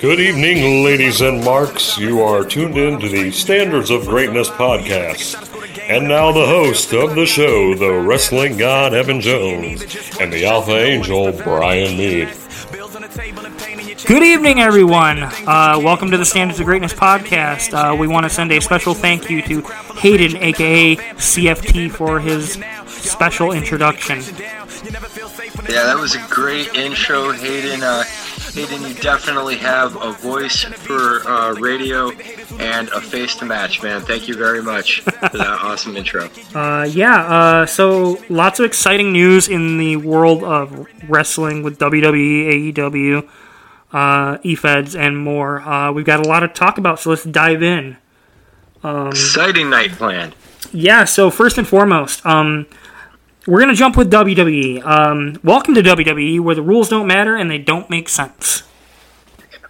Good evening, ladies and marks. You are tuned in to the Standards of Greatness podcast. And now, the host of the show, the wrestling god Evan Jones, and the Alpha Angel Brian Mead. Good evening, everyone. Uh, welcome to the Standards of Greatness podcast. Uh, we want to send a special thank you to Hayden, aka CFT, for his special introduction. Yeah, that was a great intro, Hayden. Uh, Hayden, you definitely have a voice for uh, radio and a face to match, man. Thank you very much for that awesome intro. Uh, yeah, uh, so lots of exciting news in the world of wrestling with WWE, AEW, uh, EFEDs, and more. Uh, we've got a lot to talk about, so let's dive in. Exciting night planned. Yeah, so first and foremost, um, we're going to jump with WWE. Um, welcome to WWE, where the rules don't matter and they don't make sense.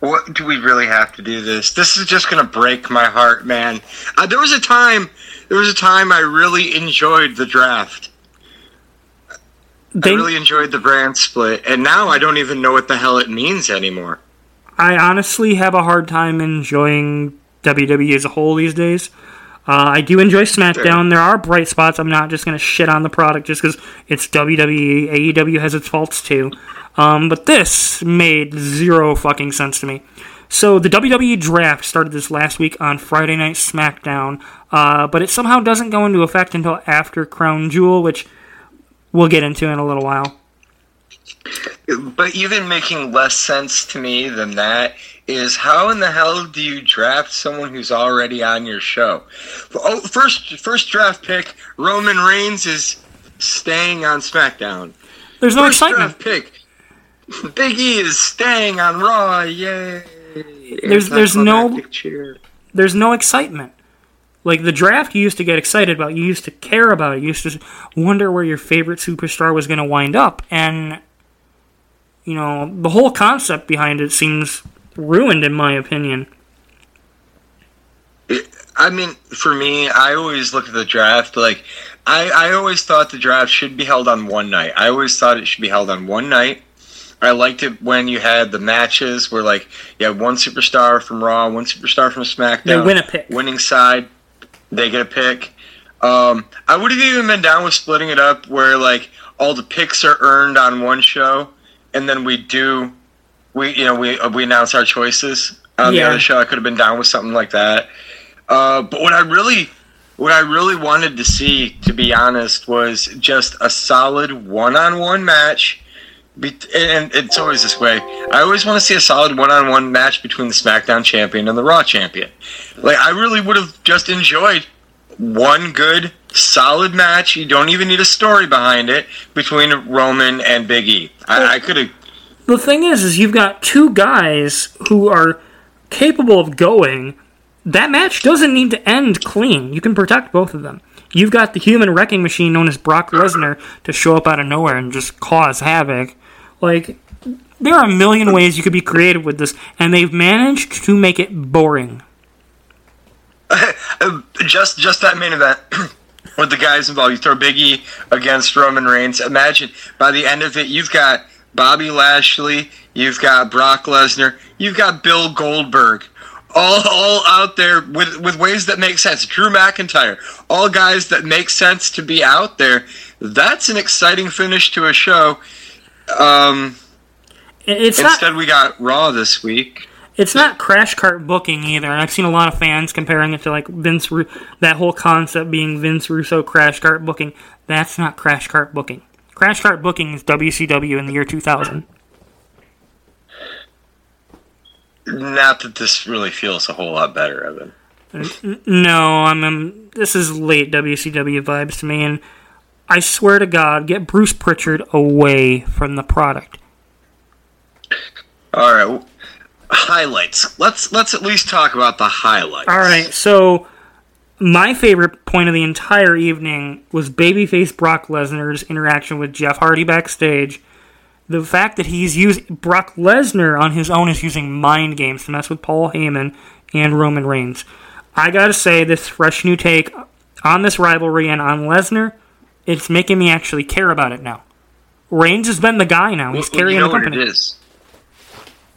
What do we really have to do this? This is just gonna break my heart, man. Uh, there was a time, there was a time I really enjoyed the draft. They, I really enjoyed the brand split, and now I don't even know what the hell it means anymore. I honestly have a hard time enjoying WWE as a whole these days. Uh, I do enjoy SmackDown. There are bright spots. I'm not just going to shit on the product just because it's WWE. AEW has its faults too. Um, but this made zero fucking sense to me. So the WWE draft started this last week on Friday Night SmackDown, uh, but it somehow doesn't go into effect until after Crown Jewel, which we'll get into in a little while. But even making less sense to me than that is how in the hell do you draft someone who's already on your show? Oh, first first draft pick, Roman Reigns is staying on SmackDown. There's no First excitement. pick, Big E is staying on Raw. Yay! There's- there's no- cheer. there's no excitement. Like the draft, you used to get excited about. You used to care about it. You used to wonder where your favorite superstar was going to wind up, and you know the whole concept behind it seems ruined, in my opinion. I mean, for me, I always look at the draft like I, I always thought the draft should be held on one night. I always thought it should be held on one night. I liked it when you had the matches where like you had one superstar from Raw, one superstar from SmackDown. They win a pick. Winning side, they get a pick. Um, I would have even been down with splitting it up where like all the picks are earned on one show, and then we do we you know we we announce our choices on Yeah. the other show. I could have been down with something like that. Uh, but what I really, what I really wanted to see, to be honest, was just a solid one-on-one match. Be- and it's always this way. I always want to see a solid one-on-one match between the SmackDown champion and the Raw champion. Like I really would have just enjoyed one good, solid match. You don't even need a story behind it between Roman and Big E. I, I could have. The thing is, is you've got two guys who are capable of going. That match doesn't need to end clean. You can protect both of them. You've got the human wrecking machine known as Brock Lesnar to show up out of nowhere and just cause havoc. Like, there are a million ways you could be creative with this, and they've managed to make it boring. Just just that main event with the guys involved. You throw Big E against Roman Reigns. Imagine by the end of it, you've got Bobby Lashley, you've got Brock Lesnar, you've got Bill Goldberg. All, all out there with with ways that make sense. Drew McIntyre, all guys that make sense to be out there. That's an exciting finish to a show. Um, It- It's not. instead, we got Raw this week. It's not crash cart booking either, and I've seen a lot of fans comparing it to like Vince, Ru- that whole concept being Vince Russo crash cart booking. That's not crash cart booking. Crash cart booking is WCW in the year 2000. Not that this really feels a whole lot better, Evan. No, I'm, um this is late WCW vibes to me, and I swear to God, get Bruce Pritchard away from the product. All right, highlights. Let's let's at least talk about the highlights. All right, so my favorite point of the entire evening was babyface Brock Lesnar's interaction with Jeff Hardy backstage. The fact that he's using Brock Lesnar on his own is using mind games to mess with Paul Heyman and Roman Reigns. I gotta say, this fresh new take on this rivalry and on Lesnar, it's making me actually care about it now. Reigns has been the guy now. He's Well, carrying you know the company. what it is.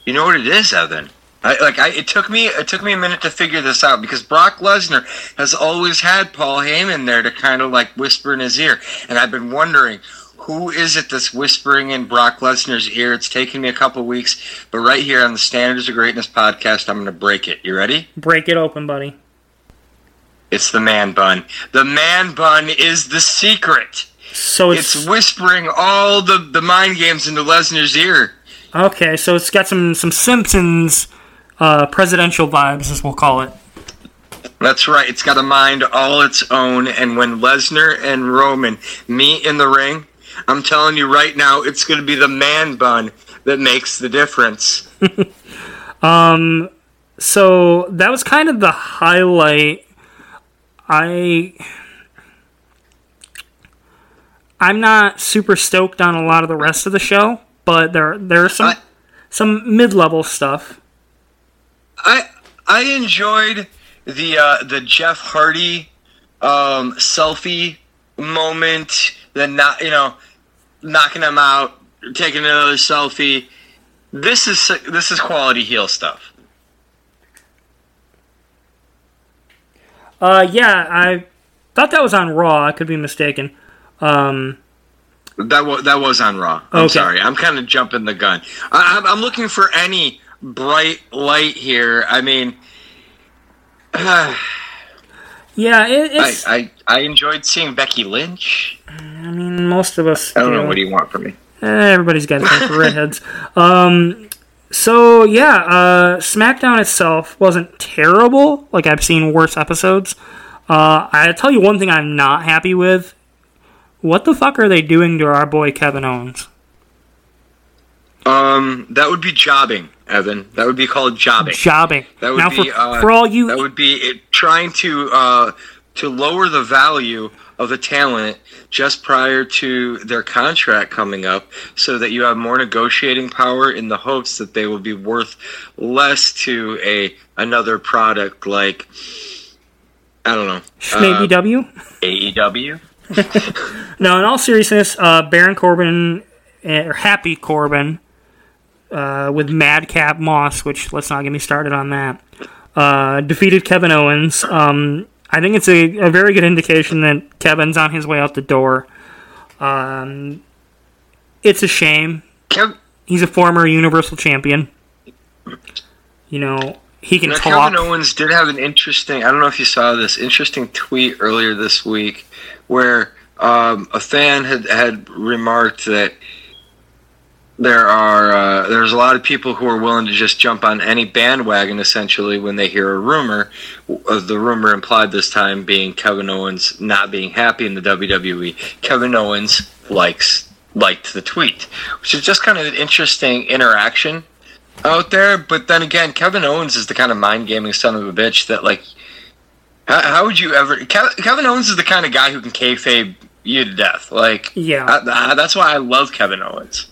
You know what it is, Evan. I, like I, it took me it took me a minute to figure this out because Brock Lesnar has always had Paul Heyman there to kind of like whisper in his ear, and I've been wondering who is it that's whispering in Brock Lesnar's ear. It's taken me a couple weeks, but right here on the Standards of Greatness podcast, I'm going to break it. You ready? Break it open, buddy. It's the man bun. The man bun is the secret. So it's, It's whispering all the the mind games into Lesnar's ear. okay. So it's got some some Simpsons uh, presidential vibes, as we'll call it. That's right. It's got a mind all its own. And when Lesnar and Roman meet in the ring, I'm telling you right now, it's going to be the man bun that makes the difference. um, So that was kind of the highlight. I I'm not super stoked on a lot of the rest of the show, but there there are some I- some mid level stuff. I I enjoyed the uh, the Jeff Hardy um, selfie moment. The not you know knocking him out, taking another selfie. This is this is quality heel stuff. Uh, yeah, I thought that was on Raw. I could be mistaken. Um, That was that was on Raw. I'm Okay. sorry. I'm kind of jumping the gun. I, I'm, I'm looking for any bright light here. I mean, yeah, it, it's. I, I I enjoyed seeing Becky Lynch. I mean, most of us. I don't you know. What do you want from me? Eh, everybody's got a for redheads. Um, so yeah, uh, SmackDown itself wasn't terrible. Like I've seen worse episodes. Uh, I tell you one thing I'm not happy with. What the fuck are they doing to our boy Kevin Owens? Um, that would be jobbing, Evan. That would be called jobbing. Jobbing. That would now be for, uh, for all you That would be it, trying to uh, to lower the value of the talent just prior to their contract coming up, so that you have more negotiating power in the hopes that they will be worth less to a another product like I don't know maybe uh, W. AEW. No, in all seriousness, uh, Baron Corbin eh, or Happy Corbin uh, with Madcap Moss, which let's not get me started on that, uh, defeated Kevin Owens. Um, I think it's a, a very good indication that Kevin's on his way out the door. Um, it's a shame. Kev- He's a former Universal Champion. You know, he can Now, talk. Kevin Owens did have an interesting. I don't know if you saw this interesting tweet earlier this week, where um, a fan had had remarked that there are uh, there's a lot of people who are willing to just jump on any bandwagon essentially when they hear a rumor. Uh, the rumor implied this time being Kevin Owens not being happy in the WWE. Kevin Owens likes liked the tweet, which is just kind of an interesting interaction out there. But then again, Kevin Owens is the kind of mind gaming son of a bitch that like, how, how would you ever? Kev, Kevin Owens is the kind of guy who can kayfabe you to death. Like, Yeah. I- I- that's why I love Kevin Owens.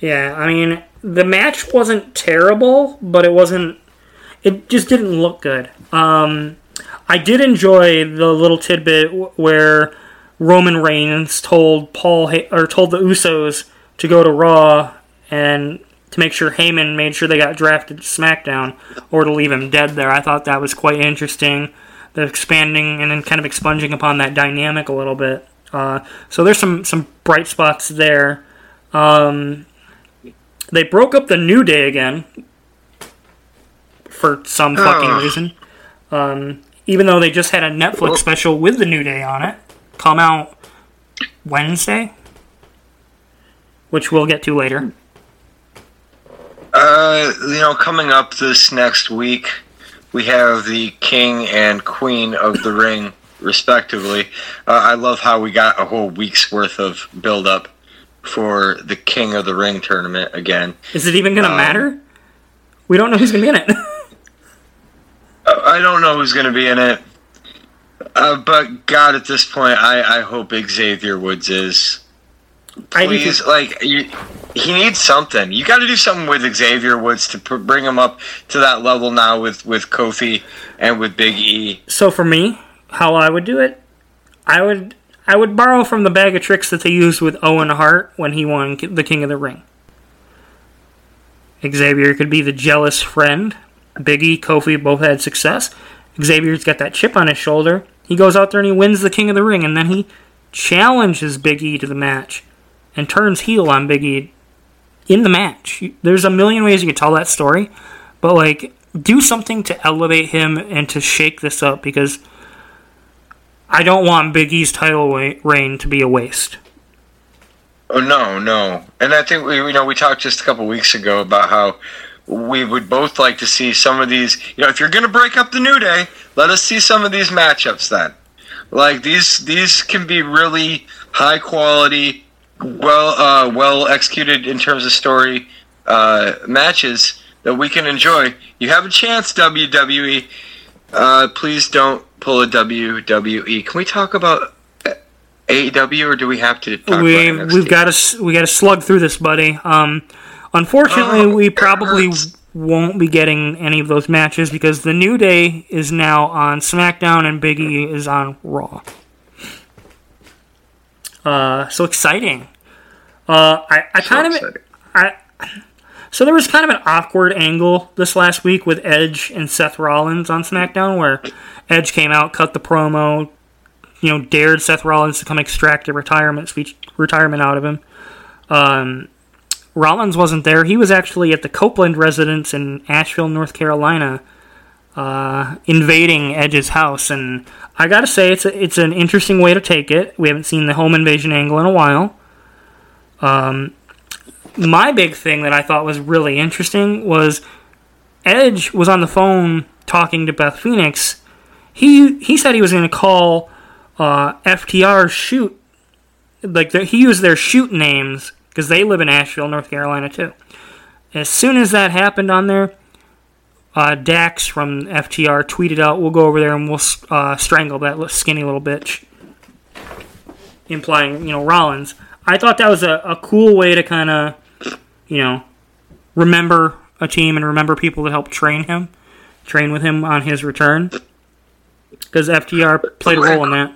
Yeah, I mean, the match wasn't terrible, but it wasn't. It just didn't look good. Um, I did enjoy the little tidbit where Roman Reigns told Paul or told the Usos to go to Raw and to make sure Heyman made sure they got drafted to SmackDown or to leave him dead there. I thought that was quite interesting. The expanding and then kind of expunging upon that dynamic a little bit. Uh, so there's some some bright spots there. Um, they broke up the New Day again for some fucking Ugh. reason. Um, even though they just had a Netflix special with the New Day on it, come out Wednesday, which we'll get to later. Uh, you know, coming up this next week, we have the King and Queen of the Ring, respectively. Uh, I love how we got a whole week's worth of build up for the King of the Ring tournament again. Is it even going to Um, matter? We don't know who's going to be in it. I don't know who's going to be in it. Uh, but God, at this point, I, I hope Xavier Woods is. Please, too. like you, he needs something. You got to do something with Xavier Woods to pr- bring him up to that level now with with Kofi and with Big E. So for me, how I would do it, I would I would borrow from the bag of tricks that they used with Owen Hart when he won the King of the Ring. Xavier could be the jealous friend. Biggie, Kofi both had success. Xavier's got that chip on his shoulder. He goes out there and he wins the King of the Ring, and then he challenges Big E to the match and turns heel on Big E in the match. There's a million ways you could tell that story, but like do something to elevate him and to shake this up because I don't want Big E's title reign to be a waste. Oh no, no, and I think we you know we talked just a couple weeks ago about how we would both like to see some of these. You know, if you're going to break up the New Day, let us see some of these matchups then. Like these, these can be really high quality, well, uh, well executed in terms of story uh, matches that we can enjoy. You have a chance, WWE. Uh, please don't pull a WWE. Can we talk about AEW, or do we have to? we we've got to we got to slug through this, buddy. Um, Unfortunately, oh, we probably won't be getting any of those matches because the New Day is now on SmackDown and Biggie is on Raw. Uh, so exciting. Uh, I, I so kind of, I, so there was kind of an awkward angle this last week with Edge and Seth Rollins on SmackDown, where Edge came out, cut the promo, you know, dared Seth Rollins to come extract a retirement speech, retirement out of him. Um, Rollins wasn't there. He was actually at the Copeland residence in Asheville, North Carolina, uh, invading Edge's house. And I gotta say, it's a, it's an interesting way to take it. We haven't seen the home invasion angle in a while. Um, my big thing that I thought was really interesting was Edge was on the phone talking to Beth Phoenix. He he said he was going to call uh, FTR shoot like the, he used their shoot names because they live in Asheville, North Carolina, too. As soon as that happened on there, uh, Dax from FTR tweeted out, "We'll go over there and we'll uh, strangle that skinny little bitch," implying you know Rollins. I thought that was a, a cool way to kind of you know remember a team and remember people that helped train him, train with him on his return, because FTR played a role in that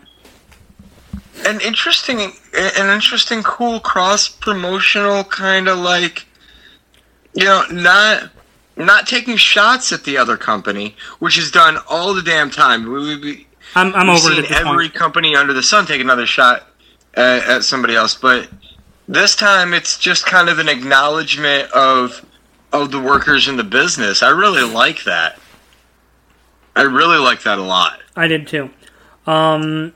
an interesting, an interesting, cool cross promotional kind of like, you know, not not taking shots at the other company, which is done all the damn time. We, we, I'm, I'm over it. every point. company under the sun take another shot at, at somebody else, but this time it's just kind of an acknowledgement of of the workers in the business. I really like that. I really like that a lot. I did too. Um,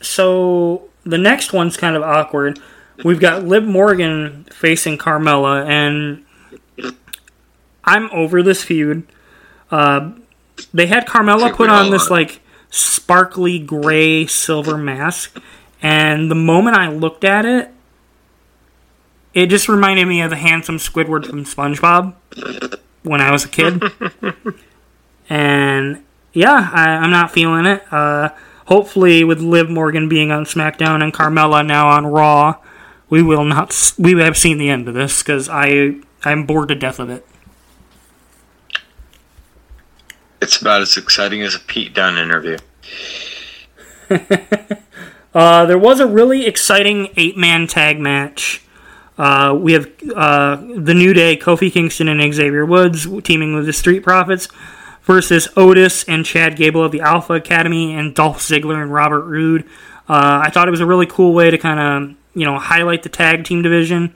so the next one's kind of awkward. We've got Liv Morgan facing Carmella, and I'm over this feud. Uh, they had Carmella put on this like sparkly gray silver mask, and the moment I looked at it, it just reminded me of the handsome Squidward from SpongeBob when I was a kid. and yeah, I, am not feeling it. Uh, hopefully with Liv Morgan being on SmackDown and Carmella now on Raw, we will not we have seen the end of this because I I'm bored to death of it. It's about as exciting as a Pete Dunne interview. uh, there was a really exciting eight man tag match. Uh, we have uh, the New Day, Kofi Kingston and Xavier Woods teaming with the Street Profits versus Otis and Chad Gable of the Alpha Academy and Dolph Ziggler and Robert Roode. Uh, I thought it was a really cool way to kind of you know highlight the tag team division.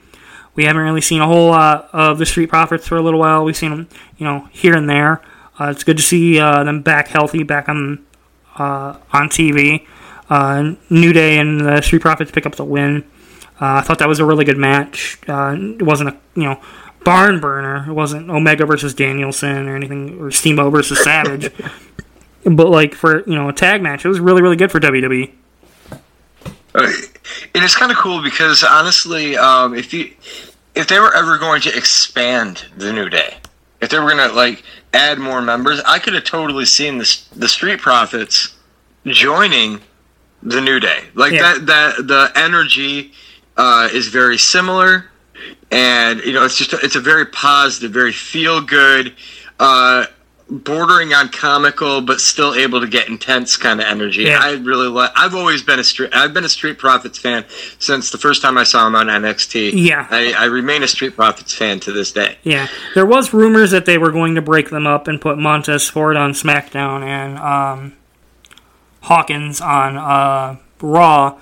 We haven't really seen a whole lot of the Street Profits for a little while. We've seen them you know here and there. Uh, it's good to see uh, them back healthy, back on uh, on TV. New Day and the Street Profits pick up the win. Uh, I thought that was a really good match. it wasn't a you know barn burner. It wasn't Omega versus Danielson or anything, or Steamboat versus Savage. but like for you know a tag match, it was really really good for WWE. Uh, it is kind of cool because honestly, um, if you if they were ever going to expand the New Day, if they were going to like add more members, I could have totally seen the the Street Profits joining the New Day. Like yeah. that that the energy uh, is very similar and you know it's just a, it's a very positive, very feel good. Uh, bordering on comical, but still able to get intense kind of energy. Yeah. I really like. I've always been a street. I've been a Street Profits fan since the first time I saw him on NXT. Yeah. I, I remain a Street Profits fan to this day. Yeah, there was rumors that they were going to break them up and put Montez Ford on SmackDown and um, Dawkins on uh, Raw,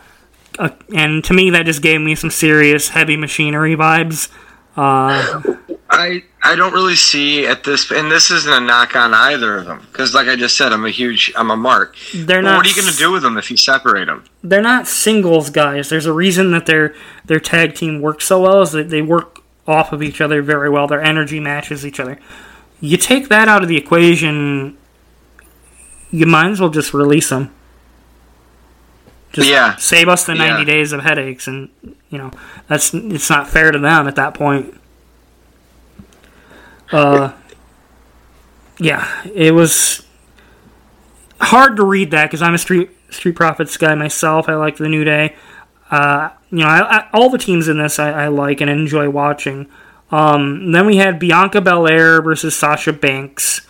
uh, and to me that just gave me some serious heavy machinery vibes. Uh, I I don't really see at this, and this isn't a knock on either of them because, like I just said, I'm a huge, I'm a mark. They're But not what are you going to do with them if you separate them? they're not singles guys. There's a reason that their their tag team works so well is that they work off of each other very well. Their energy matches each other. You take that out of the equation, you might as well just release them. Just Yeah. save us the 90 Yeah. days of headaches and you know, that's it's not fair to them at that point. Uh yeah, it was hard to read that because I'm a street street profits guy myself. I like the New Day. Uh, you know, I, I, all the teams in this I, I like and enjoy watching. Um, then we had Bianca Belair versus Sasha Banks.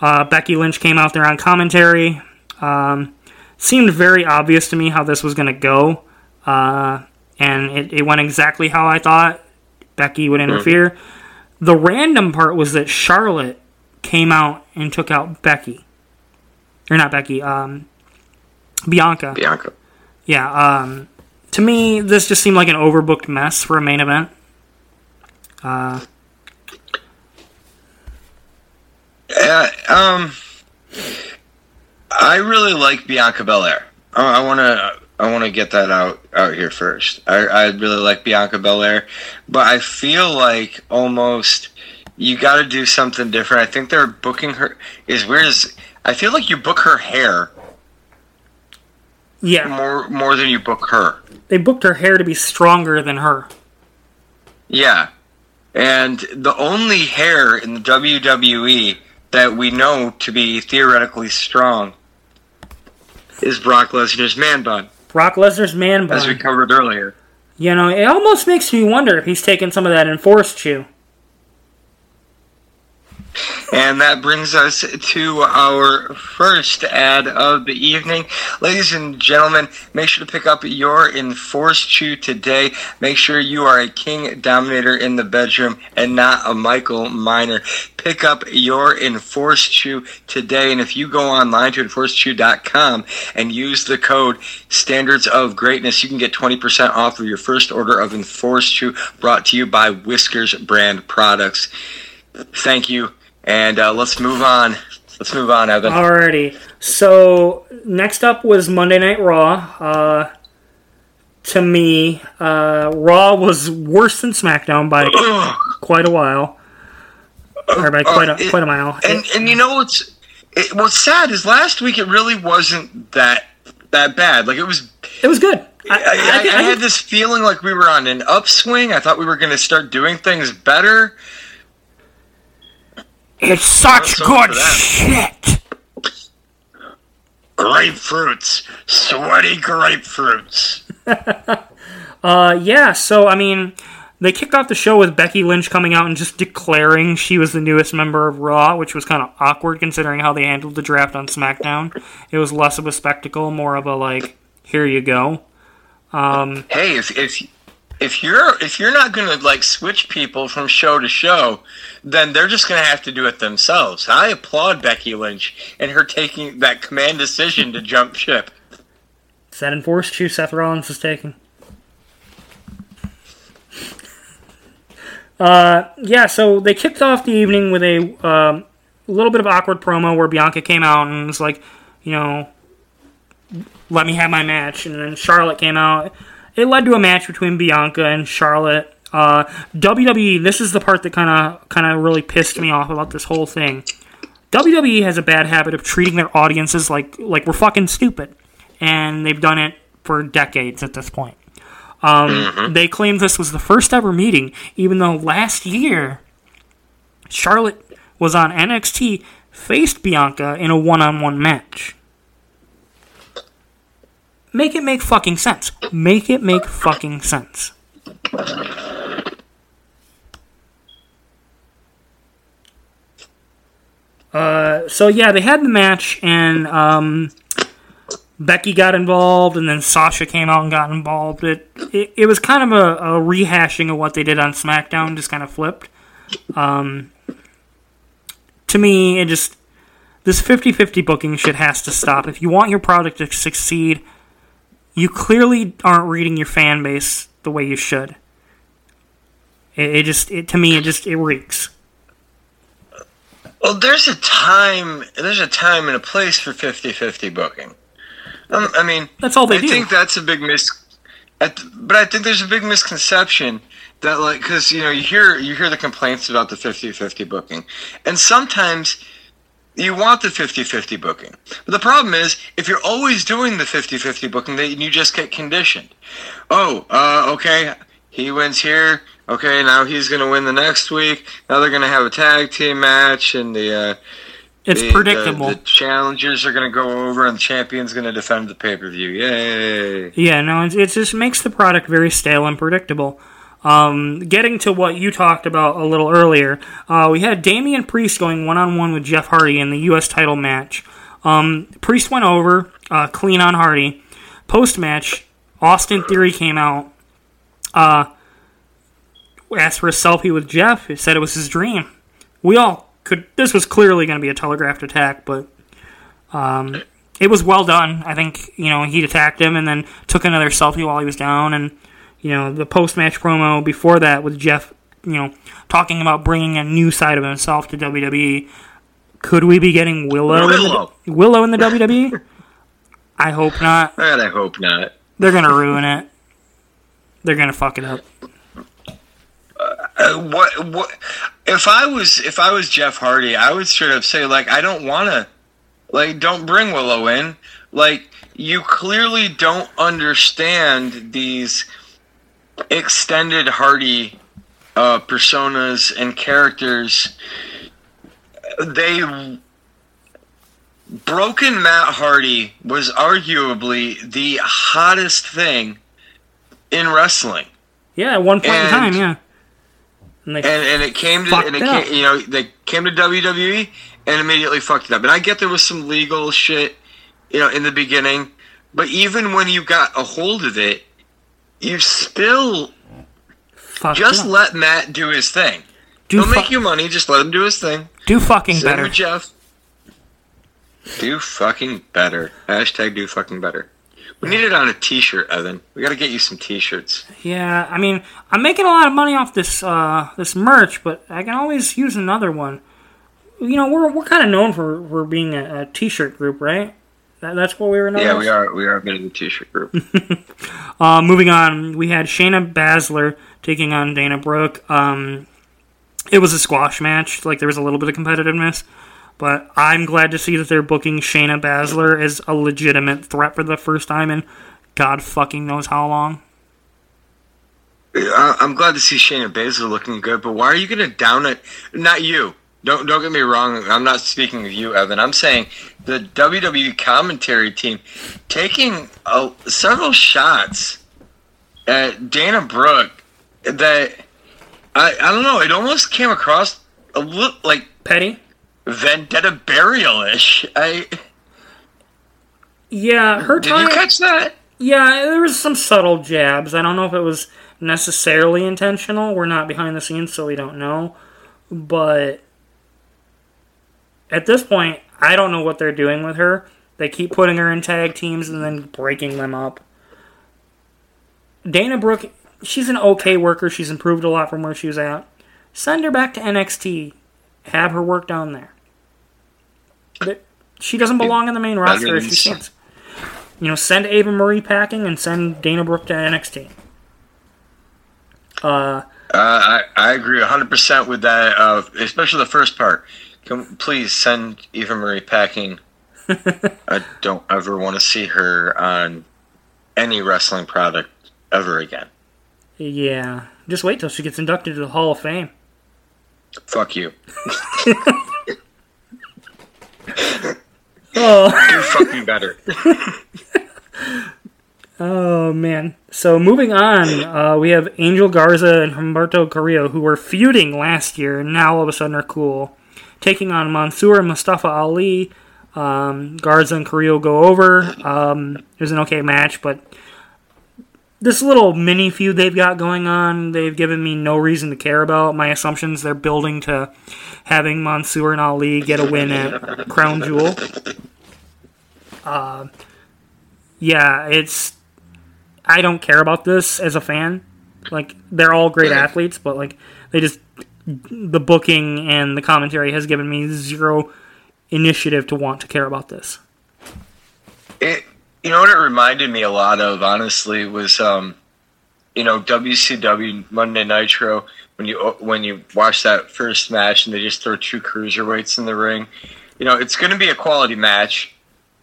Uh, Becky Lynch came out there on commentary. Um, seemed very obvious to me how this was going to go, uh, and it, it went exactly how I thought Becky would interfere. The random part was that Charlotte came out and took out Becky, or not Becky, um, Bianca. Bianca. Yeah, um, to me, this just seemed like an overbooked mess for a main event. Uh, Uh, um, I really like Bianca Belair. I want to. I want to get that out out here first. I, I really like Bianca Belair, but I feel like almost you got to do something different. I think they're booking her is weird. As I feel like you book her hair yeah, more more than you book her. they booked her hair to be stronger than her. Yeah, and the only hair in the WWE that we know to be theoretically strong is Brock Lesnar's man bun, Brock Lesnar's man bun. as we covered earlier. You know, it almost makes me wonder if he's taken some of that EnforceChew. And that brings us to our first ad of the evening. Ladies and gentlemen, make sure to pick up your EnforceChew today. Make sure you are a king dominator in the bedroom and not a Michael Minor. Pick up your EnforceChew today. And if you go online to enforcechew.com and use the code Standards of Greatness, you can get 20% off of your first order of EnforceChew brought to you by Whiskers brand products. Thank you. And uh, let's move on. Let's move on, Evan. Alrighty. So next up was Monday Night Raw. Uh, to me, uh, Raw was worse than SmackDown by quite a while, or by quite a it- quite a mile. and and you know what's it, what's sad is last week it really wasn't that that bad. Like it was. It was good. I, I, I, I had this feeling like we were on an upswing. I thought we were going to start doing things better. It's such good shit. Grapefruits, sweaty grapefruits. Uh, yeah. So I mean, they kicked off the show with Becky Lynch coming out and just declaring she was the newest member of Raw, which was kind of awkward considering how they handled the draft on SmackDown. It was less of a spectacle, more of a like, here you go. Hey, if if if you're if you're not going to like switch people from show to show, then they're just going to have to do it themselves. I applaud Becky Lynch and her taking that command decision to jump ship. Is that enforced? Chew Seth Rollins is taking. Uh, yeah, so they kicked off the evening with a um, little bit of awkward promo where Bianca came out and was like, you know, let me have my match. And then Charlotte came out. It led to a match between Bianca and Charlotte. Uh, WWE, this is the part that kind of kind of really pissed me off about this whole thing. WWE has a bad habit of treating their audiences like like we're fucking stupid, and they've done it for decades at this point. Um, They claimed this was the first ever meeting, even though last year Charlotte was on NXT, faced Bianca in a one-on-one match. Make it make fucking sense. Make it make fucking sense. Uh, so yeah, they had the match, and um, Becky got involved, and then Sasha came out and got involved. It it, it was kind of a, a rehashing of what they did on SmackDown, just kind of flipped. Um, to me, it just this 50-50 booking shit has to stop. If you want your product to succeed, you clearly aren't reading your fan base the way you should. It, it just it, to me it just it reeks. Well, there's a time. There's a time and a place for 50-50 booking. Um, I mean, That's all they I do. think that's a big mis. I But I think there's a big misconception that, like, because you know, you hear you hear the complaints about the 50-50 booking, and sometimes you want the 50-50 booking. But the problem is, if you're always doing the 50-50 booking, then you just get conditioned. Oh, uh, okay, he wins here. Okay, now he's going to win the next week. Now they're going to have a tag team match, and the uh, It's the- predictable. The, the challengers are going to go over, and the champion's going to defend the pay per view. Yay! Yeah, no, it, it just makes the product very stale and predictable. Um, getting to what you talked about a little earlier, uh, we had Damian Priest going one on one with Jeff Hardy in the U.S. title match. Um, Priest went over, uh, clean on Hardy. Post match, Austin Theory came out, uh, asked for a selfie with Jeff. He said it was his dream. We all could. This was clearly going to be a telegraphed attack, but um, it was well done. I think you know he attacked him and then took another selfie while he was down, and you know the post match promo before that with Jeff, you know, talking about bringing a new side of himself to WWE. Could we be getting Willow Willow. in the Willow in the WWE? I hope not. And I hope not. They're gonna ruin it. They're gonna fuck it up. Uh, what? What? If I was if I was Jeff Hardy, I would straight up say like I don't want to, like don't bring Willow in. Like you clearly don't understand these extended Hardy uh, personas and characters. They broken Matt Hardy was arguably the hottest thing in wrestling. Yeah, at one point in And- time, yeah. And and and it came to and it up. came, you know they came to WWE and immediately fucked it up. And I get there was some legal shit, you know, in the beginning, but even when you got a hold of it, you still fucked just up. let Matt do his thing. do, He'll fu- make you money. Just let him do his thing. do fucking Same better. Jeff. Do fucking better. Hashtag do fucking better. We need it on a T-shirt, Evan. We got to get you some T-shirts. Yeah, I mean, I'm making a lot of money off this uh, this merch, but I can always use another one. You know, we're we're kind of known for, for being a, a t-shirt group, right? That, that's what we were known. Yeah, as? we are. We are a bit of a T-shirt group. Uh, moving on, we had Shayna Baszler taking on Dana Brooke. Um, it was a squash match. Like there was a little bit of competitiveness, but I'm glad to see that they're booking Shayna Baszler as a legitimate threat for the first time in God fucking knows how long. I- I'm glad to see Shayna Baszler looking good, but why are you going to down it? Not you. Don't don't get me wrong. I'm not speaking of you, Evan. I'm saying the WWE commentary team taking a, several shots at Dana Brooke that I I don't know. It almost came across a little like Petty. vendetta burial ish. I Yeah, her did time. you catch that? Yeah, there was some subtle jabs. I don't know if it was necessarily intentional. We're not behind the scenes, so we don't know. But at this point, I don't know what they're doing with her. They keep putting her in tag teams and then breaking them up. Dana Brooke, she's an okay worker. She's improved a lot from where she was at. Send her back to NXT. Have her work down there. But she doesn't belong in the main roster if she stands. You know, send Eva Marie packing and send Dana Brooke to NXT. Uh, Uh, I, I agree 100% with that, uh, especially the first part. Can, please send Eva Marie packing. I don't ever want to see her on any wrestling product ever again. yeah. Just wait till she gets inducted to the Hall of Fame. Fuck you. Oh, You're fucking better. oh man. So moving on, uh, we have Angel Garza and Humberto Carrillo, who were feuding last year, and now all of a sudden are cool. Taking on Mansoor Mustafa Ali. Um, Garza and Carrillo go over. Um, it was an okay match, but this little mini feud they've got going on, they've given me no reason to care about. My assumptions they're building to having Mansoor and Ali get a win at Crown Jewel. Uh, yeah, it's. I don't care about this as a fan. Like, they're all great athletes, but, like, they just. The booking and the commentary has given me zero initiative to want to care about this. It, you know what it reminded me a lot of, honestly, was um, you know WCW Monday Nitro when you when you watch that first match and they just throw two cruiserweights in the ring. You know, it's going to be a quality match.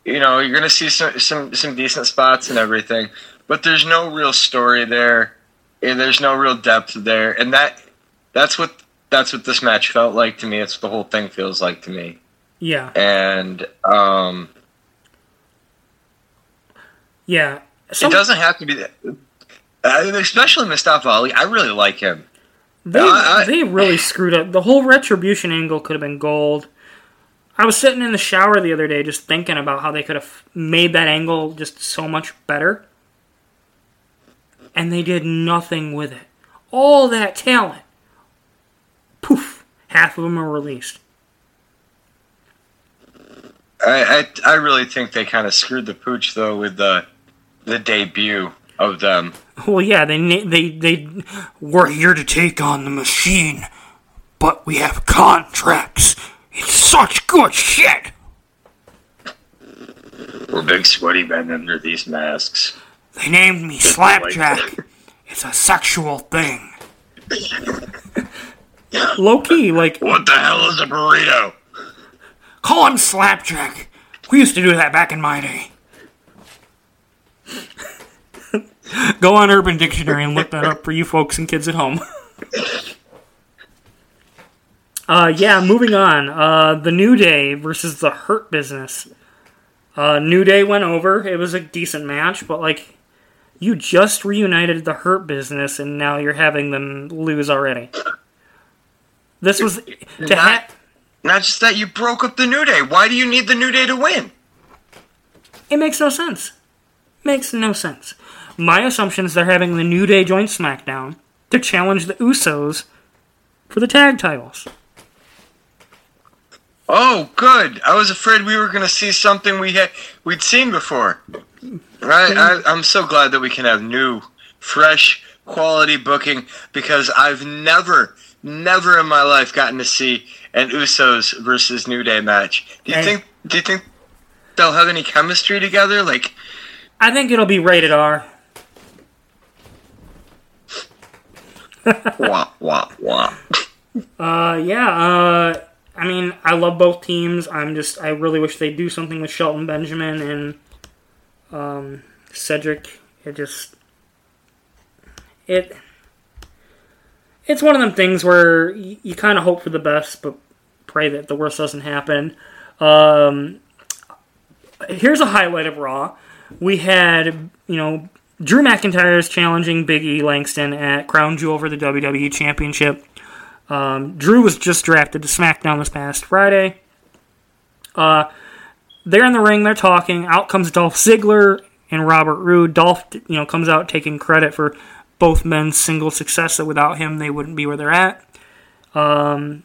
You know, you're going to see some some some decent spots and everything, but there's no real story there. And there's no real depth there, and that that's what that's what this match felt like to me. It's what the whole thing feels like to me. Yeah. And um, Yeah. it doesn't have to be that. Uh, especially Mustafa Ali, I really like him. They I- I- they really screwed up. The whole retribution angle could have been gold. I was sitting in the shower the other day just thinking about how they could have made that angle just so much better. And they did nothing with it. All that talent. Poof. Half of them are released. I, I, I really think they kind of screwed the pooch though with the the debut of them. Well, yeah, they they they we're here to take on the machine, but we have contracts. It's such good shit. We're big sweaty men under these masks. They named me Slapjack. It's a sexual thing. Low key, like What the hell is a burrito? call him Slapjack. We used to do that back in my day. Go on Urban Dictionary and look that up for you folks and kids at home. uh, yeah, moving on. Uh, the New Day versus the Hurt Business. Uh, New Day went over. It was a decent match, but like, you just reunited the Hurt Business, and now you're having them lose already. This was to ha- Not, not just that you broke up the New Day. Why do you need the New Day to win? It makes no sense. Makes no sense. My assumption is they're having the New Day join SmackDown to challenge the Usos for the tag titles. Oh, good. I was afraid we were going to see something we had we'd seen before. Right? I, I'm so glad that we can have new, fresh, quality booking because I've never, never in my life gotten to see an Usos versus New Day match. Do you Hey. think? Do you think they'll have any chemistry together? Like, I think it'll be rated R. wah wah wah. Uh, yeah. Uh, I mean, I love both teams. I'm just, I really wish they'd do something with Shelton Benjamin and um, Cedric. It just, it, it's one of them things where you, you kind of hope for the best, but pray that the worst doesn't happen. Um, here's a highlight of Raw. We had, you know, Drew McIntyre is challenging Big E Langston at Crown Jewel for the WWE Championship. Um, Drew was just drafted to SmackDown this past Friday. Uh, they're in the ring, they're talking. Out comes Dolph Ziggler and Robert Roode. Dolph, you know, comes out taking credit for both men's single success. That without him, they wouldn't be where they're at. Um,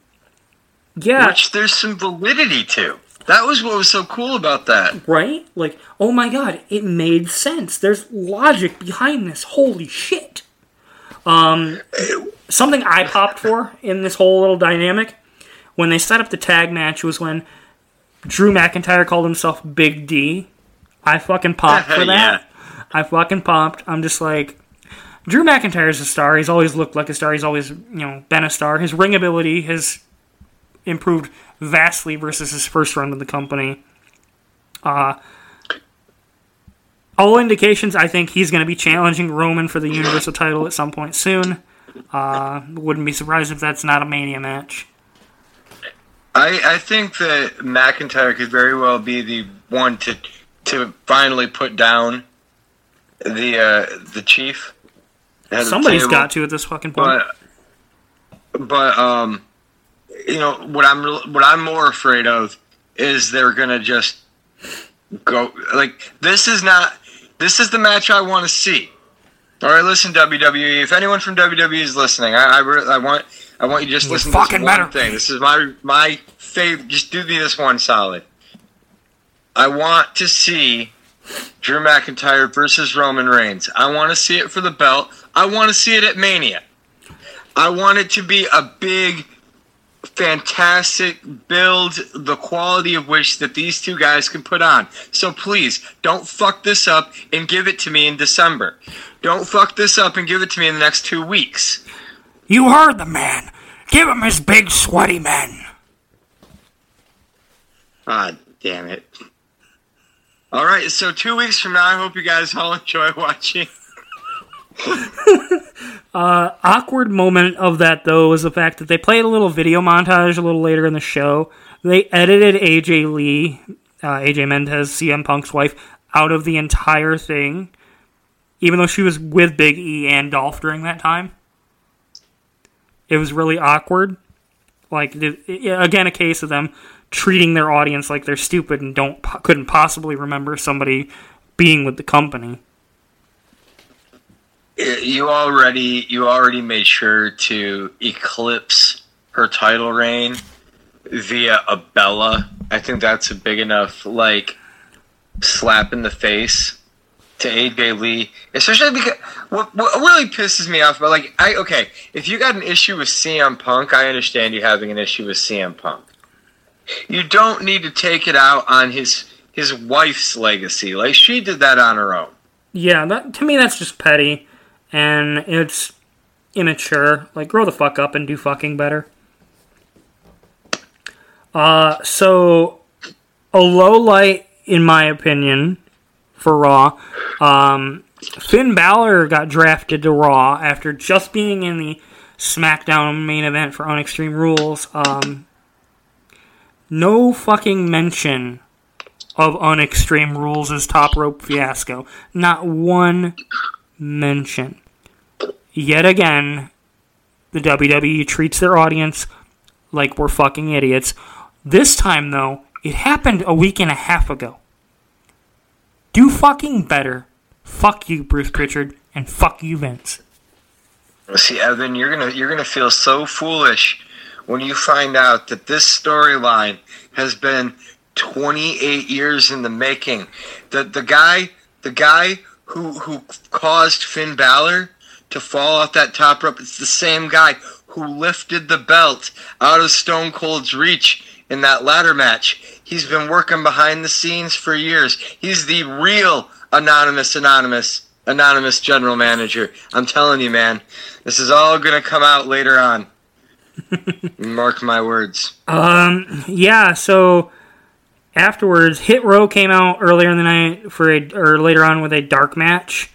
yeah, Which there's some validity to. That was what was so cool about that. right? Like, oh my god, it made sense. There's logic behind this. Holy shit. Um, something I popped for in this whole little dynamic when they set up the tag match was when Drew McIntyre called himself Big D. I fucking popped for that. I fucking popped. I'm just like, Drew McIntyre is a star. He's always looked like a star. He's always, you know, been a star. His ring ability has improved vastly versus his first run with the company. Uh, all indications, I think he's going to be challenging Roman for the Universal title at some point soon. Uh, wouldn't be surprised if that's not a Mania match. I, I think that McIntyre could very well be the one to to finally put down the uh, the chief. Head of the table. got to at this fucking point. But but um, you know what I'm what I'm more afraid of is they're gonna just go like this is not this is the match I want to see. All right, listen, WWE. If anyone from WWE is listening, I I, re- I want I want you to just You listen to this fucking one better. thing. This is my my favorite. Just do me this one solid. I want to see Drew McIntyre versus Roman Reigns. I want to see it for the belt. I want to see it at Mania. I want it to be a big, fantastic build, the quality of which that these two guys can put on. So please, don't fuck this up and give it to me in December. Don't fuck this up and give it to me in the next two weeks. You heard the man. Give him his big sweaty men. Ah, damn it. All right, so two weeks from now, I hope you guys all enjoy watching. awkward moment of that though was the fact that they played a little video montage a little later in the show. They edited AJ Lee, uh, AJ Mendez, CM Punk's wife, out of the entire thing, even though she was with Big E and Dolph during that time. It was really awkward. Like again, a case of them treating their audience like they're stupid and don't couldn't possibly remember somebody being with the company. You already, you already made sure to eclipse her title reign via a Bella. I think that's a big enough like slap in the face to AJ Lee, especially because what, what really pisses me off. But like, I okay, if you got an issue with CM Punk, I understand you having an issue with CM Punk. You don't need to take it out on his his wife's legacy. Like she did that on her own. Yeah, that to me that's just petty, and it's immature. Like, grow the fuck up and do fucking better. Uh, so a low light, in my opinion, for Raw. Um, Finn Balor got drafted to Raw after just being in the SmackDown main event for Unextreme Rules. Um, no fucking mention of Unextreme Rules' as top rope fiasco. Not one mention. Yet again, the WWE treats their audience like we're fucking idiots. This time, though, it happened a week and a half ago. Do fucking better. Fuck you, Bruce Pritchard, and fuck you, Vince. See, Evan, you're gonna you're gonna feel so foolish when you find out that this storyline has been 28 years in the making. That the guy, the guy who who caused Finn Balor to fall off that top rope, it's the same guy who lifted the belt out of Stone Cold's reach in that ladder match. He's been working behind the scenes for years. He's the real anonymous anonymous anonymous general manager. I'm telling you, man, this is all going to come out later on. Mark my words. Um, yeah, so afterwards, Hit Row came out earlier in the night for a, or later on with a dark match.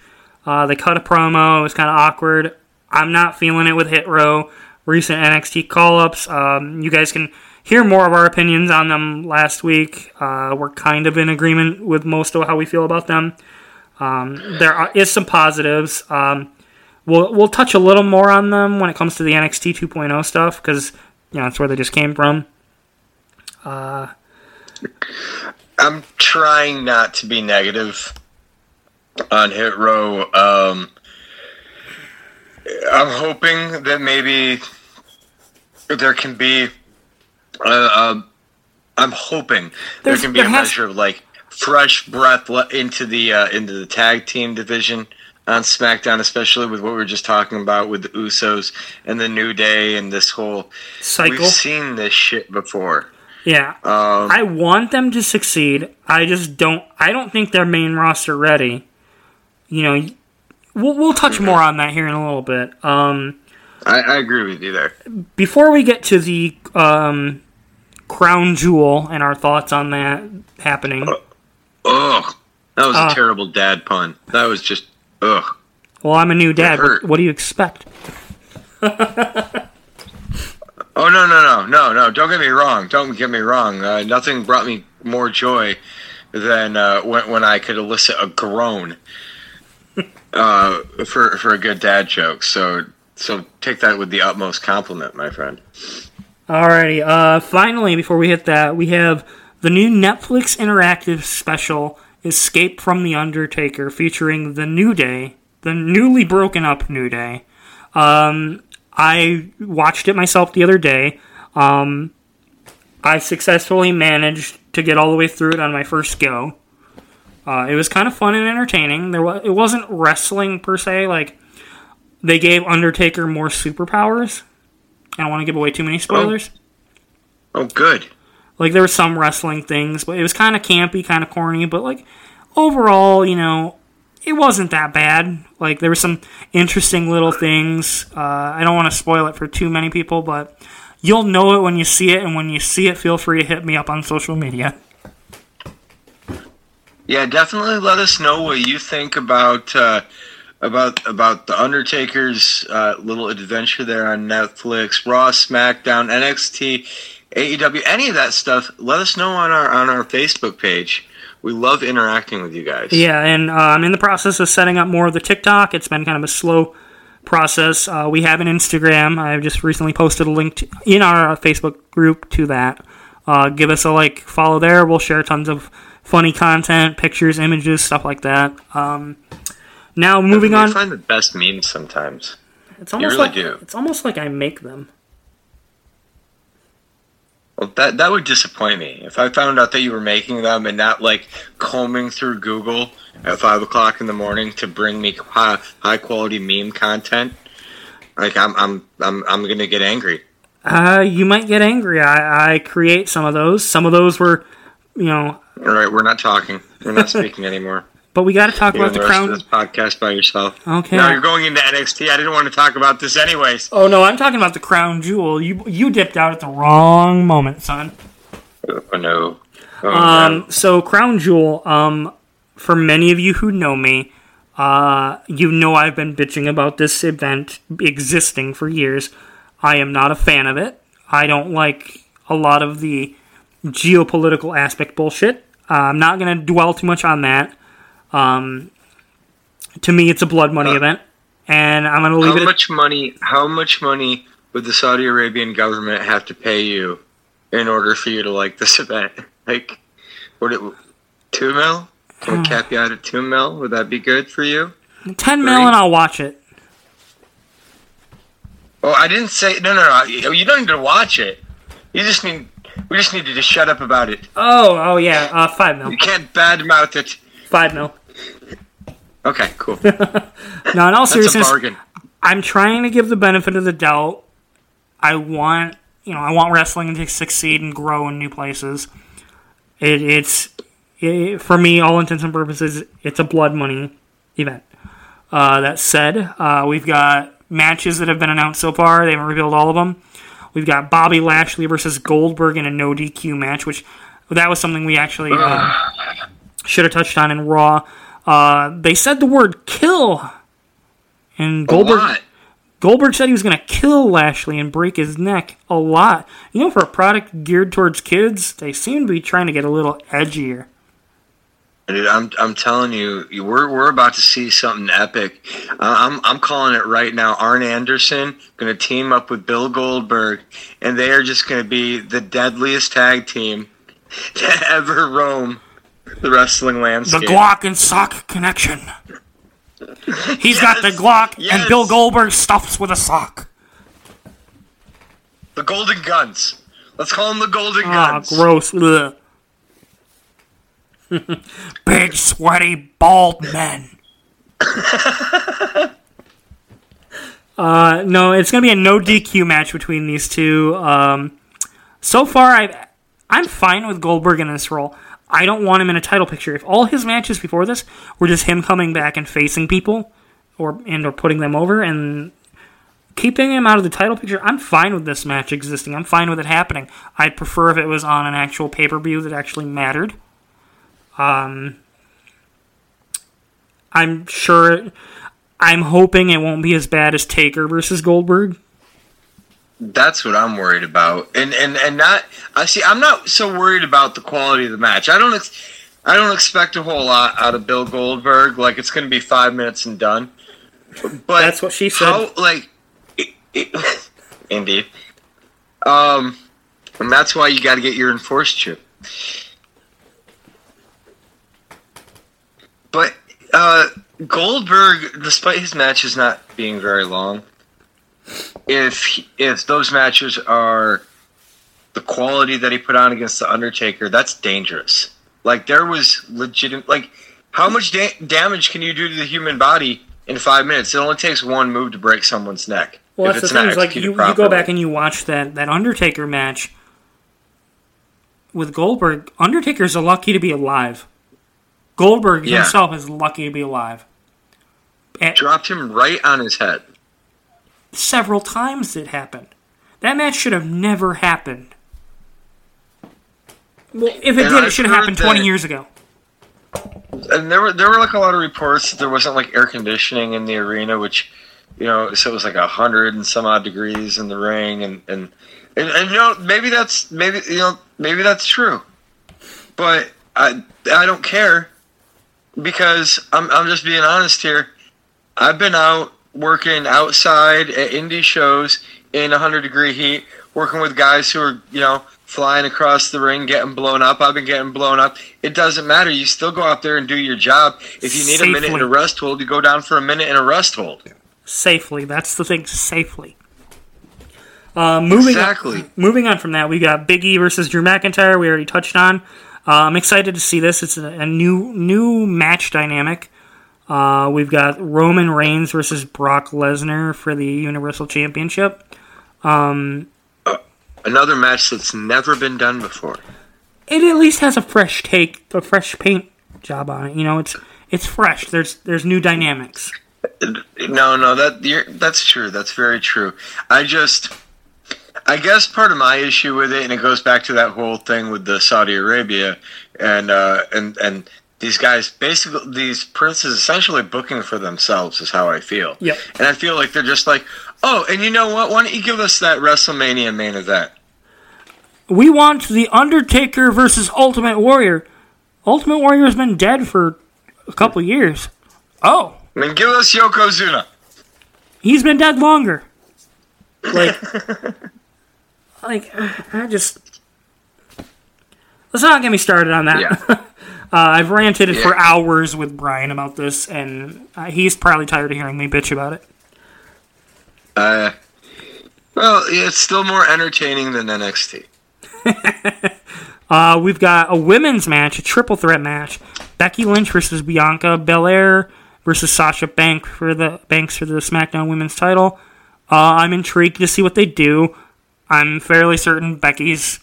Uh, they cut a promo. It was kind of awkward. I'm not feeling it with Hit Row. Recent NXT call ups. Um, you guys can hear more of our opinions on them last week. Uh, we're kind of in agreement with most of how we feel about them. Um, there are, is some positives. Um, we'll we'll touch a little more on them when it comes to the NXT 2.0 stuff because you know that's where they just came from. I'm trying not to be negative on Hit Row. Um, I'm hoping that maybe there can be. Uh, uh, I'm hoping There's- there can be there a has- measure of like fresh breath le- into the uh, into the tag team division on SmackDown, especially with what we were just talking about with the Usos and the New Day and this whole. Cycle. We've seen this shit before. Yeah, Um, I want them to succeed. I just don't. I don't think they're main roster ready. You know, we'll we'll touch more on that here in a little bit. Um, I, I agree with you there. before we get to the um, crown jewel and our thoughts on that happening, Ugh. That was Uh. a terrible dad pun. That was just ugh. well, I'm a new dad. What, what do you expect? Oh no no no no no! Don't get me wrong. Don't get me wrong. Uh, nothing brought me more joy than uh, when when I could elicit a groan uh, for for a good dad joke. So so take that with the utmost compliment, my friend. Alrighty. Uh, finally, before we hit that, we have the new Netflix interactive special, Escape from the Undertaker, featuring the New Day, the newly broken up New Day. Um, I watched it myself the other day. Um, I successfully managed to get all the way through it on my first go. Uh, it was kind of fun and entertaining. There was, it wasn't wrestling per se. Like they gave Undertaker more superpowers. I don't want to give away too many spoilers. Oh, oh good. Like there were some wrestling things, but it was kind of campy, kind of corny. But like overall, you know, it wasn't that bad. Like there were some interesting little things. Uh, I don't want to spoil it for too many people, but you'll know it when you see it. And when you see it, feel free to hit me up on social media. Yeah, definitely let us know what you think about uh, about about the Undertaker's uh, little adventure there on Netflix, Raw, SmackDown, NXT, AEW, any of that stuff. Let us know on our on our Facebook page. We love interacting with you guys. Yeah, and uh, I'm in the process of setting up more of the TikTok. It's been kind of a slow process. Uh, we have an Instagram. I've just recently posted a link to, in our Facebook group to that. Uh, give us a like, follow there. We'll share tons of funny content, pictures, images, stuff like that. Um, now moving I on. find the best memes sometimes. It's almost really like do. it's almost like I make them. Well, that that would disappoint me if I found out that you were making them and not like combing through Google at five o'clock in the morning to bring me high, high quality meme content. Like I'm I'm I'm I'm gonna get angry. Uh, you might get angry. I, I create some of those. Some of those were, you know, All right, we're not talking. We're not speaking anymore. But we got to talk You're about the crown. this podcast by yourself. Okay. No, you're going into NXT. I didn't want to talk about this anyways. Oh no, I'm talking about the crown jewel. You you dipped out at the wrong moment, son. Oh no. Oh, Um, so Crown Jewel, um, for many of you who know me, uh, you know I've been bitching about this event existing for years. I am not a fan of it. I don't like a lot of the geopolitical aspect bullshit. Uh, I'm not going to dwell too much on that. Um, to me, it's a blood money Uh, event, and I'm going to leave How it. At, much money? How much money would the Saudi Arabian government have to pay you in order for you to like this event? Like, would it two mil? Can Hmm. we cap you out at two mil? Would that be good for you? Ten mil, and I'll watch it. Oh, I didn't say no, no, no. You don't need to watch it. You just need. We just need to shut up about it. Oh, oh yeah, uh, five mil. You can't badmouth it. Five mil. Okay, cool. No, in all seriousness. I'm trying to give the benefit of the doubt. I want, you know, I want wrestling to succeed and grow in new places. It, it's, it, for me, all intents and purposes, it's a blood money event. Uh, that said, uh, we've got matches that have been announced so far. They haven't revealed all of them. We've got Bobby Lashley versus Goldberg in a no DQ match, which that was something we actually uh, should have touched on in Raw. Uh, they said the word kill, and Goldberg. Goldberg said he was going to kill Lashley and break his neck a lot. You know, for a product geared towards kids, they seem to be trying to get a little edgier. Dude, I'm I'm telling you, you- we're we're about to see something epic. Uh, I'm I'm calling it right now. Arn Anderson going to team up with Bill Goldberg, and they are just going to be the deadliest tag team to ever roam the wrestling landscape. The. Glock and sock connection. He's got the Yes, Glock, and. Bill Goldberg stuffs with a sock. the Golden Guns. Let's call them the Golden Ah, Guns. gross. Big, sweaty, bald men. uh, no, it's gonna be a no DQ match between these two. Um, so far, I I'm fine with Goldberg in this role. I don't want him in a title picture. If all his matches before this were just him coming back and facing people, or and or putting them over, and keeping him out of the title picture, I'm fine with this match existing. I'm fine with it happening. I'd prefer if it was on an actual pay per view that actually mattered. Um, I'm sure. I'm hoping it won't be as bad as Taker versus Goldberg. That's what I'm worried about, and and and not. I see. I'm not so worried about the quality of the match. I don't. Ex- I don't expect a whole lot out of Bill Goldberg. Like it's going to be five minutes and done. But That's what she said. How like? It, it, indeed. Um, and that's why you got to get your EnforceChew. But uh, Goldberg, despite his matches not being very long, if if those matches are the quality that he put on against the Undertaker, that's dangerous. Like there was legitimate. Like how much da- damage can you do to the human body in five minutes? It only takes one move to break someone's neck. Well, that's it's the thing. not Is like you, you go back and you watch that that Undertaker match with Goldberg. Undertaker's lucky to be alive. Goldberg Yeah. himself is lucky to be alive. And dropped him right on his head. Several times it happened. That match should have never happened. Well, if it And did, it I've should have happened 20 that- years ago. and there were there were like a lot of reports that there wasn't like air conditioning in the arena, which you know, so it was like a hundred and some odd degrees in the ring, and and, and and you know maybe that's maybe you know maybe that's true, but I I don't care because I'm I'm just being honest here. I've been out working outside at indie shows in 100 degree heat, working with guys who are, you know, flying across the ring, getting blown up. I've been getting blown up. It doesn't matter. You still go out there and do your job. If you need a minute in a rest hold, you go down for a minute in a rest hold. Safely. That's the thing, safely. Uh, moving Exactly. On, moving on from that, we got Big E versus Drew McIntyre. We already touched on. Uh, I'm excited to see this. It's a, a new new match dynamic. Uh, we've got Roman Reigns versus Brock Lesnar for the Universal Championship. Another match that's never been done before. It at least has a fresh take, a fresh paint job on it. You know, it's it's fresh. There's there's new dynamics. No, no, that you're, that's true. That's very true. I just, I guess part of my issue with it, and it goes back to that whole thing with the Saudi Arabia and uh, and and these guys, basically these princes, essentially booking for themselves is how I feel. Yep. And I feel like they're just like, oh, and you know what? Why don't you give us that WrestleMania main event? We want the Undertaker versus Ultimate Warrior. Ultimate Warrior's been dead for a couple years. Oh, I mean, give us Yokozuna. he's been dead longer. Like, like I just let's not get me started on that. Yeah. uh, I've ranted for hours with Brian about this, and uh, he's probably tired of hearing me bitch about it. Uh, well, it's still more entertaining than NXT. Uh, we've got a women's match, a triple threat match: Becky Lynch versus Bianca Belair versus Sasha Bank for the Banks for the SmackDown Women's Title. Uh, I'm intrigued to see what they do. I'm fairly certain Becky's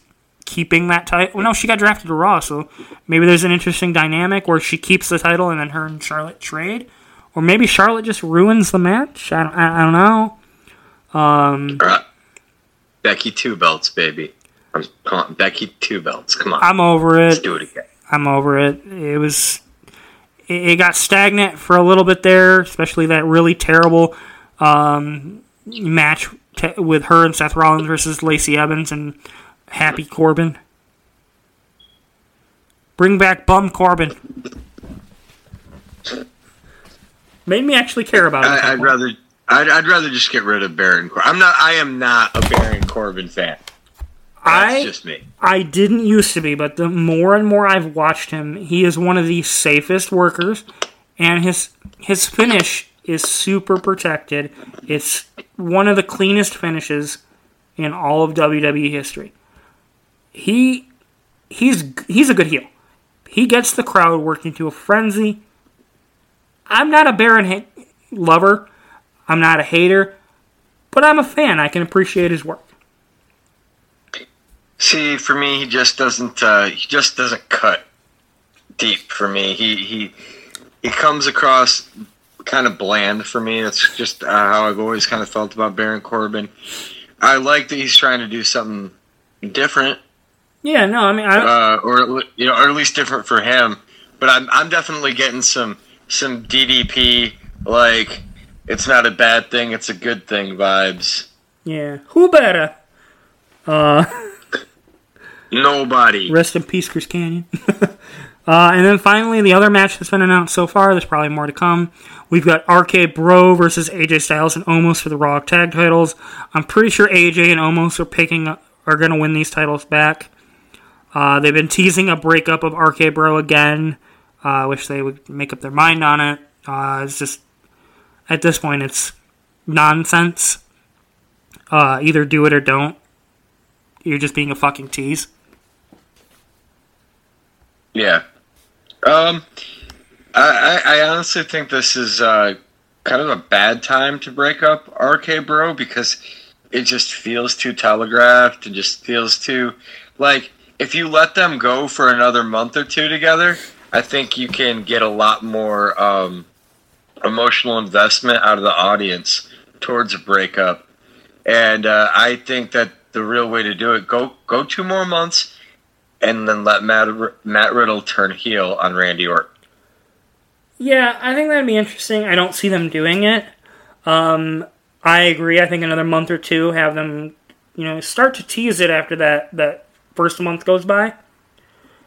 keeping that title. Well, no, she got drafted to Raw, so maybe there's an interesting dynamic where she keeps the title and then her and Charlotte trade, or maybe Charlotte just ruins the match. I don't, I, I don't know. Right. Becky two belts, baby. I'm calling Becky two belts. Come on, I'm over let's it. do it again. I'm over it. It was it it got stagnant for a little bit there, especially that really terrible um, match t- with her and Seth Rollins versus Lacey Evans and Happy Corbin. Bring back Bum Corbin. Made me actually care about it. I, I'd rather, I'd, I'd rather just get rid of Baron Corbin. I'm not, I am not a Baron Corbin fan. That's I just me. I didn't used to be, but the more and more I've watched him, he is one of the safest workers, and his his finish is super protected. It's one of the cleanest finishes in all of WWE history. He he's he's a good heel. He gets the crowd working to a frenzy. I'm not a Baron ha- lover. I'm not a hater, but I'm a fan. I can appreciate his work. See, for me, he just doesn't, uh, he just doesn't cut deep for me. He, he, he comes across kind of bland for me. That's just uh, how I've always kind of felt about Baron Corbin. I like that he's trying to do something different, Yeah, no, I mean, I, uh, or you know, or at least different for him. But I'm I'm definitely getting some some DDP like it's not a bad thing, it's a good thing vibes. Yeah. Who better? Uh, Nobody. rest in peace, Chris Kanyon. uh, and then finally, the other match that's been announced so far, there's probably more to come. We've got RK Bro versus AJ Styles and Omos for the Raw Tag titles. I'm pretty sure AJ and Omos are picking up, are going to win these titles back. Uh, they've been teasing a breakup of RK Bro again. I uh, wish they would make up their mind on it. Uh, it's just, at this point, it's nonsense. Uh, either do it or don't. You're just being a fucking tease. Yeah. Um, I, I honestly think this is uh, kind of a bad time to break up RK Bro because it just feels too telegraphed. It just feels too like if you let them go for another month or two together, I think you can get a lot more um, emotional investment out of the audience towards a breakup. And uh, I think that the real way to do it go go two more months, and then let Matt Matt Riddle turn heel on Randy Orton. Yeah, I think that'd be interesting. I don't see them doing it. Um, I agree. I think another month or two, have them, you know, start to tease it after that that first month goes by,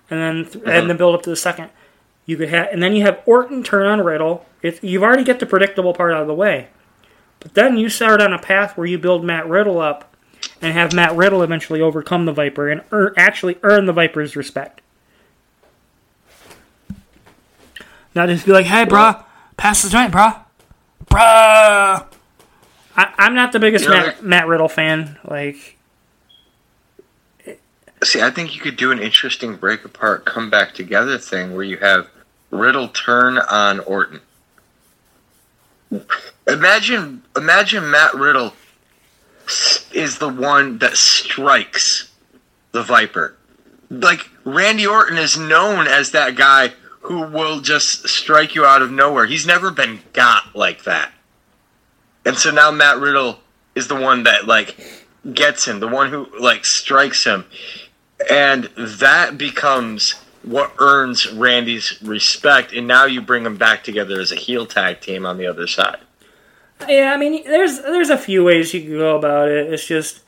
and then th- mm-hmm. and then build up to the second. You could have, and then you have Orton turn on Riddle. It, you've already get the predictable part out of the way, but then you start on a path where you build Matt Riddle up, and have Matt Riddle eventually overcome the Viper and er, actually earn the Viper's respect. Not just be like, hey, bruh, pass the joint, bruh. Bruh. I, am not the biggest know, Matt, Matt Riddle fan. Like, see, I think you could do an interesting break apart, come back together thing where you have Riddle turn on Orton. Imagine, imagine Matt Riddle is the one that strikes the Viper. Like Randy Orton is known as that guy who will just strike you out of nowhere. He's never been got like that. And so now Matt Riddle is the one that like gets him, the one who like strikes him. And that becomes what earns Randy's respect and now you bring them back together as a heel tag team on the other side. Yeah, I mean there's there's a few ways you could go about it. It's just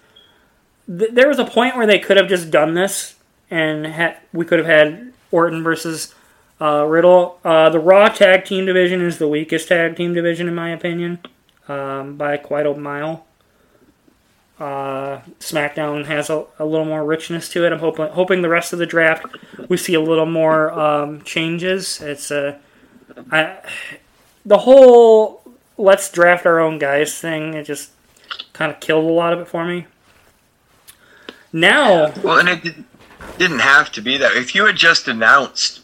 th- there was a point where they could have just done this and ha- we could have had Orton versus uh, Riddle, uh, the Raw tag team division is the weakest tag team division in my opinion, um, by quite a mile. Uh, SmackDown has a, a, little more richness to it. I'm hoping hoping the rest of the draft we see a little more um, changes. It's a I, the whole let's draft our own guys thing. It just kind of killed a lot of it for me. Now, well, and it didn't have to be that. If you had just announced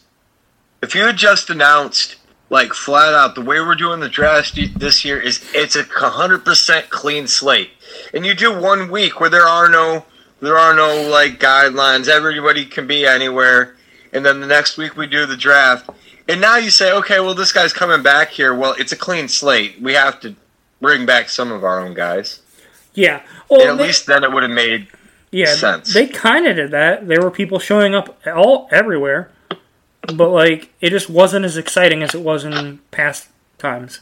if you had just announced like flat out the way we're doing the draft this year is it's a 100% clean slate. And you do one week where there are no there are no like guidelines. Everybody can be anywhere. And then the next week we do the draft. And now you say okay well this guy's coming back here. Well it's a clean slate. We have to bring back some of our own guys. Yeah. Well, and at they, least then it would have made yeah sense. they kind of did that. There were people showing up all everywhere but like it just wasn't as exciting as it was in past times.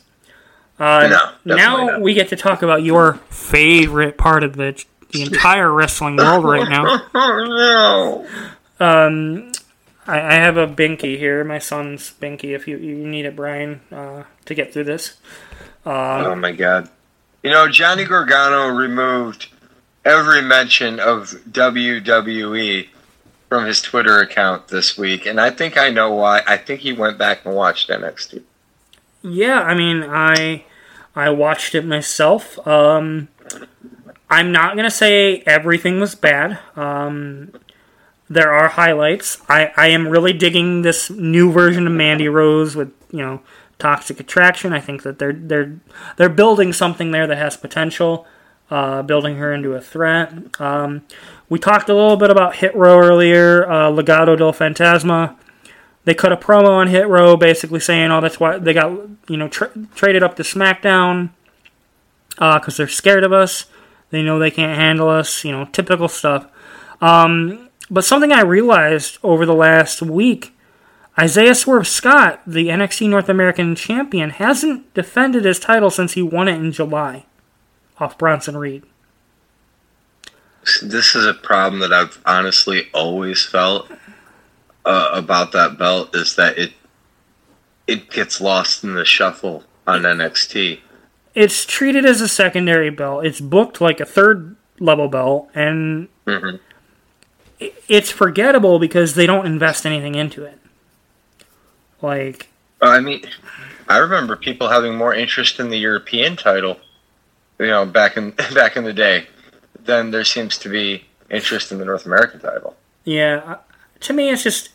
Uh, no, now not. we get to talk about your favorite part of the the entire wrestling world right now. no. Um, I, I, have a binky here, my son's binky. If you you need it, Brian, uh, to get through this. Uh, oh my god! You know Johnny Gargano removed every mention of WWE from his Twitter account this week, and I think I know why. I think he went back and watched NXT. Yeah, I mean, I I watched it myself. Um, I'm not gonna say everything was bad. Um, there are highlights. I, I am really digging this new version of Mandy Rose with you know toxic attraction. I think that they're they're they're building something there that has potential, uh, building her into a threat. Um, we talked a little bit about Hit Row earlier, uh, Legado del Fantasma. They cut a promo on Hit Row basically saying, oh, that's why they got, you know, tra- traded up to SmackDown because uh, they're scared of us. They know they can't handle us, you know, typical stuff. Um, but something I realized over the last week Isaiah Swerve Scott, the NXT North American champion, hasn't defended his title since he won it in July off Bronson Reed this is a problem that I've honestly always felt uh, about that belt is that it it gets lost in the shuffle on NXT. It's treated as a secondary belt. It's booked like a third level belt, and Mhm. it's forgettable because they don't invest anything into it. Like, I mean, I remember people having more interest in the European title, you know, back in back in the day, than there seems to be interest in the North American title. yeah, uh, to me, it's just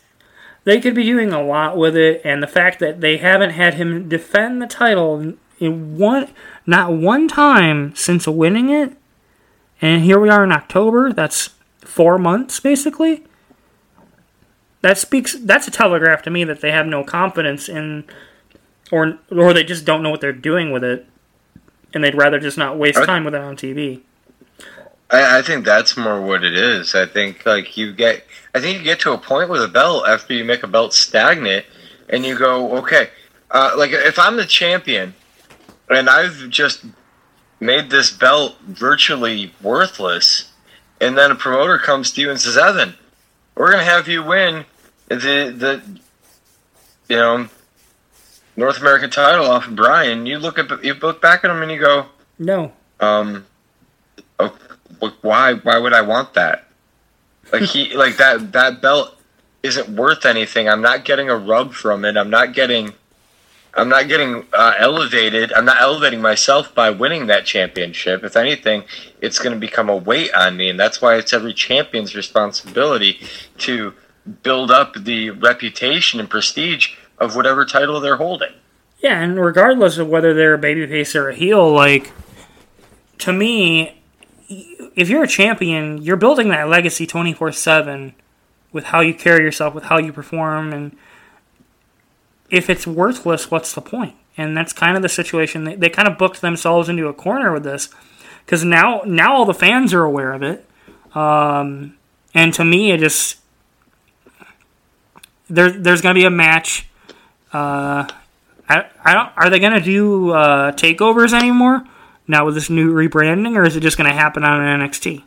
they could be doing a lot with it, and the fact that they haven't had him defend the title in one, not one time since winning it, and here we are in October. That's four months basically. That speaks. That's a telegraph to me that they have no confidence in, or or they just don't know what they're doing with it, and they'd rather just not waste time with it on TV. I, I think that's more what it is. I think like you get, I think you get to a point with a belt after you make a belt stagnant, and you go, okay, uh, like if I'm the champion, and I've just made this belt virtually worthless, and then a promoter comes to you and says, Evan, we're gonna have you win the the, you know, North American title off of Brian. You look at you look back at him and you go, No, um, why? Why would I want that? Like he, like that. That belt isn't worth anything. I'm not getting a rub from it. I'm not getting. I'm not getting uh, elevated. I'm not elevating myself by winning that championship. If anything, it's going to become a weight on me, and that's why it's every champion's responsibility to build up the reputation and prestige of whatever title they're holding. Yeah, and regardless of whether they're a babyface or a heel, like to me, if you're a champion, you're building that legacy twenty four seven with how you carry yourself, with how you perform, and if it's worthless, what's the point? And that's kind of the situation. They, they kind of booked themselves into a corner with this because now now all the fans are aware of it, um, and to me, it just there there's going to be a match. Uh, I, I don't. Are they gonna do uh, takeovers anymore now with this new rebranding, or is it just gonna happen on NXT?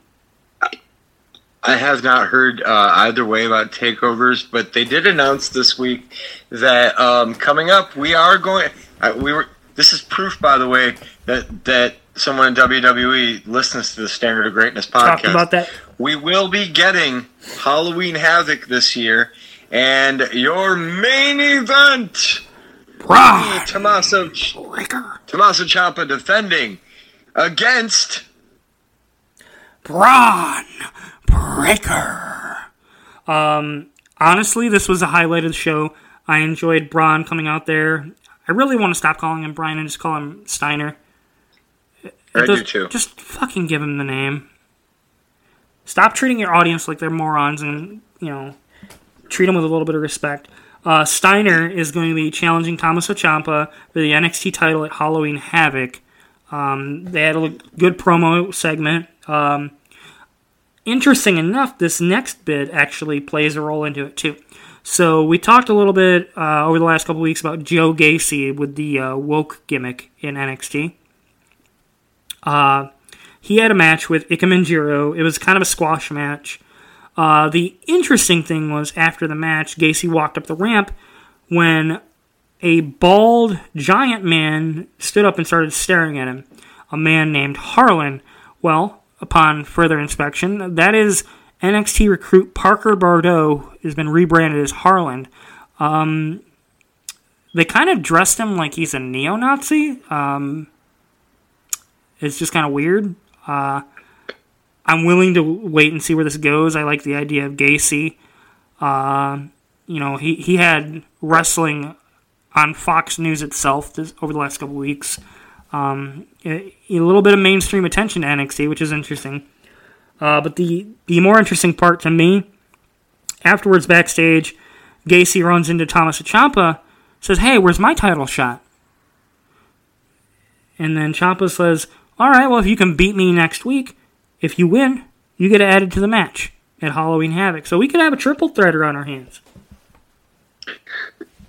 I have not heard uh, either way about takeovers, but they did announce this week that um, coming up we are going. Uh, we were. This is proof, by the way, that that someone in WWE listens to the Standard of Greatness podcast. Talked about that. We will be getting Halloween Havoc this year, and your main event, Tommaso. Tommaso Ciampa defending against Bron Breakker. Um, honestly, this was a highlight of the show. I enjoyed Braun coming out there. I really want to stop calling him Brian and just call him Steiner. It I do too. Just fucking give him the name. Stop treating your audience like they're morons and, you know, treat them with a little bit of respect. Uh, Steiner is going to be challenging Tommaso Ciampa for the NXT title at Halloween Havoc. Um, they had a good promo segment. Um, interesting enough, this next bit actually plays a role into it too. So we talked a little bit uh, over the last couple weeks about Joe Gacy with the uh, woke gimmick in NXT. Uh, he had a match with Ikemen Jiro. It was kind of a squash match. Uh, the interesting thing was after the match, Gacy walked up the ramp when a bald giant man stood up and started staring at him. A man named Harland. Well, upon further inspection, that is NXT recruit Parker Boudreaux has been rebranded as Harland. Um, they kind of dressed him like he's a neo-Nazi. Um, it's just kind of weird. Uh, I'm willing to wait and see where this goes. I like the idea of Gacy. Uh, you know, he, he had wrestling on Fox News itself this, over the last couple weeks. Um, a, a little bit of mainstream attention to NXT, which is interesting. Uh, but the, the more interesting part to me, afterwards backstage, Gacy runs into Thomas Ciampa, says, "Hey, where's my title shot?" And then Ciampa says, "All right, well, if you can beat me next week, if you win, you get added to the match at Halloween Havoc. So we could have a triple threater on our hands."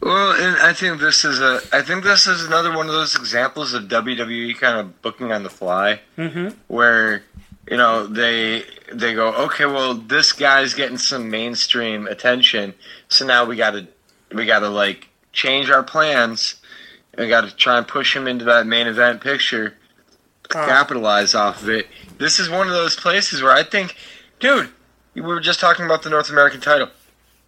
Well, and I think this is a. I think this is another one of those examples of WWE kind of booking on the fly, Mm-hmm. where you know they they go, okay, well, this guy's getting some mainstream attention, so now we got to we got to like change our plans. We got to try and push him into that main event picture. capitalize off of it. This is one of those places where I think, dude, we were just talking about the North American title.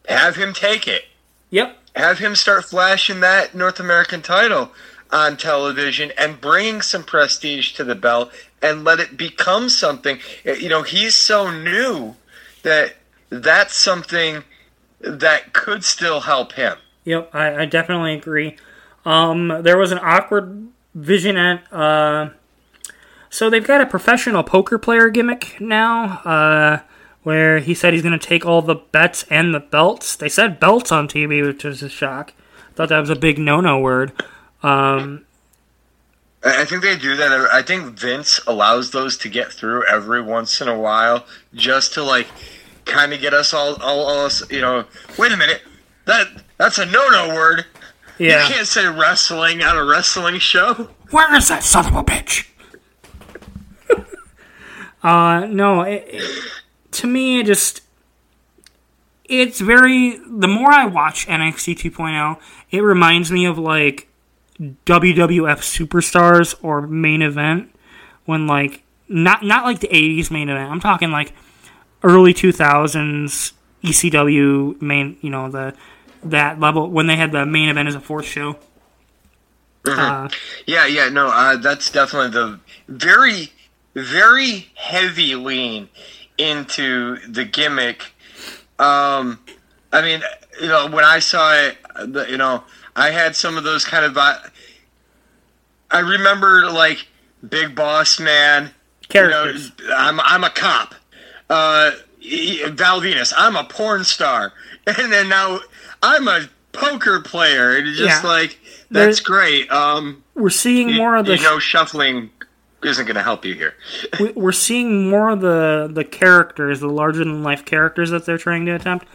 Have him take it. Yep. Have him start flashing that North American title on television and bringing some prestige to the belt and let it become something. You know, he's so new that that's something that could still help him. Yep, I, I definitely agree. Um, there was an awkward vision at. Uh, so they've got a professional poker player gimmick now, uh, where he said he's going to take all the bets and the belts. They said belts on TV, which was a shock. I Thought that was a big no-no word. Um, I I think they do that. I think Vince allows those to get through every once in a while, just to like kind of get us all, all, all us, you know. Wait a minute, that that's a no-no word. yeah. You can't say wrestling on a wrestling show. Where is that son of a bitch? uh, no, it, it- to me, it just. It's very. The more I watch NXT 2.0, it reminds me of like WWF Superstars or main event when like. Not, not like the 80s main event. I'm talking like early 2000s ECW main, you know, the that level when they had the main event as a fourth show. Uh, Yeah, yeah, no, uh, that's definitely the very, very heavy lean into the gimmick. Um, I mean, you know, when I saw it, the, you know, I had some of those kind of. I remember like Big Boss Man. characters. You know, I'm I'm a cop. Uh, Val Venis, I'm a porn star, and then now I'm a poker player. And it's just Yeah. like There's- that's great. Um, We're seeing more of the you know, shuffling isn't going to help you here. we- we're seeing more of the the characters, the larger than life characters that they're trying to attempt.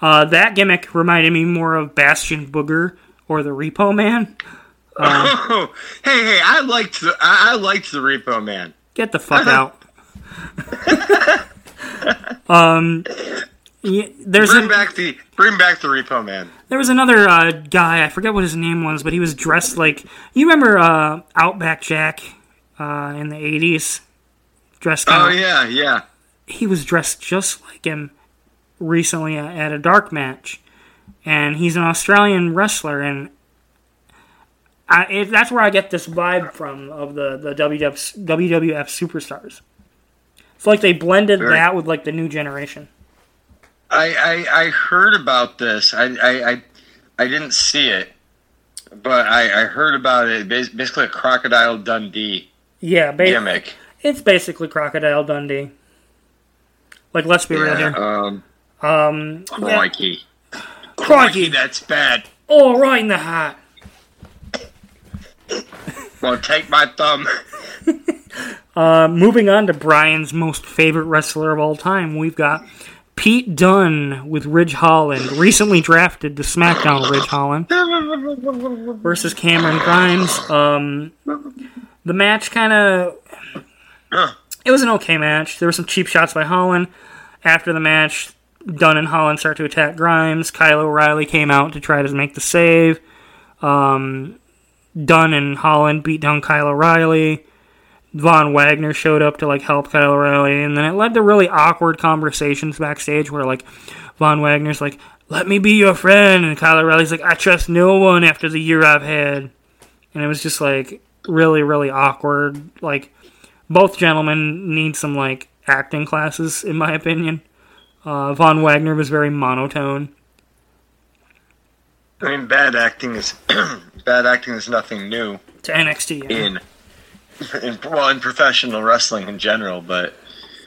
Uh, that gimmick reminded me more of Bastian Booger or the Repo Man. Oh, hey, hey! I liked the I, I liked the Repo Man. Get the fuck out. um, yeah, there's Bring a, back the bring back the Repo Man. there was another uh, guy. I forget what his name was, but he was dressed like you remember uh, Outback Jack uh, in the '80s. Dressed Oh of yeah, yeah. he was dressed just like him recently at a dark match, and he's an Australian wrestler, and I, it, that's where I get this vibe from of the the WWF, WWF superstars. It's like they blended Very- that with like the new generation. I, I I heard about this. I I I, I didn't see it, but I, I heard about it. Basically, a Crocodile Dundee Yeah, ba- gimmick. it's basically Crocodile Dundee. Like, let's be real here. um, Um, yeah. crikey, crikey, that's bad. all right in the hat. Well, take my thumb. Uh, moving on to Brian's most favorite wrestler of all time, we've got Pete Dunne with Ridge Holland, recently drafted to SmackDown Ridge Holland, versus Cameron Grimes. Um, the match kind of. It was an okay match. There were some cheap shots by Holland. After the match, Dunn and Holland start to attack Grimes. Kyle O'Reilly came out to try to make the save. Um, Dunn and Holland beat down Kyle O'Reilly. Von Wagner showed up to like help Kyle O'Reilly, and then it led to really awkward conversations backstage where like Von Wagner's like, "Let me be your friend," and Kyle O'Reilly's like, "I trust no one after the year I've had," and it was just like really really awkward. Like both gentlemen need some like acting classes, in my opinion. Uh, Von Wagner was very monotone. I mean, bad acting is bad acting is nothing new To NXT, yeah. in, in well in professional wrestling in general, but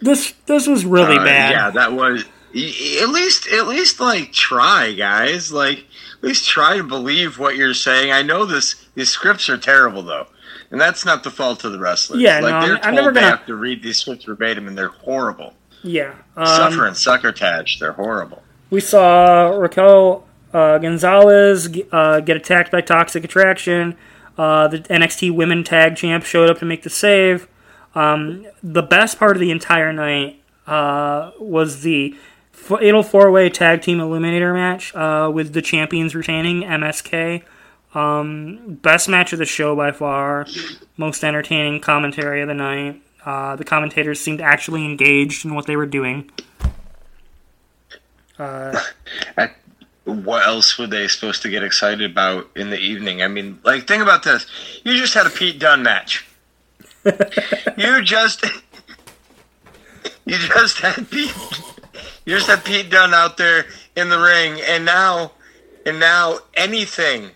this this was really uh, bad. Yeah, that was at least at least like try, guys. Like at least try to believe what you're saying. I know this these scripts are terrible though. And that's not the fault of the wrestlers. Yeah, like no, they're I'm- told I'm never they gonna- have to read these scripts verbatim, and they're horrible. yeah. Um, Suffering succotash, they're horrible. We saw Raquel uh, Gonzalez uh, get attacked by Toxic Attraction. Uh, the NXT Women Tag Champ showed up to make the save. Um, the best part of the entire night uh, was the Fatal Four Way Tag Team Eliminator match uh, with the champions retaining MSK, Um, best match of the show by far. Most entertaining commentary of the night. Uh, the commentators seemed actually engaged in what they were doing. Uh, what else were they supposed to get excited about in the evening? I mean, like, think about this. You just had a Pete Dunne match. you just, you just had Pete, you just had Pete Dunne out there in the ring, and now, and now anything,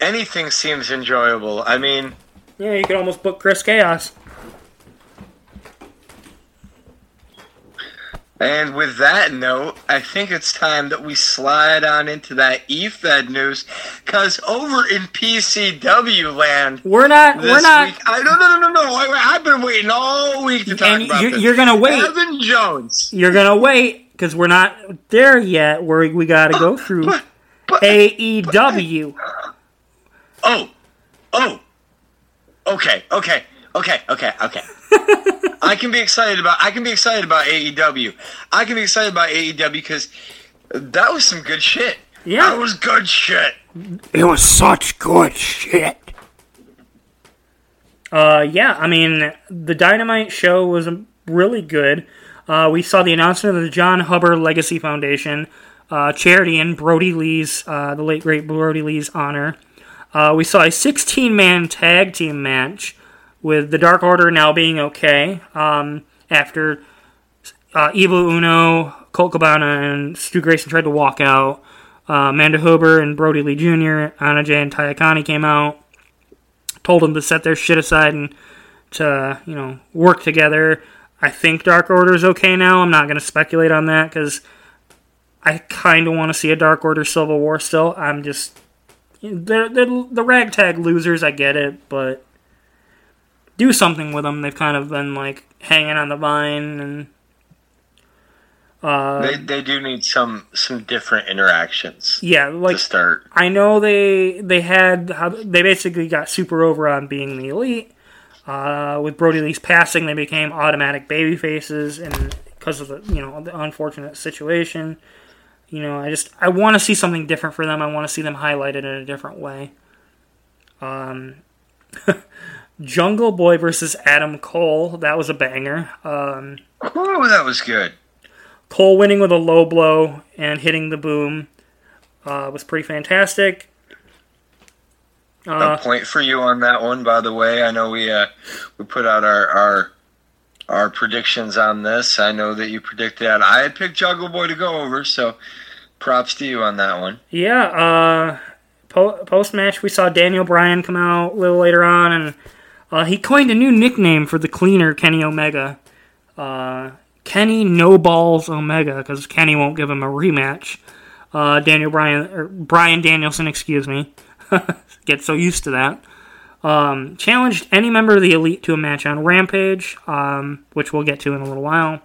anything seems enjoyable. I mean, Yeah, you could almost book Chris Chaos. And with that note, I think it's time that we slide on into that E-Fed news, because over in PCW land We're not. we're not. week, I no no no no no. I've been waiting all week to talk And about you're, this. you're gonna wait. Evan Jones. You're gonna wait because we're not there yet. Where we gotta go through But, but AEW. Oh oh okay okay okay okay okay. I can be excited about I can be excited about AEW. I can be excited about AEW because that was some good shit. Yeah. that was good shit. It was such good shit. Uh, yeah, I mean, the Dynamite show was really good. Uh, we saw the announcement of the John Hubbard Legacy Foundation uh, charity in Brodie Lee's, uh, the late great Brodie Lee's honor. Uh, we saw a 16 man tag team match with the Dark Order now being okay um, after uh, Evil Uno, Colt Cabana, and Stu Grayson tried to walk out. Uh, Amanda Huber and Brodie Lee Jr., Anna Jay and Tay Conti came out, told them to set their shit aside and to, you know, work together. I think Dark Order is okay now. I'm not going to speculate on that because I kind of want to see a Dark Order Civil War still. I'm just. They're, they're the ragtag losers, I get it, but do something with them. They've kind of been, like, hanging on the vine and. Uh, They, they do need some some different interactions yeah, like to start. I know they they had how they basically got super over on being the elite. Uh, with Brodie Lee's passing, they became automatic baby faces, and because of the you know the unfortunate situation, you know I just I want to see something different for them. I want to see them highlighted in a different way. Um, Jungle Boy versus Adam Cole, that was a banger. Um, Oh, that was good. Cole winning with a low blow and hitting the boom uh, was pretty fantastic. Uh, a point for you on that one, by the way. I know we uh, we put out our, our our predictions on this. I know that you predicted that. I had picked Jungle Boy to go over, so props to you on that one. Yeah, uh, po- post match, we saw Daniel Bryan come out a little later on, and uh, he coined a new nickname for the cleaner, Kenny Omega. Uh, Kenny No Balls Omega, because Kenny won't give him a rematch. Uh, Daniel Bryan, or Bryan Danielson, excuse me. Get so used to that. Um, challenged any member of the Elite to a match on Rampage, um, which we'll get to in a little while.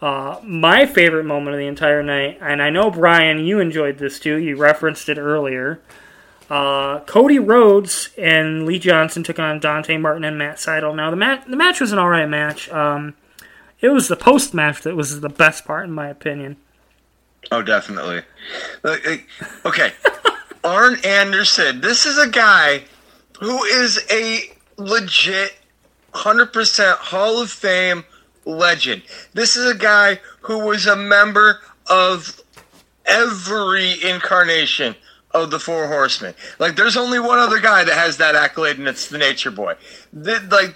Uh, my favorite moment of the entire night, and I know Brian, you enjoyed this too. You referenced it earlier. Uh, Cody Rhodes and Lee Johnson took on Dante Martin and Matt Sydal. Now the match, the match was an alright match. Um, it was the post match that was the best part, in my opinion. Oh, definitely. Like, like, Okay, Arn Anderson. This is a guy who is a legit 100% Hall of Fame legend. This is a guy who was a member of every incarnation of the Four Horsemen. Like, there's only one other guy that has that accolade, and it's the Nature Boy. The, like,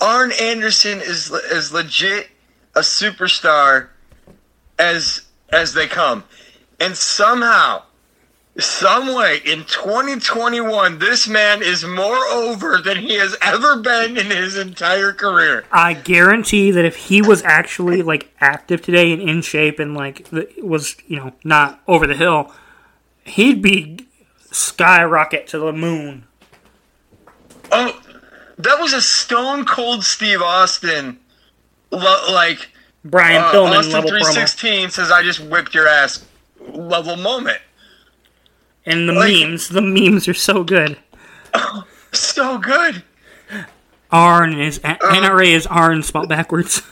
Arn Anderson is is legit a superstar as as they come, and somehow, some way, in 2021, this man is more over than he has ever been in his entire career. I guarantee that if he was actually like active today and in shape and like was you know not over the hill, he'd be skyrocket to the moon. Oh, that was a stone cold Steve Austin, like Brian uh, Pillman Austin level promo. 316 says, "I just whipped your ass." Level moment. And the Like- memes, the memes are so good. Oh, So good. Arn is Uh. NRA is Arn spelled backwards.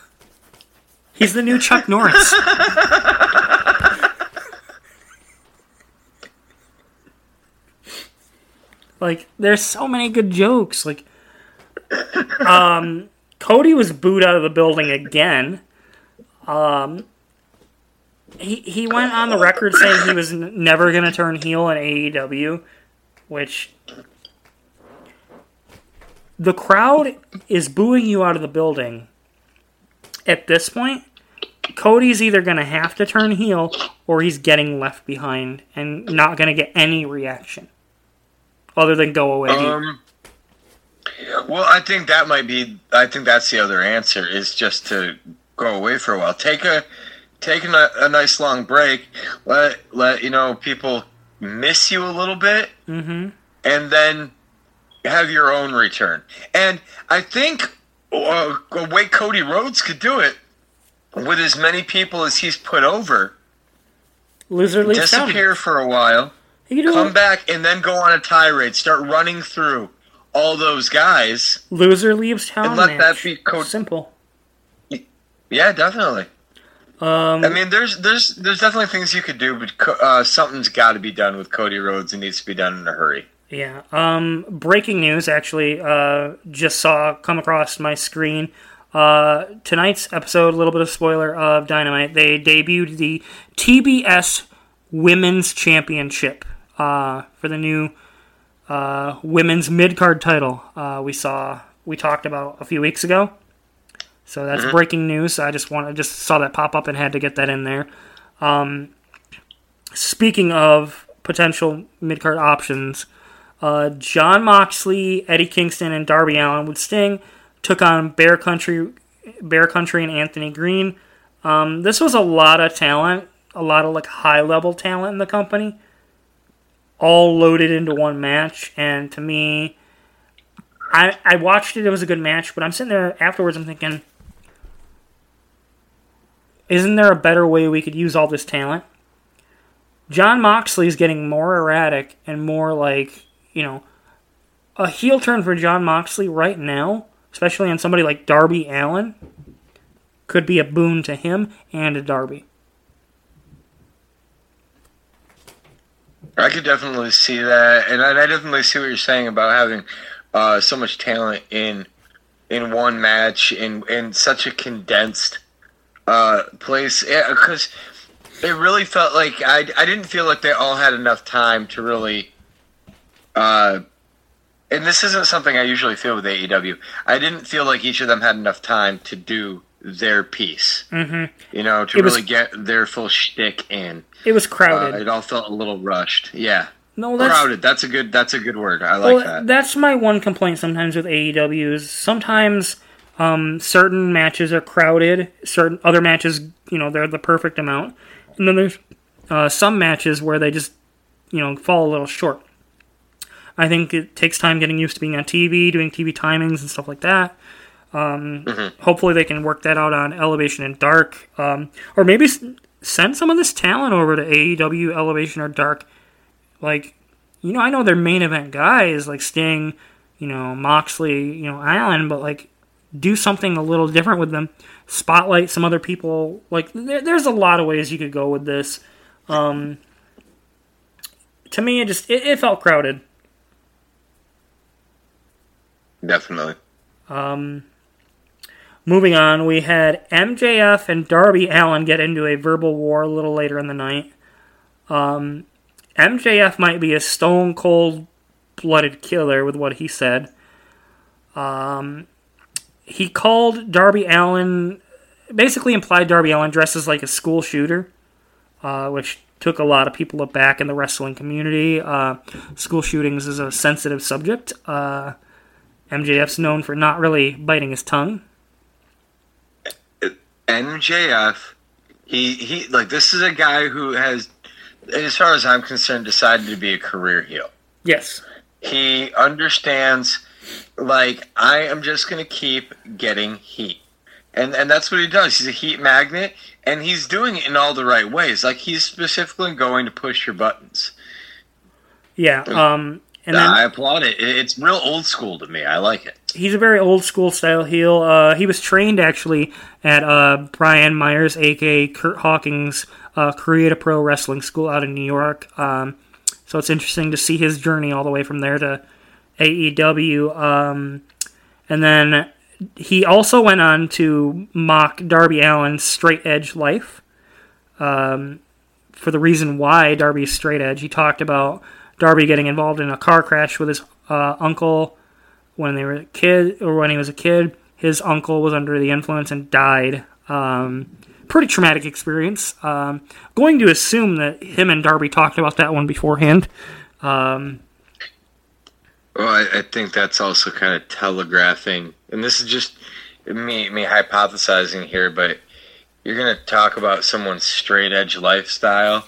He's the new Chuck Norris. Like, there's so many good jokes. Like, um, Cody was booed out of the building again. Um, he he went on the record saying he was n- never going to turn heel in AEW, which the crowd is booing you out of the building. At this point, Cody's either going to have to turn heel or he's getting left behind and not going to get any reaction other than go away. Um, well, I think that might be. I think that's the other answer is just to go away for a while. Take a take a, a nice long break. Let let you know people miss you a little bit, hmm and then have your own return. And I think uh, a way Cody Rhodes could do it with as many people as he's put over, Loser leaves town. disappear for a while. Come it. back and then go on a tirade. Start running through all those guys. Loser leaves town. And let match. that be simple. Yeah, definitely. Um, I mean, there's there's there's definitely things you could do, but uh, something's got to be done with Cody Rhodes. It needs to be done in a hurry. Yeah. Um, breaking news, actually, uh, just saw come across my screen. Uh, tonight's episode, a little bit of spoiler of Dynamite. They debuted the TBS Women's Championship uh, for the new uh, women's mid card title. Uh, we saw, we talked about a few weeks ago. So that's breaking news. I just want, I just saw that pop up and had to get that in there. Um, speaking of potential mid card options, uh, Jon Moxley, Eddie Kingston, and Darby Allin with Sting took on Bear Country, Bear Country, and Anthony Green. Um, this was a lot of talent, a lot of like high level talent in the company, all loaded into one match. And to me, I I watched it. It was a good match, but I'm sitting there afterwards. I'm thinking, isn't there a better way we could use all this talent? Jon Moxley is getting more erratic and more like, you know, a heel turn for Jon Moxley right now, especially on somebody like Darby Allin, could be a boon to him and to Darby. I could definitely see that, and I, I definitely see what you're saying about having uh, so much talent in in one match in in such a condensed uh, place. Yeah, because it really felt like I I didn't feel like they all had enough time to really. Uh, and this isn't something I usually feel with AEW. I didn't feel like each of them had enough time to do their piece. Mm-hmm. You know, to It was- really get their full shtick in. It was Uh, crowded. it all felt a little rushed. Yeah. no, that's crowded. That's a good. That's a good word. I like well, that. that's my one complaint sometimes with AEW is sometimes um, certain matches are crowded, certain other matches, you know, they're the perfect amount, and then there's uh, some matches where they just, you know, fall a little short. I think it takes time getting used to being on TV, doing TV timings and stuff like that. Um, Hopefully, they can work that out on Elevation and Dark, um, or maybe s- send some of this talent over to AEW Elevation or Dark. Like, you know, I know their main event guys like Sting, you know, Moxley, you know, Allin, but like do something a little different with them. Spotlight some other people. Like there, there's a lot of ways you could go with this. Um, to me, it just it, it felt crowded. Definitely. Um, moving on, we had MJF and Darby Allin get into a verbal war a little later in the night. Um, MJF might be a stone cold blooded killer with what he said. Um, he called Darby Allin, basically implied Darby Allin dresses like a school shooter, uh, which took a lot of people aback in the wrestling community. Uh, school shootings is a sensitive subject. Uh, MJF's known for not really biting his tongue. MJF, he he like this is a guy who has, as far as I'm concerned, decided to be a career heel. Yes. He understands, like I am just gonna keep getting heat, and and that's what he does. He's a heat magnet, and he's doing it in all the right ways. Like he's specifically going to push your buttons. Yeah. Um, and then I applaud it. It- It's real old school to me. I like it. he's a very old school style heel. Uh, he was trained actually at uh, Brian Myers, aka Kurt Hawkins, uh, Create a Pro Wrestling School out in New York. Um, So it's interesting to see his journey all the way from there to AEW. Um, and then he also went on to mock Darby Allin's straight edge life. Um, for the reason why Darby's straight edge, he talked about Darby getting involved in a car crash with his uh, uncle when they were a kid, or when he was a kid. His uncle was under the influence and died. Um, pretty traumatic experience. Um, going to assume that him and Darby talked about that one beforehand. Um, well, I, I, think that's also kind of telegraphing, and this is just me me hypothesizing here, but you're gonna talk about someone's straight edge lifestyle.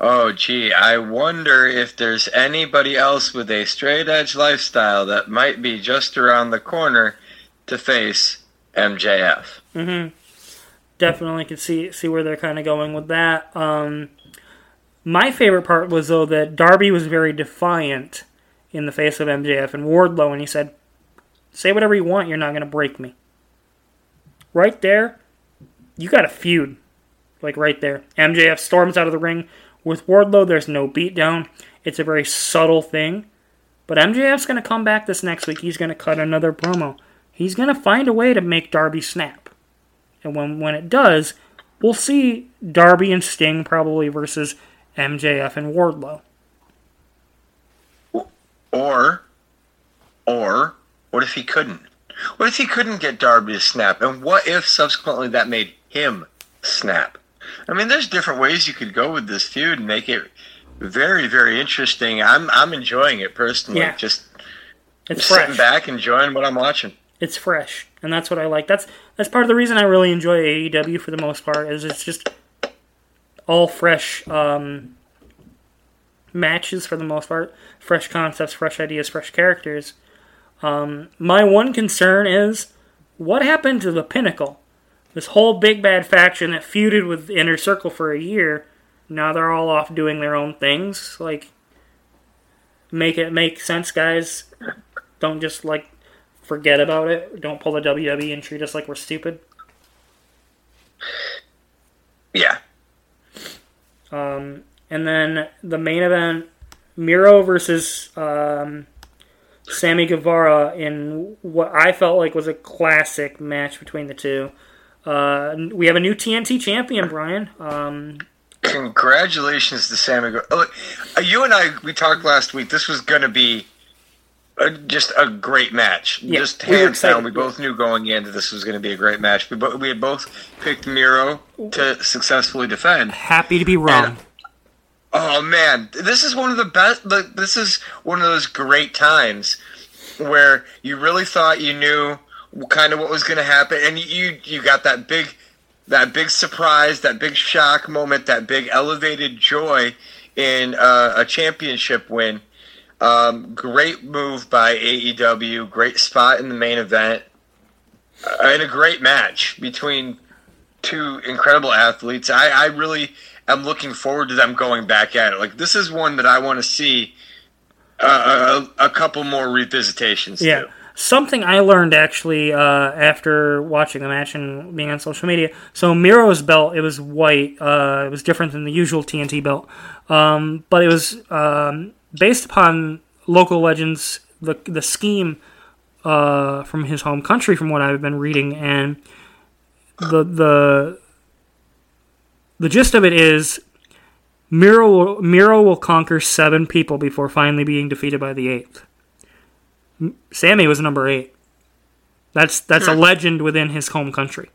Oh, gee, I wonder if there's anybody else with a straight edge lifestyle that might be just around the corner to face MJF. Mm-hmm. Definitely can see see where they're kind of going with that. Um, my favorite part was though that Darby was very defiant in the face of MJF and Wardlow, and he said, "Say whatever you want, you're not going to break me." Right there, you got a feud, like right there. MJF storms out of the ring with Wardlow. There's no beatdown. It's a very subtle thing, but MJF's going to come back this next week. He's going to cut another promo. He's going to find a way to make Darby snap, and when when it does, we'll see Darby and Sting probably versus MJF and Wardlow. Or, or what if he couldn't? What if he couldn't get Darby to snap? And what if subsequently that made him snap? I mean, there's different ways you could go with this feud and make it very, very interesting. I'm I'm enjoying it personally. Yeah. Just it's sitting back, enjoying what I'm watching. It's fresh, and that's what I like. That's that's part of the reason I really enjoy AEW for the most part. Is it's just all fresh um, matches for the most part, fresh concepts, fresh ideas, fresh characters. Um, my one concern is what happened to the Pinnacle? This whole big bad faction that feuded with Inner Circle for a year, now they're all off doing their own things. Like, make it make sense, guys. Don't just like forget about it. Don't pull the WWE and treat us like we're stupid. Yeah. Um, and then the main event, Miro versus um, Sammy Guevara in what I felt like was a classic match between the two. Uh, we have a new TNT champion, Brian. Um, Congratulations to Sammy Guevara. Uh, you and I, we talked last week. This was going to be a, just a great match. Yeah, just hands we down, we both knew going into this was going to be a great match. We, bo- we had both picked Miro to successfully defend. Happy to be wrong. And, oh man, this is one of the best. This is one of those great times where you really thought you knew kind of what was going to happen, and you you got that big that big surprise, that big shock moment, that big elevated joy in uh, a championship win um, great move by AEW. Great spot in the main event. Uh, and a great match between two incredible athletes. I, I really am looking forward to them going back at it. Like, this is one that I want to see uh, a, a, couple more revisitations yeah. To. Something I learned actually uh, after watching the match and being on social media. So Miro's belt, it was white. Uh, it was different than the usual TNT belt, um, but it was um, based upon local legends, the the scheme uh, from his home country, from what I've been reading, and the the the gist of it is Miro will, Miro will conquer seven people before finally being defeated by the eighth. Sammy was number eight. That's that's a legend within his home country.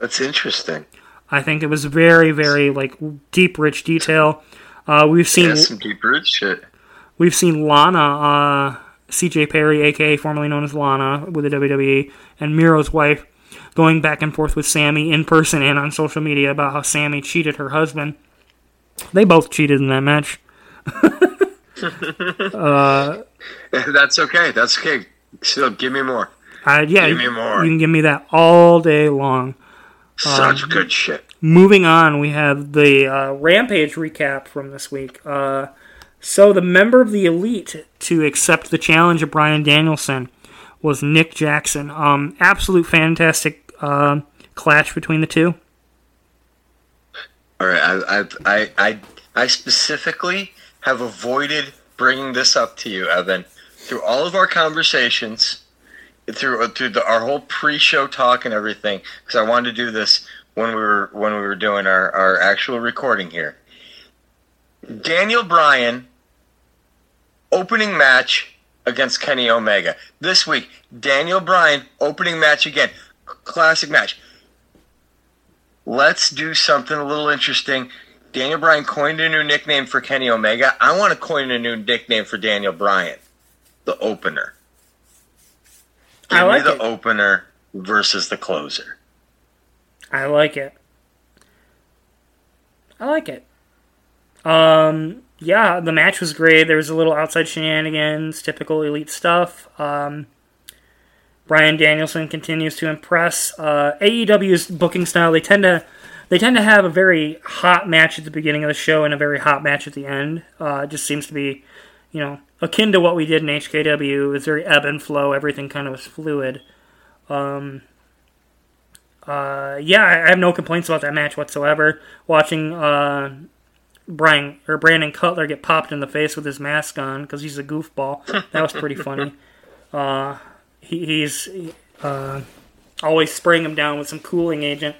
That's interesting. I think it was very, very like deep, rich detail. Uh, we've seen yeah, some deep root shit. We've seen Lana, uh, C.J. Perry, aka formerly known as Lana, with the WWE, and Miro's wife, going back and forth with Sammy in person and on social media about how Sammy cheated her husband. They both cheated in that match. uh, That's okay. That's okay. Still, give me more. Uh, yeah, give me more. You can give me that all day long. Such um, good shit. Moving on, we have the uh, Rampage recap from this week. Uh, so, the member of the Elite to accept the challenge of Bryan Danielson was Nick Jackson. Um, absolute fantastic uh, clash between the two. All right, I, I, I, I specifically have avoided bringing this up to you, Evan, through all of our conversations, through through the, our whole pre-show talk and everything, because I wanted to do this when we were when we were doing our, our actual recording here. Daniel Bryan opening match against Kenny Omega. This week, Daniel Bryan opening match again. Classic match. Let's do something a little interesting. Daniel Bryan coined a new nickname for Kenny Omega. I want to coin a new nickname for Daniel Bryan. The opener. Give I like me the it. opener versus the closer. I like it. I like it. Um, yeah, the match was great. There was a little outside shenanigans, typical elite stuff. Um, Bryan Danielson continues to impress. Uh, AEW's booking style they tend to they tend to have a very hot match at the beginning of the show and a very hot match at the end. Uh, it just seems to be, you know, akin to what we did in HKW. It was very ebb and flow. Everything kind of was fluid. Um, uh, yeah, I I have no complaints about that match whatsoever. Watching uh, Brian or Brandon Cutler get popped in the face with his mask on because he's a goofball. That was pretty funny. Uh, he, he's uh, always spraying him down with some cooling agent.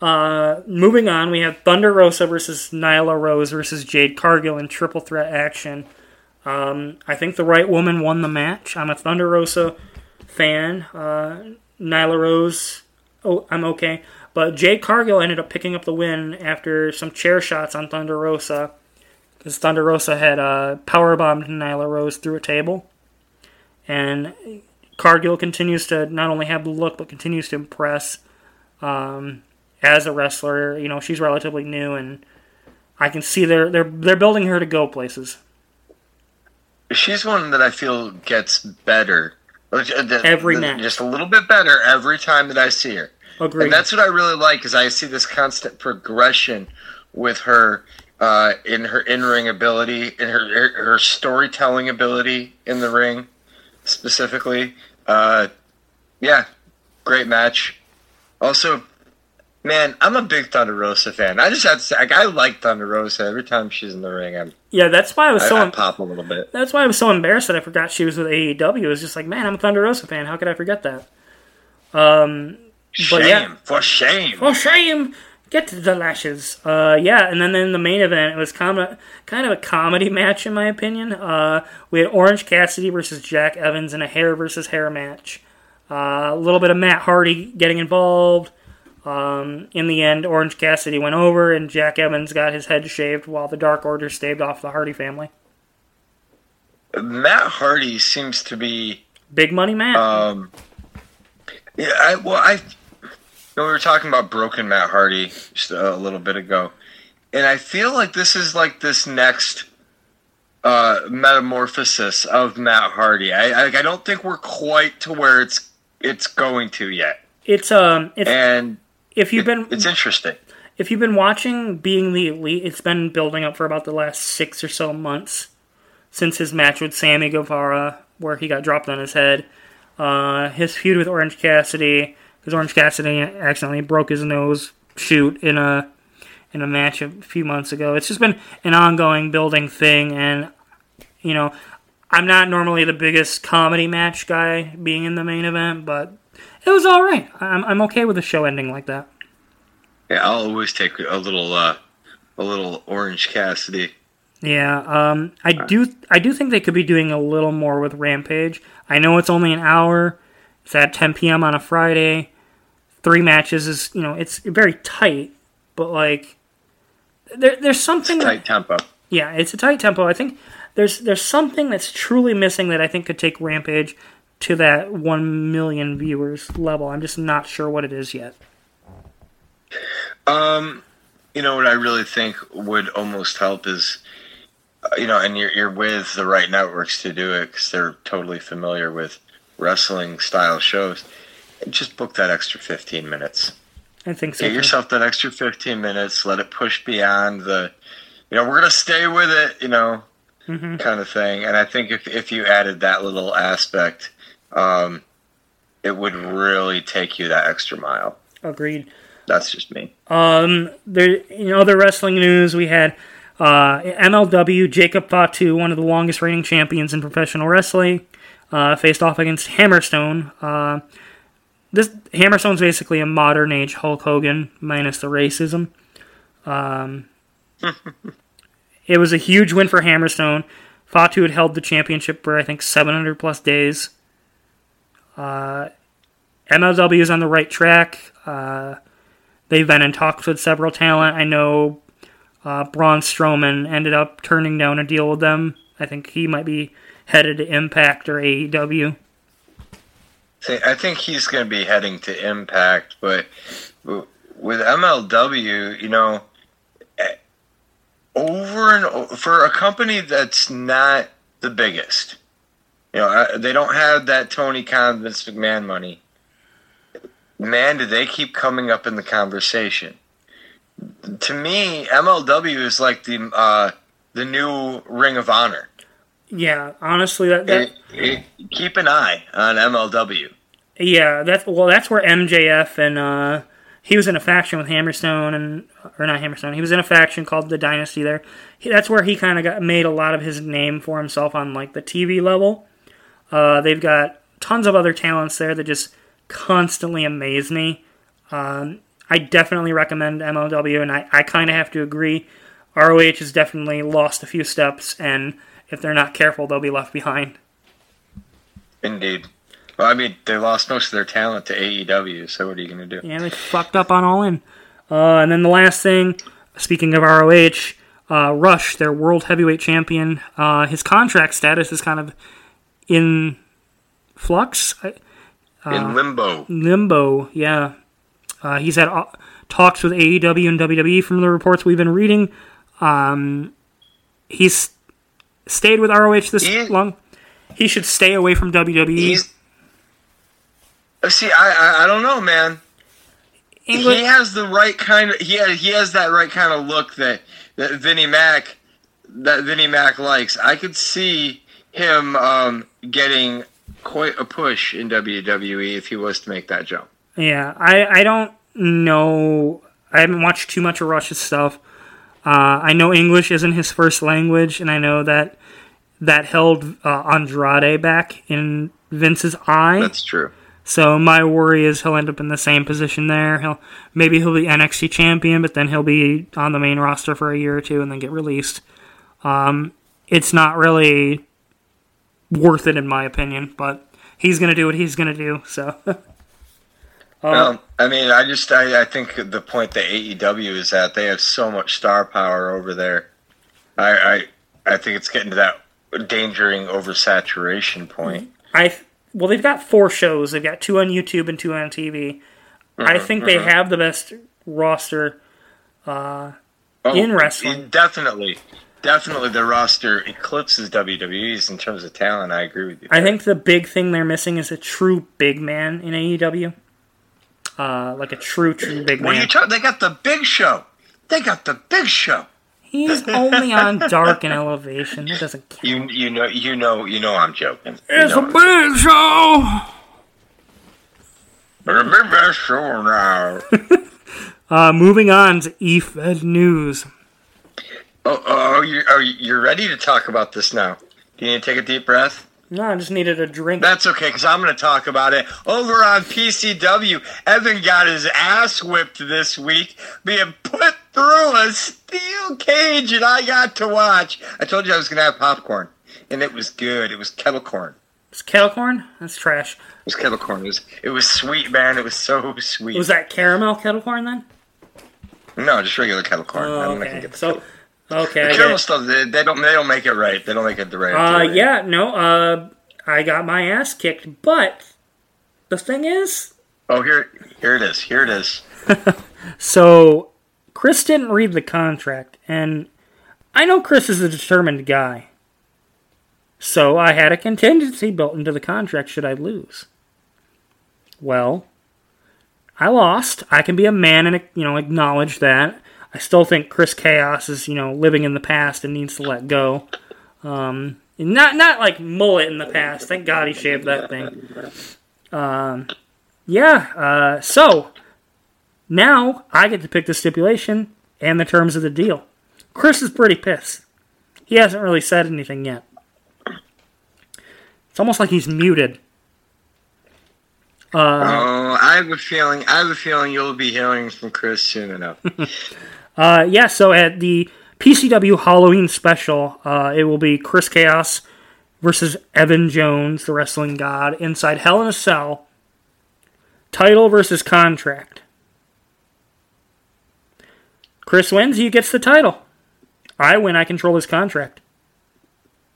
Uh, moving on, we have Thunder Rosa versus Nyla Rose versus Jade Cargill in triple threat action. Um, I think the right woman won the match. I'm a Thunder Rosa fan. Uh, Nyla Rose, oh, I'm okay. But Jade Cargill ended up picking up the win after some chair shots on Thunder Rosa. Because Thunder Rosa had uh, powerbombed Nyla Rose through a table. And Cargill continues to not only have the look, but continues to impress um, as a wrestler. You know, she's relatively new, and I can see they're they're they're building her to go places. She's one that I feel gets better Every match. just a little bit better every time that I see her. Agreed. And that's what I really like is I see this constant progression with her uh, in her in ring ability, in her her storytelling ability in the ring, specifically. Uh, yeah, great match. Also, man, I'm a big Thunder Rosa fan. I just have to say, like, I like Thunder Rosa every time she's in the ring. I'm, yeah, that's why I was I, so I pop a little bit. that's why I was so embarrassed that I forgot she was with AEW. It was just like, man, I'm a Thunder Rosa fan. How could I forget that? Um, Shame yeah. for shame. for shame, get to the lashes. Uh, yeah, and then in the main event, it was com- kind of a comedy match in my opinion. Uh, we had Orange Cassidy versus Jack Evans in a hair versus hair match. Uh, a little bit of Matt Hardy getting involved. Um, in the end, Orange Cassidy went over, and Jack Evans got his head shaved while the Dark Order staved off the Hardy family. Matt Hardy seems to be Big money Matt. Um, yeah, I well, I know, we were talking about broken Matt Hardy just a little bit ago, and I feel like this is like this next uh, metamorphosis of Matt Hardy. I, I I don't think we're quite to where it's it's going to yet, it's um, it's and if you've been it's interesting. if you've been watching Being the Elite, it's been building up for about the last six or so months since his match with Sammy Guevara, where he got dropped on his head. Uh, his feud with Orange Cassidy, because Orange Cassidy accidentally broke his nose shoot in a in a match a few months ago. It's just been an ongoing building thing, and you know, I'm not normally the biggest comedy match guy being in the main event, but it was all right. I'm I'm okay with the show ending like that. Yeah, I'll always take a little uh, a little Orange Cassidy. Yeah, um, I do. I do think they could be doing a little more with Rampage. I know it's only an hour. It's at 10 p.m. on a Friday. Three matches is, you know, it's very tight, but like, there, there's something. Tight tempo. Yeah, it's a tight tempo. I think there's there's something that's truly missing that I think could take Rampage to that one million viewers level. I'm just not sure what it is yet. Um, you know what I really think would almost help is, uh, you know, and you're you're with the right networks to do it because they're totally familiar with wrestling style shows. Just book that extra 15 minutes. I think so. Get yourself that extra 15 minutes. Let it push beyond the, you know, we're gonna stay with it, you know, Mhm. kind of thing. And I think if if you added that little aspect, um, it would really take you that extra mile. Agreed. That's just me. Um, there, in other wrestling news, we had Uh, MLW, Jacob Fatu, one of the longest reigning champions in professional wrestling, uh, faced off against Hammerstone. Uh, this Hammerstone's basically a modern age Hulk Hogan minus the racism. Um, it was a huge win for Hammerstone. Fatu had held the championship for I think 700 plus days. Uh, MLW is on the right track. Uh, they've been in talks with several talent. I know uh, Braun Strowman ended up turning down a deal with them. I think he might be headed to Impact or AEW. I think he's going to be heading to Impact, but with MLW, you know, eh, over and over, for a company that's not the biggest, you know, they don't have that Tony Khan, Vince McMahon money. Man, do they keep coming up in the conversation? to me, MLW is like the uh, the new Ring of Honor. Yeah, honestly, that, that it, it, keep an eye on MLW. Yeah, that's well, that's where MJF and uh, he was in a faction with Hammerstone and or not Hammerstone. He was in a faction called the Dynasty. There, he, that's where he kind of got made a lot of his name for himself on like the TV level. Uh, they've got tons of other talents there that just constantly amaze me. Um, I definitely recommend MLW, and I, I kind of have to agree. ROH has definitely lost a few steps, and if they're not careful, they'll be left behind. Indeed. Well, I mean, they lost most of their talent to AEW, so what are you going to do? Yeah, they fucked up on All In. Uh, and then the last thing, speaking of ROH, uh, Rush, their world heavyweight champion, uh, his contract status is kind of in flux. in limbo. Limbo, yeah. Uh, he's had uh, talks with AEW and WWE from the reports we've been reading. Um, he's stayed with ROH this he, long. He should stay away from WWE. See, I, I, I don't know, man. England, he has the right kind of he has, he has that right kind of look that that Vinnie Mac that Vinnie Mac likes. I could see him um, getting quite a push in WWE if he was to make that jump. Yeah, I, I don't know. I haven't watched too much of Rush's stuff. Uh, I know English isn't his first language, and I know that that held uh, Andrade back in Vince's eye. That's true. So my worry is he'll end up in the same position there. He'll maybe he'll be NXT champion, but then he'll be on the main roster for a year or two and then get released. Um, it's not really worth it in my opinion, but he's gonna do what he's gonna do. So Um, well, I mean, I just I, I think the point that AEW is at, they have so much star power over there. I I, I think it's getting to that endangering oversaturation point. I well, they've got four shows. They've got two on YouTube and two on TV. Mm-hmm, I think mm-hmm. they have the best roster uh, oh, in wrestling. Definitely, definitely, the roster eclipses WWE's in terms of talent. I agree with you. I think the big thing they're missing is a true big man in AEW uh, like a true, true big man. you talking? They got the Big Show. They got the Big Show. He's only on Dark and Elevation. That doesn't count. You you know you know you know I'm joking. It's a big show. a big show now. uh, moving on to EFED news. Oh, oh, you are you ready to talk about this now? Do you need to take a deep breath? No, I just needed a drink. That's okay, because I'm going to talk about it. Over on PCW, Evan got his ass whipped this week, being put through a steel cage, and I got to watch. I told you I was going to have popcorn, and it was good. It was kettle corn. It's kettle corn? That's trash. It was kettle corn. It was, it was sweet, man. It was so sweet. Was that caramel kettle corn then? No, just regular kettle corn. Oh, okay. So, Okay. The caramel stuff, they, they, don't they don't make it right. They don't make it the right. Uh, yeah, no. Uh, I got my ass kicked, but the thing is. Oh, here, here it is. Here it is. so, Chris didn't read the contract, and I know Chris is a determined guy. So I had a contingency built into the contract should I lose. Well, I lost. I can be a man and you know acknowledge that. I still think Chris Chaos is, you know, living in the past and needs to let go. Um, not not like mullet in the past. Thank God he shaved that thing. Um, yeah. Uh, so now I get to pick the stipulation and the terms of the deal. Chris is pretty pissed. He hasn't really said anything yet. It's almost like he's muted. Uh, oh, I have a feeling. I have a feeling you'll be hearing from Chris soon enough. uh, yeah. So at the PCW Halloween special, uh, it will be Chris Chaos versus Evan Jones, the wrestling god, inside Hell in a Cell. Title versus contract. Chris wins, he gets the title. I win, I control his contract.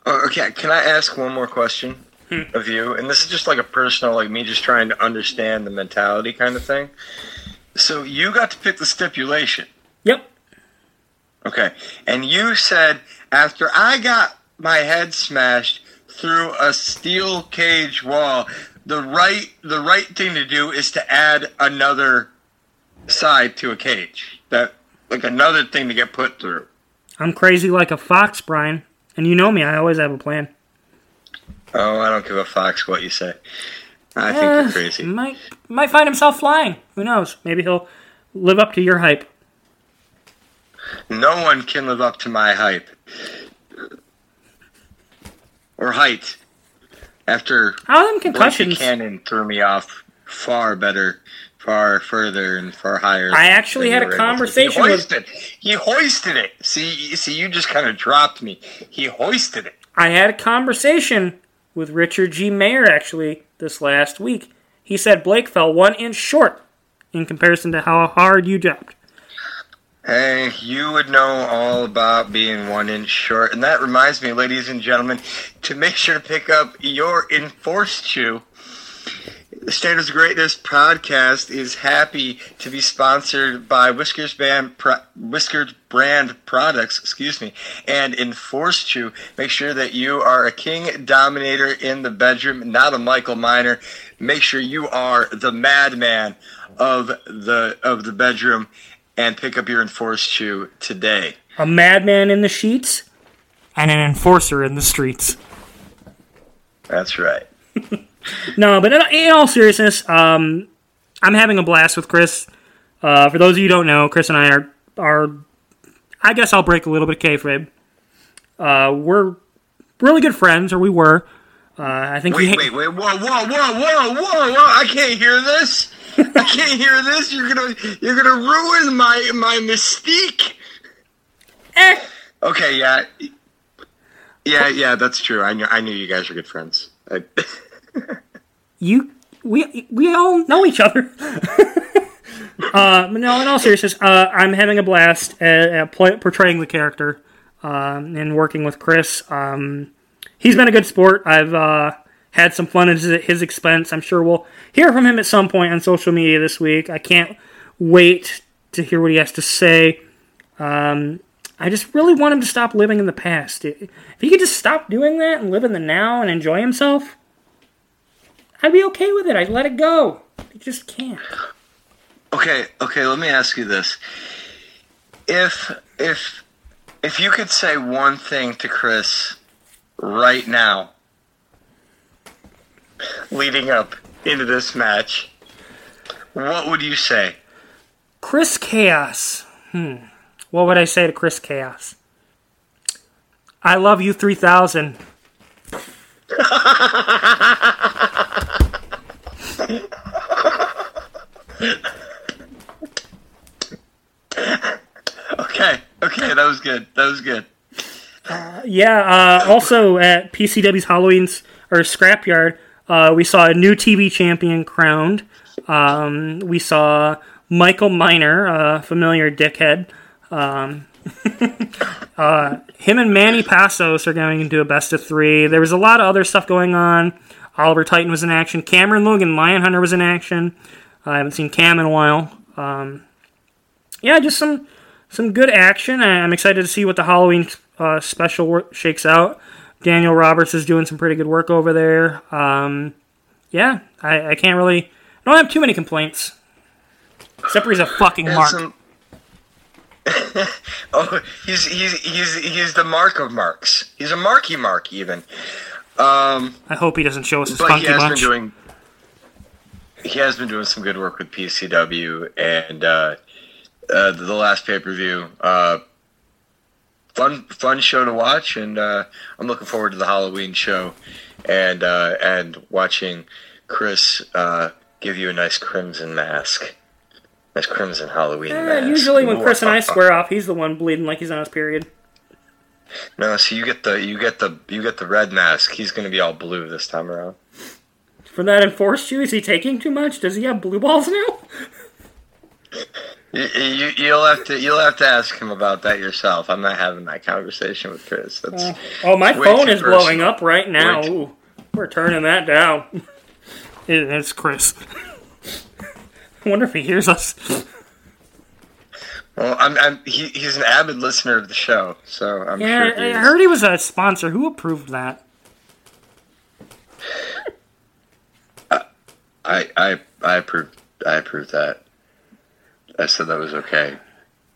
Oh, okay, can I ask one more question hmm. of you? And this is just like a personal, like me just trying to understand the mentality kind of thing. So you got to pick the stipulation. Yep. Okay. And you said after I got my head smashed through a steel cage wall, the right the right thing to do is to add another side to a cage. That like another thing to get put through. I'm crazy like a fox, Brian, and you know me. I always have a plan. Oh, I don't give a fox what you say. I think you're uh, crazy. Might might find himself flying. Who knows? Maybe he'll live up to your hype. No one can live up to my hype or height. After how them concussions? Cannon threw me off far better far further and far higher. I actually had a conversation he hoisted, with. He hoisted it. See, see, you just kind of dropped me. He hoisted it. I had a conversation with Richard G. Mayer actually this last week. He said Blake fell one inch short in comparison to how hard you jumped. Hey, you would know all about being one inch short. And that reminds me, ladies and gentlemen, to make sure to pick up your EnforceChew the Standards of Greatness podcast is happy to be sponsored by Whiskers Brand, Pro- Whiskers Brand Products, excuse me, and EnforceChew. Make sure that you are a king dominator in the bedroom, not a Michael Minor. Make sure you are the madman of the of the bedroom, and pick up your EnforceChew today. A madman in the sheets, and an enforcer in the streets. That's right. no, but in, all seriousness, um, I'm having a blast with Chris. Uh, for those of you who don't know, Chris and I are are. I guess I'll break a little bit of kayfabe. Uh, we're really good friends, or we were. Uh, I think. Wait, wait, wait! Whoa, whoa, whoa, whoa, whoa, whoa! I can't hear this. I can't hear this. You're gonna, you're gonna ruin my my mystique. Eh. Okay, yeah, yeah, yeah. That's true. I knew, I knew you guys were good friends. I, you we we all know each other. uh, no, in all seriousness, uh, I'm having a blast at, at play, portraying the character um, and working with Chris. Um, he's been a good sport. I've uh, had some fun at his, expense. I'm sure we'll hear from him at some point on social media this week. I can't wait to hear what he has to say. Um, I just really want him to stop living in the past. If he could just stop doing that and live in the now and enjoy himself, I'd be okay with it. I'd let it go. You just can't. Okay, okay. Let me ask you this: if if if you could say one thing to Chris right now, leading up into this match, what would you say? Chris Chaos. Hmm. What would I say to Chris Chaos? I love you 3000. okay, okay, that was good. That was good. Uh, yeah. Uh, also at PCW's Halloween's or Scrapyard, uh, we saw a new TV champion crowned. Um, we saw Michael Minor, a familiar dickhead. Um, uh, him and Manny Passos are going into a best of three. There was a lot of other stuff going on. Oliver Titan was in action. Cameron Logan, Lion Hunter was in action. I haven't seen Cam in a while. Um, yeah, just some some good action. I'm excited to see what the Halloween uh, special work shakes out. Daniel Roberts is doing some pretty good work over there. Um, yeah, I, I, can't really. I don't have too many complaints. Except for he's a fucking mark. Some... oh, he's he's he's he's the mark of marks. He's a marky mark even. Um, I hope he doesn't show us his funky bunch. Been doing, he has been doing some good work with PCW and uh, uh, the last pay per view. Uh, fun fun show to watch, and uh, I'm looking forward to the Halloween show, and uh, and watching Chris uh, give you a nice crimson mask, nice crimson Halloween Eh, mask. usually when Chris and I square off, he's the one bleeding like he's on his period. No, so you get the you get the you get the red mask. He's gonna be all blue this time around. For that EnforceChew, is he taking too much? Does he have blue balls now? You, you, you'll have to you'll have to ask him about that yourself. I'm not having that conversation with Chris. That's Oh, oh my phone is blowing up right now. Too- Ooh, we're turning that down. It- it's Chris. I wonder if he hears us. well. I'm, I'm he, he's an avid listener of the show, so I'm Yeah, sure. I he is. heard he was a sponsor. Who approved that? I I I approve I approve that. I said that was okay.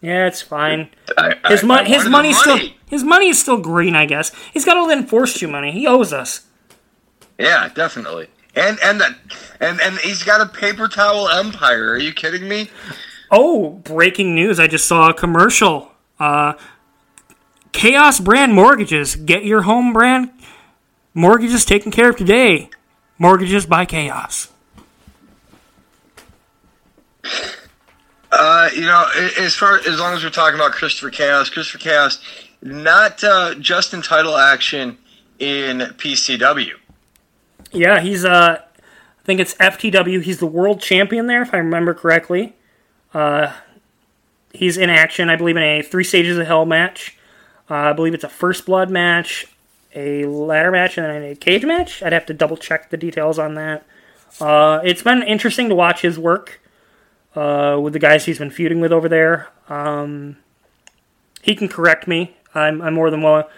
Yeah, it's fine. I, His, I- his wanted the money's still money. his money is still green, I guess. He's got all the EnforceChew money. He owes us. Yeah, definitely. And and that and and he's got a paper towel empire. Are you kidding me? Oh, breaking news! I just saw a commercial. Uh, Chaos Brand Mortgages. Get your home brand mortgages taken care of today. Mortgages by Chaos. Uh, you know, as far as long as we're talking about Christopher Chaos, Christopher Chaos, not uh, just in title action in PCW. Yeah, he's uh, I think it's FTW. He's the world champion there, if I remember correctly. Uh, he's in action, I believe, in a three stages of hell match. Uh, I believe it's a first blood match, a ladder match, and then a cage match. I'd have to double check the details on that. Uh, it's been interesting to watch his work uh, with the guys he's been feuding with over there. Um, he can correct me. I'm, I'm more than well,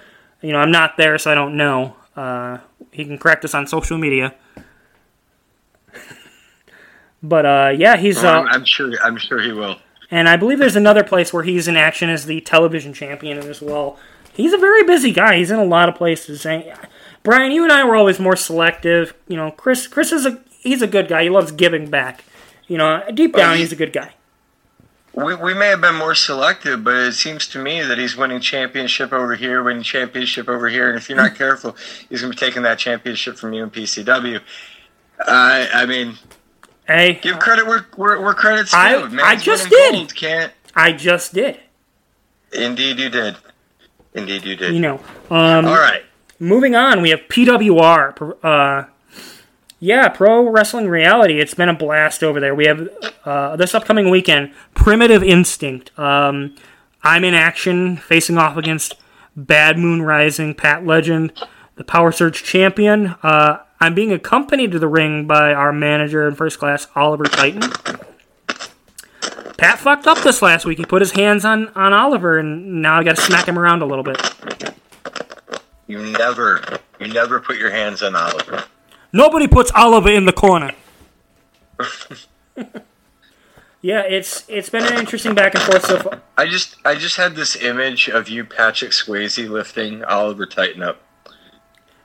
you know, I'm not there, so I don't know. Uh, he can correct us on social media. but uh, yeah, he's uh, I'm, I'm sure. I'm sure he will. and I believe there's another place where he's in action as the television champion as well. He's a very busy guy. He's in a lot of places. And Brian, you and I were always more selective. You know, Chris. Chris is a he's a good guy. He loves giving back. You know, deep down, he- he's a good guy. We, we may have been more selective, but it seems to me that he's winning championship over here, winning championship over here, and if you're not careful, he's going to be taking that championship from you in PCW. I I mean, Hey, give credit where where, where credit's due. I- I just did. Gold. Can't. I just did. Indeed, you did. Indeed, you did. You know. Um, All right. Moving on, we have PWR. Uh, yeah, Pro Wrestling Reality. It's been a blast over there. We have uh, this upcoming weekend, Primitive Instinct. Um, I'm in action, facing off against Bad Moon Rising, Pat Legend, the Power Surge champion. Uh, I'm being accompanied to the ring by our manager in first class, Oliver Titan. Pat fucked up this last week. He put his hands on, on Oliver, and now I got to smack him around a little bit. You never, you never put your hands on Oliver. Nobody puts Oliver in the corner. yeah, it's it's been an interesting back and forth so far. I just, I just had this image of you, Patrick Swayze, lifting Oliver Titan up.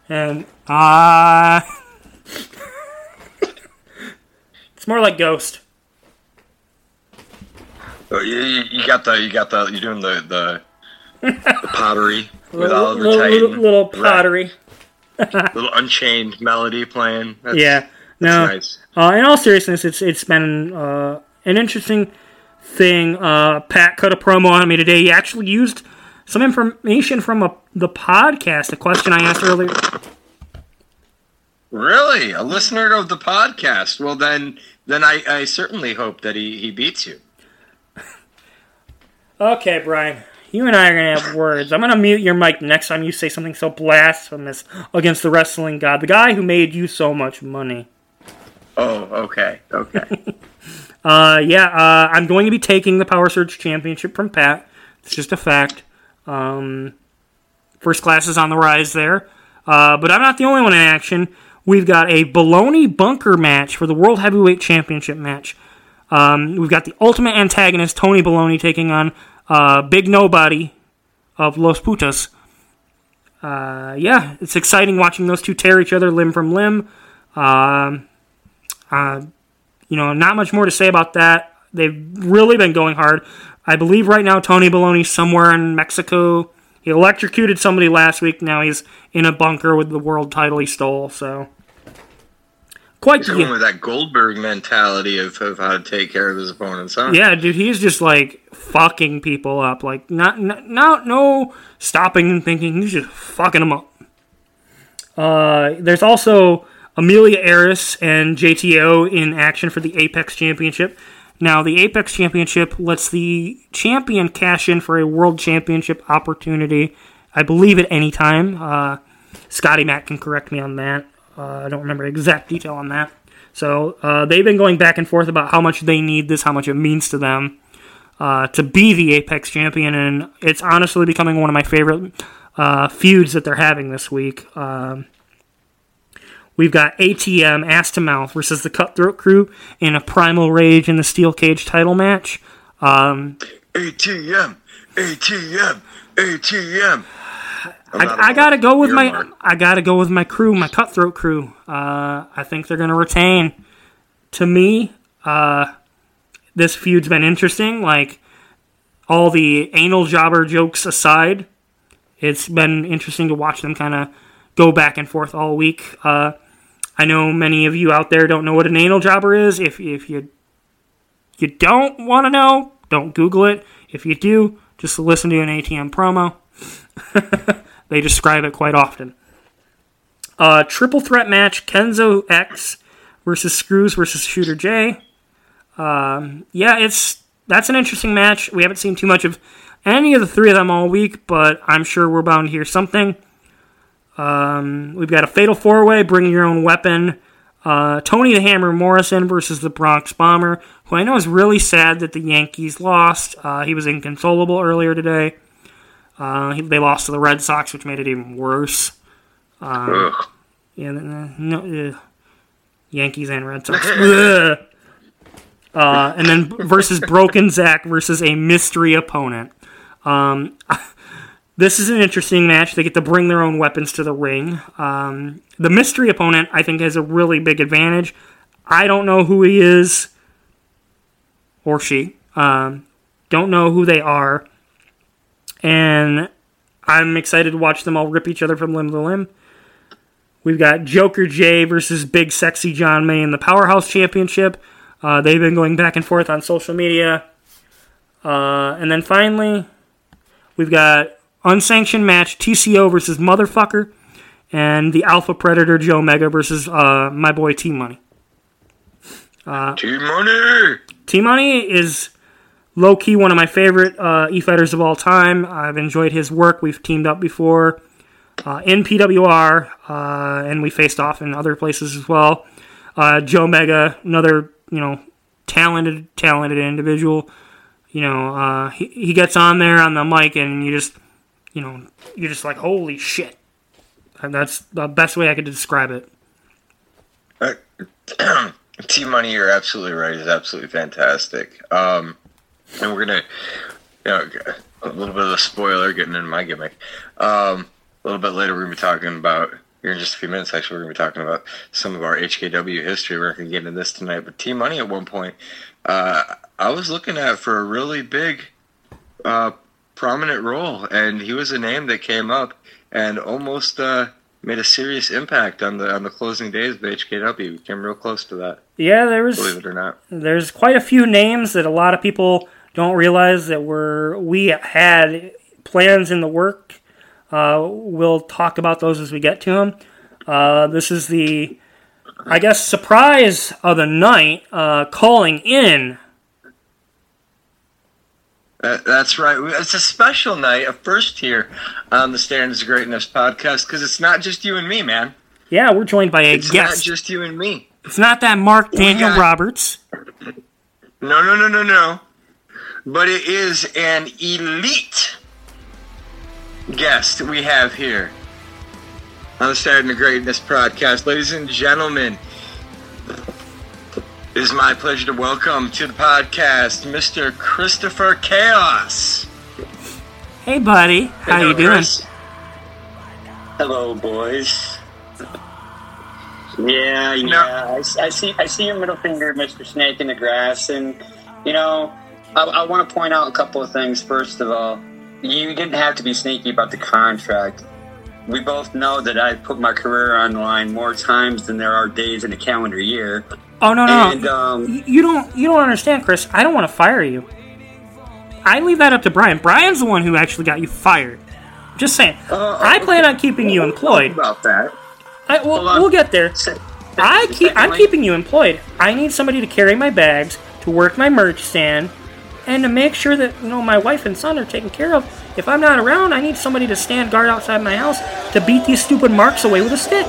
And uh It's more like Ghost. Oh, You, you you got the, you got the, you're doing the, the, the pottery with Little, Oliver little, Titan. little, little Right. Pottery. little unchained melody playing. That's, Yeah. No. nice. Uh, in all seriousness, it's it's been uh, an interesting thing. Uh, Pat cut a promo on me today. He actually used some information from a, the podcast, a question I asked earlier. Really, a listener of the podcast. Well, then, then I, I certainly hope that he, he beats you. Okay, Brian. You and I are gonna have words. I'm gonna mute your mic next time you say something so blasphemous against the wrestling god, the guy who made you so much money. Oh, okay, okay. Uh, yeah, uh, I'm going to be taking the Power Surge Championship from Pat. It's just a fact. Um, first class is on the rise there. Uh, but I'm not the only one in action. We've got a baloney bunker match for the World Heavyweight Championship match. Um, we've got the ultimate antagonist, Tony Baloney, taking on uh, Big Nobody of Los Putas. Uh, yeah, it's exciting watching those two tear each other limb from limb. Um, uh, you know, not much more to say about that. They've really been going hard. I believe right now Tony Baloney's somewhere in Mexico. he electrocuted somebody last week. Now he's in a bunker with the world title he stole. So quite He's going with that Goldberg mentality of, of how to take care of his opponents, huh? yeah, dude. He's just like fucking people up. Like not not no no stopping and thinking. He's just fucking them up. Uh, there's also Amelia Eris and JTO in action for the Apex Championship. Now, the Apex Championship lets the champion cash in for a World Championship opportunity, I believe, at any time. Uh, Scotty Matt can correct me on that. Uh, I don't remember exact detail on that. So uh, they've been going back and forth about how much they need this, how much it means to them uh, to be the Apex champion, and it's honestly becoming one of my favorite feuds that they're having this week. Um, we've got ATM Ass to Mouth versus the Cutthroat Crew in a Primal Rage in the Steel Cage title match. Um, ATM, ATM, ATM. I, I gotta go with my earmark. I gotta go with my crew, my Cutthroat Crew. Uh, I think they're gonna retain. To me, uh, this feud's been interesting. Like all the anal jobber jokes aside, it's been interesting to watch them kind of go back and forth all week. Uh, I know many of you out there don't know what an anal jobber is. If if you you don't want to know, don't Google it. If you do, just listen to an ATM promo. they describe it quite often. Uh, triple threat match: Kenzo X versus Screws versus Shooter J. Um, yeah, it's that's an interesting match. We haven't seen too much of any of the three of them all week, but I'm sure we're bound to hear something. Um, we've got a fatal four way, bring your own weapon. Uh, Tony the Hammer Morrison versus the Bronx Bomber, who I know is really sad that the Yankees lost. Uh, he was inconsolable earlier today. Uh, they lost to the Red Sox, which made it even worse. Ugh. Yeah, no, uh, Yankees and Red Sox. Uh, and then versus Broken Zach versus a mystery opponent. Um, this is an interesting match. They get to bring their own weapons to the ring. Um, the mystery opponent, I think, has a really big advantage. I don't know who he is or she. Um, don't know who they are. And I'm excited to watch them all rip each other from limb to limb. We've got Joker J versus Big Sexy John May in the Powerhouse Championship. Uh, they've been going back and forth on social media. Uh, and then finally, we've got unsanctioned match TCO versus Motherfucker, and the Alpha Predator Joe Mega versus uh, my boy T Money. T Money. T Money is low key one of my favorite uh, e fighters of all time. I've enjoyed his work. We've teamed up before uh, in PWR, uh, and we faced off in other places as well. Uh, Joe Mega, another you know talented, talented individual. You know, uh, he he gets on there on the mic, and you just you know you're just like holy shit. And that's the best way I could describe it. T Money, you're absolutely right. He's absolutely fantastic. Um, and we're gonna, you know, a little bit of a spoiler getting in my gimmick. Um, a little bit later, we're gonna be talking about here in just a few minutes. Actually, we're gonna be talking about some of our HKW history. We're not gonna get into this tonight, but T Money at one point, uh, I was looking at for a really big, uh, prominent role, and he was a name that came up and almost uh, made a serious impact on the on the closing days of HKW. We came real close to that, Yeah, there was believe it or not. there's quite a few names that a lot of people don't realize that were we had plans in the work. Uh, we'll talk about those as we get to them. Uh, this is the, I guess, surprise of the night. Uh, calling in. That's right. It's a special night, a first here on the Standards of Greatness podcast because it's not just you and me, man. Yeah, we're joined by a It's not guest. just you and me. it's not that Mark Daniel got- Roberts. No, no, no, no, no. But it is an elite guest we have here on the Saturday Night Greatness podcast. Ladies and gentlemen, it is my pleasure to welcome to the podcast Mr. Christopher Chaos. Hey, buddy, how you doing? Chris. Hello, boys. Yeah, yeah. I see. I see your middle finger, Mister Snake in the grass, and you know, I, I want to point out a couple of things. First of all, you didn't have to be sneaky about the contract. We both know that I put my career on the line more times than there are days in a calendar year. Oh no no, And, um, you don't you don't understand, Chris. I don't want to fire you. I leave that up to Brian. Brian's the one who actually got you fired. Just saying. Uh, I plan on keeping you employed. about that. I, we'll, we'll get there. I keep, I'm keeping you employed. I need somebody to carry my bags, to work my merch stand, and to make sure that you know my wife and son are taken care of. If I'm not around, I need somebody to stand guard outside my house to beat these stupid marks away with a stick.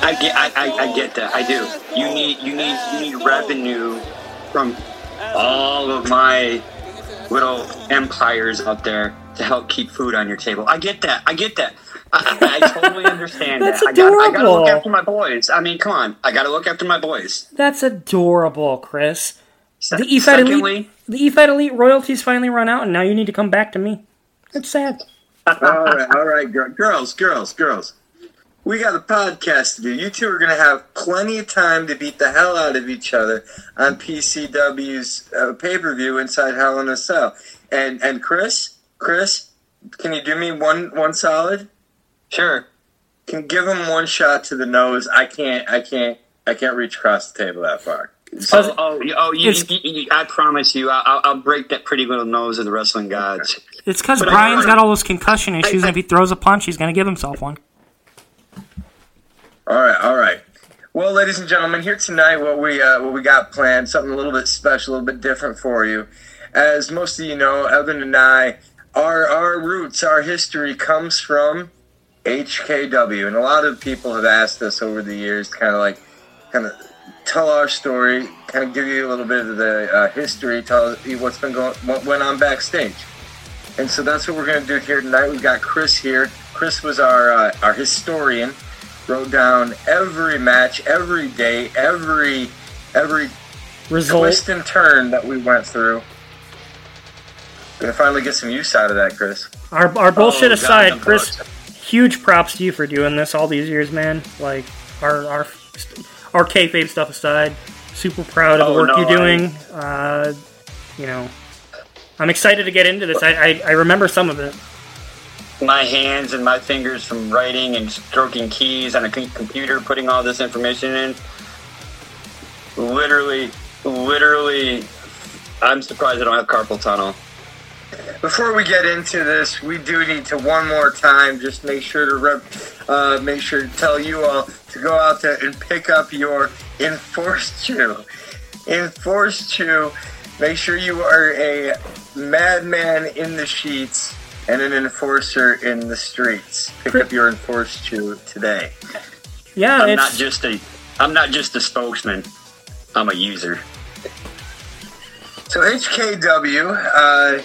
I get, I, I, I get that. I do. You need, you need, you need revenue from all of my little empires out there to help keep food on your table. I get that. I get that. I, totally understand That's that. I got, I got to look after my boys. I mean, come on. I got to look after my boys. That's adorable, Chris. Se- The secondly, Elite, the EFED Elite royalties finally run out, and now you need to come back to me. It's sad. all right, all right, gir- girls, girls, girls. We got a podcast to do. You two are going to have plenty of time to beat the hell out of each other on PCW's uh, pay per view inside Hell in a Cell. And and Chris, Chris, can you do me one one solid? Sure. Can give him one shot to the nose. I can't. I can't. I can't reach across the table that far. Oh, oh, oh you, you, you, I promise you, I- I'll, I'll break that pretty little nose of the wrestling gods. It's because Brian's got all those concussion issues, and if he throws a punch, he's going to give himself one. All right, all right. Well, ladies and gentlemen, here tonight, what we uh, what we got planned, something a little bit special, a little bit different for you. As most of you know, Evan and I, our our roots, our history comes from HKW, and a lot of people have asked us over the years, to kind of like, kind of tell our story, kind of give you a little bit of the uh, history, tell you what's been going, what went on backstage. And so that's what we're going to do here tonight. We've got Chris here. Chris was our uh, our historian. Wrote down every match, every day, every every Result. twist and turn that we went through. Gonna finally get some use out of that, Chris. Our, our bullshit Oh, aside, I'm Chris, bugged. Huge props to you for doing this all these years, man. Like, our our, our kayfabe stuff aside, super proud of the Oh, work no, you're doing. Uh, you know, I'm excited to get into this. I, I, I remember some of it. my hands and my fingers from writing and stroking keys on a computer, putting all this information in. Literally, literally, I'm surprised I don't have carpal tunnel. Before we get into this, we do need to one more time just make sure to rep, uh, make sure to tell you all to go out there and pick up your EnforceChew. Enforced Chew. Make sure you are a madman in the sheets and an enforcer in the streets. Pick up your EnforceChew today. Yeah, I'm not just a, I'm not just a spokesman. I'm a user. So HKW uh,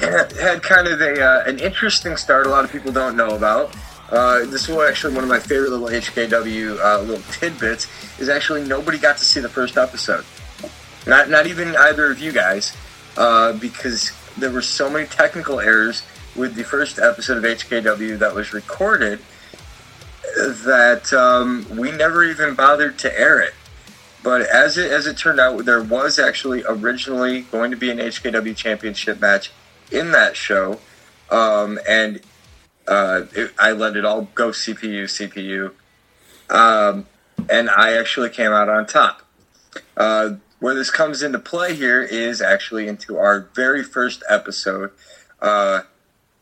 had kind of a uh, an interesting start. A lot of people don't know about. Uh, this was actually one of my favorite little HKW uh, little tidbits. Is actually nobody got to see the first episode. Not not even either of you guys, uh, because there were so many technical errors with the first episode of HKW that was recorded that um, we never even bothered to air it. But as it as it turned out, there was actually originally going to be an HKW championship match in that show, um, and uh, it, I let it all go CPU CPU, um, and I actually came out on top. Uh, where this comes into play here is actually into our very first episode. Uh,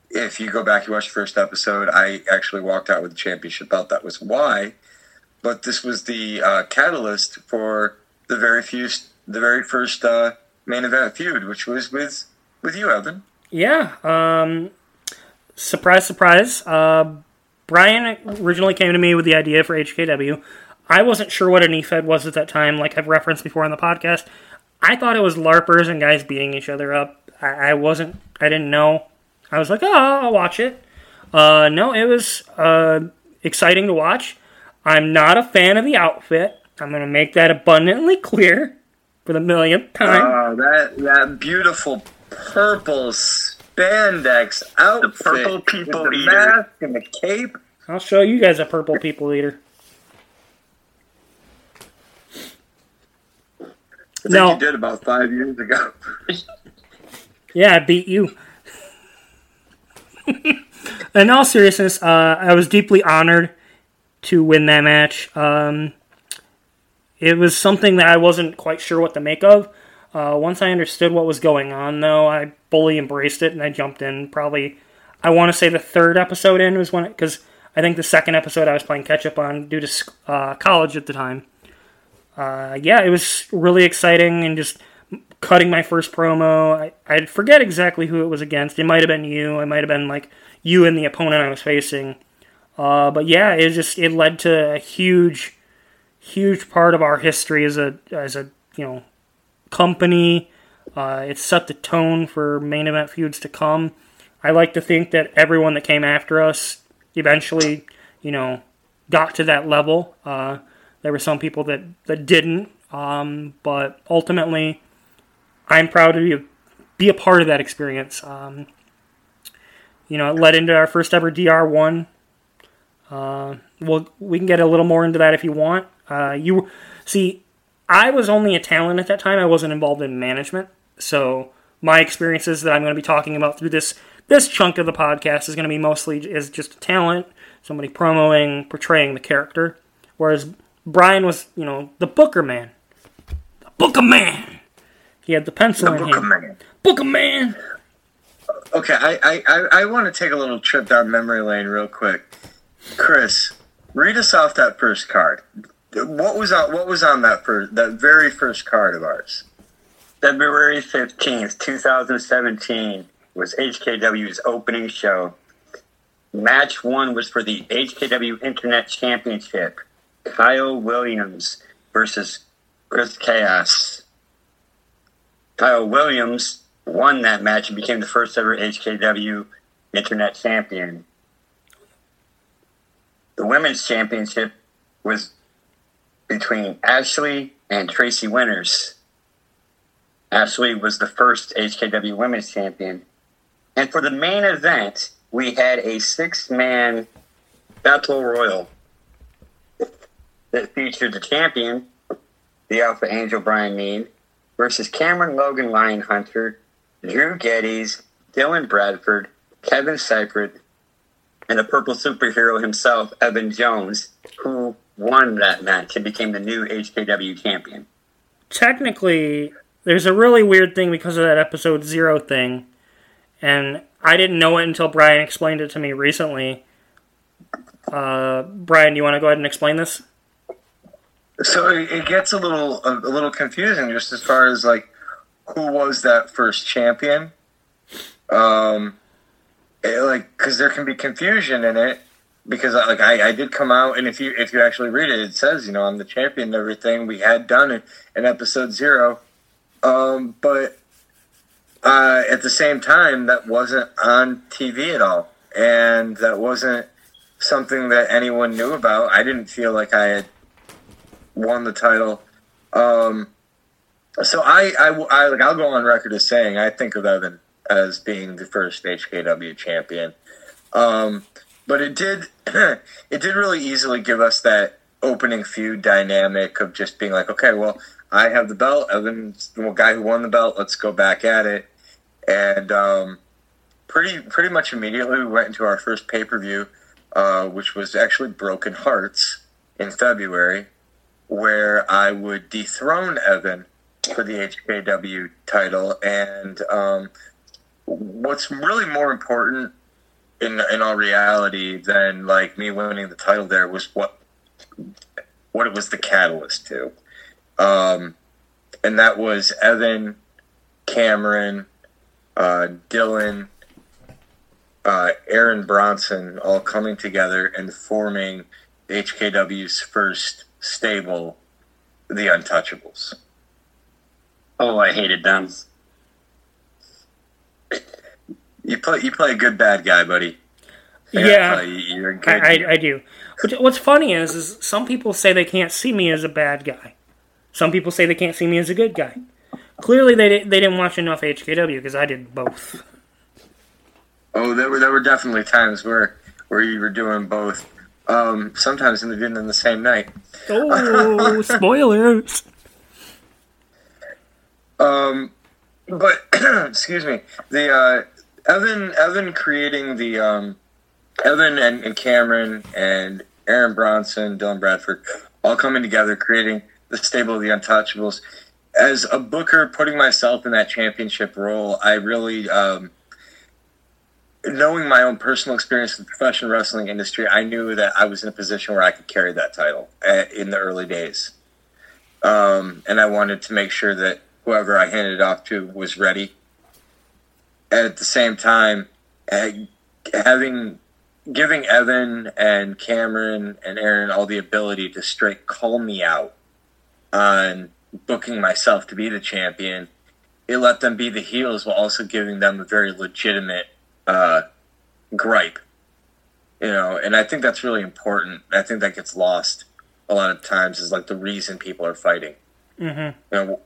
if you go back and watch the first episode, I actually walked out with the championship belt. That was why but this was the uh, catalyst for the very few, the very first uh, main event feud, which was with with you, Evan. Yeah. Um, surprise, surprise. Uh, Brian originally came to me with the idea for HKW. I wasn't sure what an EFED was at that time, like I've referenced before on the podcast. I thought it was LARPers and guys beating each other up. I, I wasn't, I didn't know. I was like, oh, I'll watch it. Uh, no, it was uh, exciting to watch. I'm not a fan of the outfit. I'm going to make that abundantly clear for the millionth time. Oh, that that beautiful purple spandex outfit, The purple people with the eater. mask and the cape. I'll show you guys a purple people eater. I think No. you did about five years ago. Yeah, I beat you. In all seriousness, uh, I was deeply honored to win that match. Um, it was something that I wasn't quite sure what to make of. Uh, once I understood what was going on, though, I fully embraced it and I jumped in. Probably, I want to say the third episode in was when because I think the second episode I was playing catch up on due to uh, college at the time. Uh, yeah, it was really exciting and just cutting my first promo. I, I forget exactly who it was against. It might have been you. It might have been like you and the opponent I was facing. Uh, but yeah, it just it led to a huge, huge part of our history as a as a you know company. Uh, it set the tone for main event feuds to come. I like to think that everyone that came after us eventually, you know, got to that level. Uh, there were some people that that didn't, um, but ultimately, I'm proud to be a, be a part of that experience. Um, you know, it led into our first ever DR1. Uh, well, we can get a little more into that if you want. Uh, you see, I was only a talent at that time. I wasn't involved in management, so my experiences that I'm going to be talking about through this this chunk of the podcast is going to be mostly is just a talent, somebody promoting, portraying the character. Whereas Brian was, you know, the Booker man, the Booker man. He had the pencil The in Booker hand. Man. Booker man. Okay, I, I, I, I want to take a little trip down memory lane real quick. Chris, read us off that first card. What was on what was on that first that very first card of ours? February 15th, 2017 was HKW's opening show. Match one was for the HKW Internet Championship. Kyle Williams versus Chris Chaos. Kyle Williams won that match and became the first ever HKW Internet Champion. The Women's Championship was between Ashley and Tracy Winters. Ashley was the first HKW Women's Champion. And for the main event, we had a six man battle royal that featured the champion, the Alpha Angel Brian Mead, versus Cameron Logan Lion Hunter, Drew Geddes, Dylan Bradford, Kevin Seifert, and the purple superhero himself, Evan Jones, who won that match and became the new HKW champion. technically there's a really weird thing because of that episode zero thing and i didn't know it until brian explained it to me recently uh, brian do you want to go ahead and explain this So it, it gets a little a, a little confusing just as far as like who was that first champion. Um, it, like because there can be confusion in it because like I, I did come out and if you if you actually read it, it says you know I'm the champion and everything we had done in, in episode zero, um, but uh, at the same time that wasn't on TV at all, and that wasn't something that anyone knew about. I didn't feel like I had won the title. Um, so I, I, I like I'll go on record as saying I think of Evan as being the first HKW champion. Um, but it did it did really easily give us that opening feud dynamic of just being like, okay, well, I have the belt. Evan's the guy who won the belt. Let's go back at it. And um, pretty pretty much immediately we went into our first pay per view, uh, which was actually Broken Hearts in February, where I would dethrone Evan for the HKW title. And um, what's really more important in in all reality then like me winning the title there was what what it was the catalyst to. Um, and that was Evan, Cameron, uh, Dylan, uh, Aaron Bronson all coming together and forming HKW's first stable, the Untouchables. Oh, I hated them. You play you play a good bad guy, buddy. Yeah you, you're good. I, I, I do what's funny is, is some people say they can't see me as a bad guy some people say they can't see me as a good guy clearly they, they didn't watch enough hkw because i did both oh, there were there were definitely times where where you were doing both. Um, sometimes in the even in the same night. oh spoilers Um, but excuse me, the uh, Evan Evan creating the um, Evan and, and Cameron and Aaron Bronson, Dylan Bradford, all coming together, creating the stable of the Untouchables. As a booker, putting myself in that championship role, I really, um, knowing my own personal experience in the professional wrestling industry, I knew that I was in a position where I could carry that title uh, in the early days. Um, and I wanted to make sure that whoever I handed it off to was ready. At the same time, uh, having giving Evan and Cameron and Aaron all the ability to straight call me out on booking myself to be the champion. It let them be the heels while also giving them a very legitimate uh, gripe. You know, and I think that's really important. I think that gets lost a lot of times is like the reason people are fighting. Mm-hmm. You know,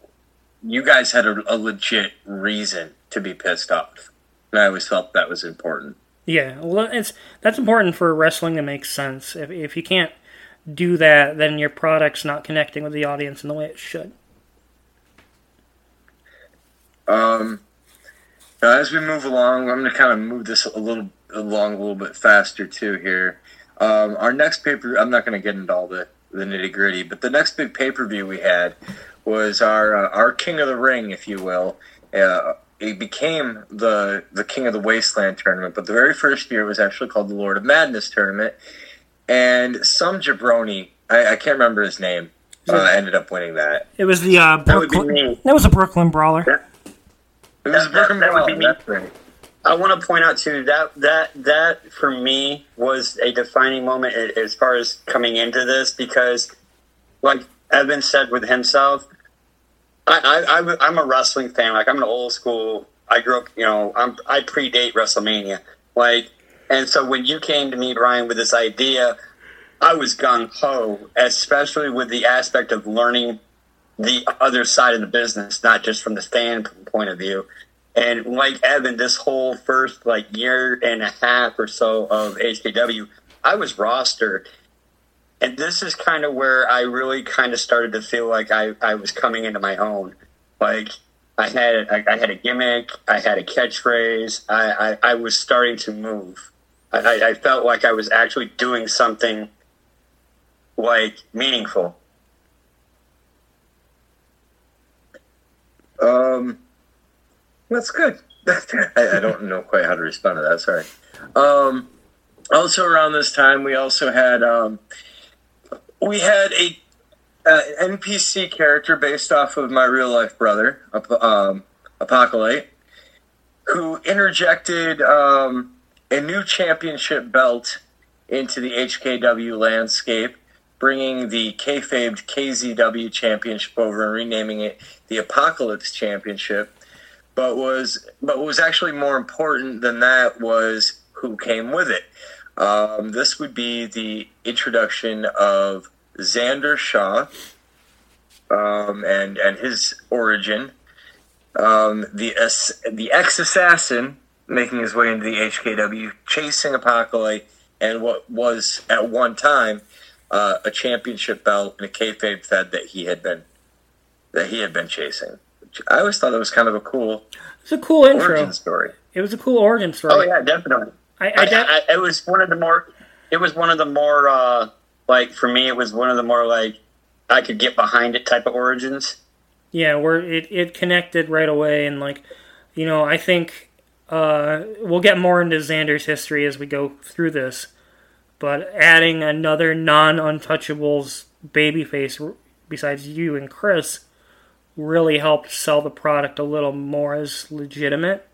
you guys had a, a legit reason to be pissed off. And I always felt that was important. Yeah, well, it's that's important for wrestling to make sense. If if you can't do that, then your product's not connecting with the audience in the way it should. Um, now as we move along, I'm going to kind of move this a little along a little bit faster too here. Um, our next paper, I'm not going to get into all the, the nitty gritty, but the next big pay per view we had was our uh, our King of the Ring, if you will. Uh, it became the the King of the Wasteland tournament, but the very first year it was actually called the Lord of Madness tournament, and some jabroni, I, I can't remember his name, uh, ended up winning that. It was the uh, That would be me. That was a Brooklyn brawler. It was That- Brooklyn that would be me. I want to point out too that that that for me was a defining moment as far as coming into this because, like Evan said with himself, I, I, I'm a wrestling fan. Like I'm an old school. I grew up, you know, I'm I predate WrestleMania. Like, and so when you came to me, Brian, with this idea, I was gung ho, especially with the aspect of learning the other side of the business, not just from the fan point of view. And like Evan, this whole first like year and a half or so of HKW, I was rostered. And this is kind of where I really kind of started to feel like I, I was coming into my own. Like I had I, I had a gimmick, I had a catchphrase, I, I, I was starting to move. I, I- felt like I was actually doing something like meaningful. Um, that's good. I, I don't know quite how to respond to that. Sorry. Um, also around this time, we also had um, we had a uh, NPC character based off of my real life brother, um, Apocalypse, who interjected um, a new championship belt into the HKW landscape, bringing the kayfabed KZW championship over and renaming it the Apocalypse Championship. But was but what was actually more important than that was who came with it. Um, this would be the introduction of Xander Shaw um, and and his origin. Um, the the ex assassin making his way into the HKW, chasing Apocalypse, and what was at one time uh, a championship belt and a kayfabe fed that he had been that he had been chasing. I always thought it was kind of a cool It's a cool intro. origin story. It was a cool origin story. Oh yeah, definitely. I, I, I, I, it was one of the more. It was one of the more uh, like for me. It was one of the more like I could get behind it type of origins. yeah, where it, it connected right away, and like, you know, I think uh, we'll get more into Xander's history as we go through this, but adding another non-untouchables babyface r- besides you and Chris really helped sell the product a little more as legitimate.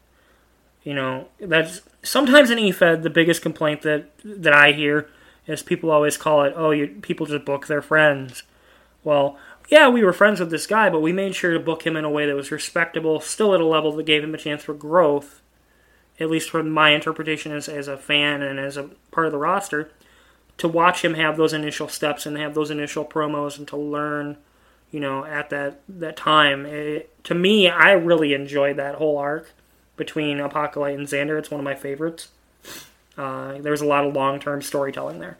You know, that's sometimes in EFED the biggest complaint that that I hear is people always call it, oh, you, people just book their friends. Well, yeah, we were friends with this guy, but we made sure to book him in a way that was respectable, still at a level that gave him a chance for growth. At least from my interpretation as, as a fan and as a part of the roster, to watch him have those initial steps and have those initial promos and to learn, you know, at that that time. It, to me, I really enjoyed that whole arc between Apocalypse and Xander. It's one of my favorites. Uh, there's a lot of long term storytelling there.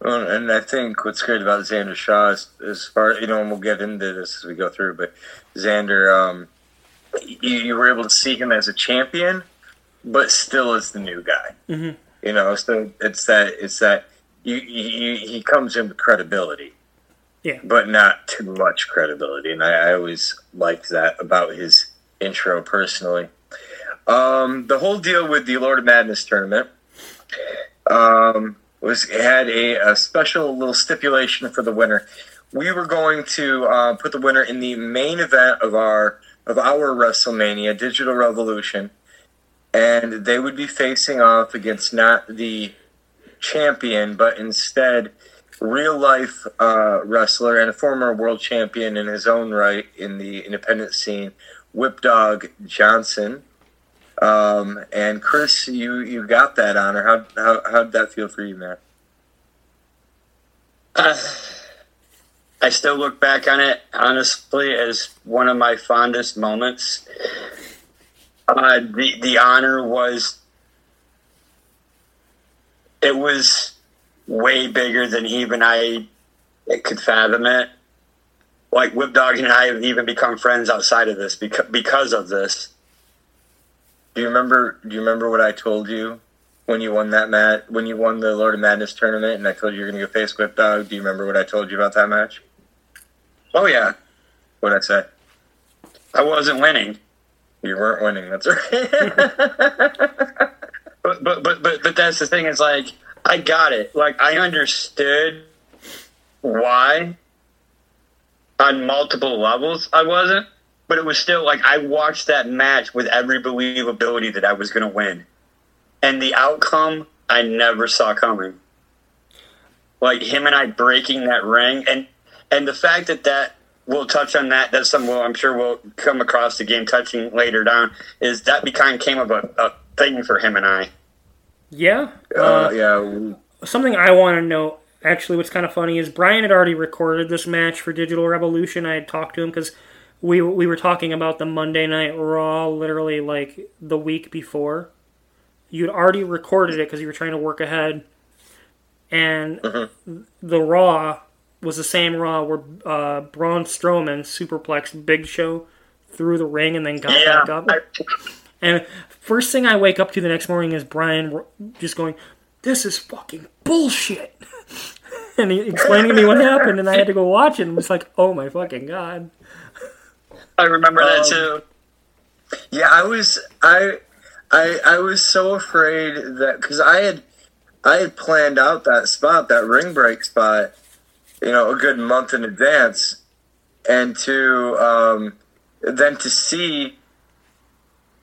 Well, and I think what's great about Xander Shaw is, as far you know, and we'll get into this as we go through, but Xander, um, you, you were able to see him as a champion, but still as the new guy. Mhm. You know, so it's that it's that you, you, he comes in with credibility, Yeah. but not too much credibility, and I, I always liked that about his intro personally. Um, the whole deal with the Lord of Madness tournament um, was had a, a special little stipulation for the winner. We were going to uh, put the winner in the main event of our of our WrestleMania Digital Revolution, and they would be facing off against not the champion, but instead real life uh, wrestler and a former world champion in his own right in the independent scene, Whip Dog Johnson. Um, and Chris, you, you got that honor. How how how'd that feel for you, man? Uh, I still look back on it honestly as one of my fondest moments. Uh, the the honor was it was way bigger than even I could fathom it. Like Whip Dog and I have even become friends outside of this because because of this. Do you remember? Do you remember what I told you when you won that match? When you won the Lord of Madness tournament, and I told you you're going to go face Whip Dog. Do you remember what I told you about that match? Oh yeah, What I said. I wasn't winning. You weren't winning. That's right. But but but but but that's the thing is like I got it. Like I understood why on multiple levels I wasn't, but it was still like I watched that match with every believability that I was going to win, and the outcome I never saw coming. Like him and I breaking that ring, and and the fact that that we'll touch on that. That's something we'll, I'm sure we'll come across the game touching later down. Is that became came of a, a thing for him and I. Yeah. uh, Uh, yeah. something I want to know. Actually, what's kind of funny is Brian had already recorded this match for Digital Revolution. I had talked to him because we we were talking about the Monday Night Raw literally like the week before. You'd already recorded it because you were trying to work ahead, and the Raw was the same Raw where uh, Braun Strowman superplexed Big Show through the ring and then got Yeah, back up. And first thing I wake up to the next morning is Brian just going, "This is fucking bullshit," and he explaining to me what happened, and I had to go watch it. and was like, "Oh my fucking god!" I remember that Um, too. Yeah, I was I I I was so afraid that because I had I had planned out that spot, that ring break spot, you know, a good month in advance, and to um, then to see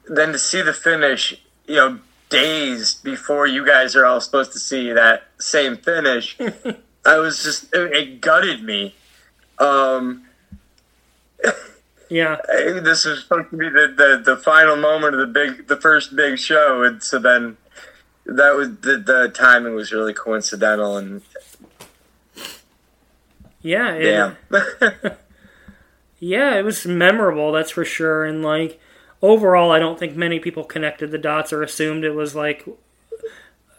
then to see the finish, you know, days before you guys are all supposed to see that same finish, I was just it, it gutted me. Um, Yeah, this was supposed to be the, the, the final moment of the big the first big show and so then that was the, the timing was really coincidental and yeah, it, damn yeah. It was memorable, that's for sure. And like overall, I don't think many people connected the dots or assumed it was like.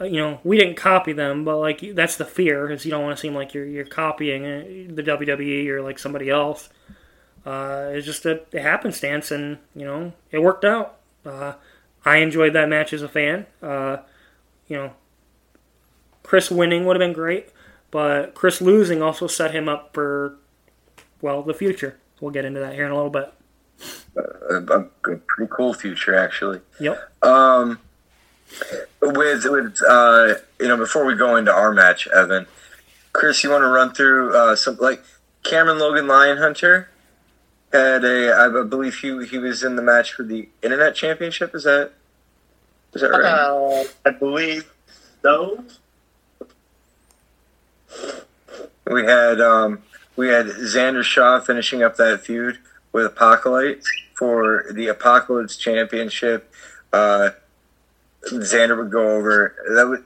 Uh, You know, we didn't copy them, but like that's the fear, is you don't want to seem like you're you're copying uh, the WWE or like somebody else. Uh, it's just a, a happenstance, and you know it worked out. Uh, I enjoyed that match as a fan. Uh, you know, Chris winning would have been great, but Chris losing also set him up for well the future. We'll get into that here in a little bit. a, a, a pretty cool future actually Yep. um with with uh you know before we go into our match Evan Chris you want to run through uh some like Cameron Logan Lion Hunter had a I believe he he was in the match for the internet championship is that is that right Uh, I believe so. We had um, we had Xander Shaw finishing up that feud with Apocalypse for the Apocalypse Championship. Uh, Xander would go over that. Would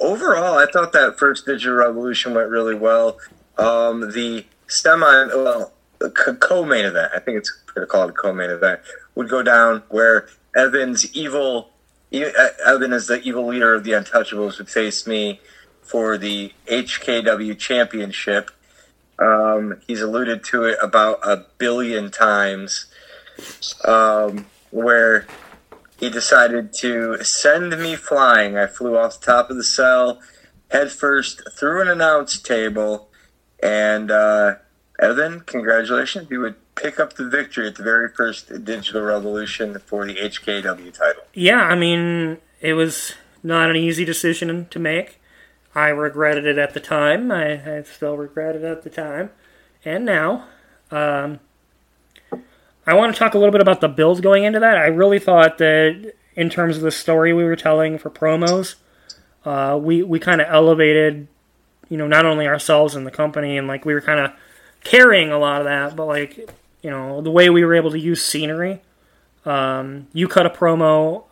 overall, I thought that first Digital Revolution went really well. Um, the semi, well, the co- co-main event, I think it's going to call it a co-main event, would go down where Evan's evil, E- Evan is the evil leader of the Untouchables would face me for the HKW Championship. Um, he's alluded to it about a billion times. um, where he decided to send me flying. I flew off the top of the cell, head first through an announce table, and uh, Evan, congratulations! You would pick up the victory at the very first Digital Revolution for the HKW title. Yeah, I mean, it was not an easy decision to make. I regretted it at the time. I, I still regret it at the time. And now. Um, I want to talk a little bit about the build going into that. I really thought that, in terms of the story we were telling for promos, uh, we, we kind of elevated, you know, not only ourselves and the company, and like we were kind of carrying a lot of that, but like, you know, the way we were able to use scenery. Um, you cut a promo,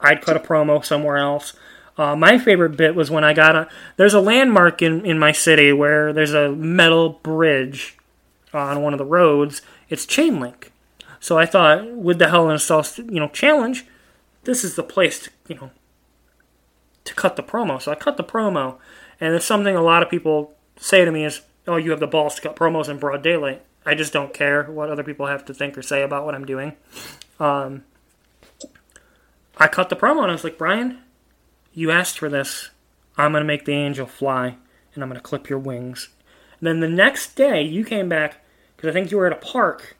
I'd cut a promo somewhere else. Uh, my favorite bit was when I got a. There's a landmark in, in my city where there's a metal bridge on one of the roads. It's chain link. So I thought, with the Hell in a Cell, you know, challenge, this is the place to, you know, to cut the promo. So I cut the promo, and it's something a lot of people say to me is, "Oh, you have the balls to cut promos in broad daylight." I just don't care what other people have to think or say about what I'm doing. Um, I cut the promo, and I was like, Brian, you asked for this. I'm going to make the angel fly, and I'm going to clip your wings. And then the next day, you came back, because I think you were at a park,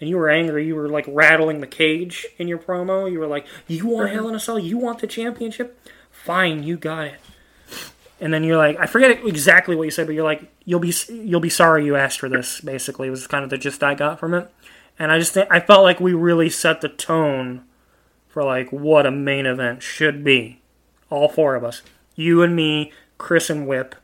and you were angry. You were like rattling the cage in your promo. You were like, You want Hell in a Cell? You want the championship? Fine, you got it. And then you're like, I forget exactly what you said, but you're like, you'll be you'll be sorry you asked for this. Basically, was kind of the gist I got from it. And I just think, I felt like we really set the tone for like what a main event should be all four of us, you and me, Chris and Whip,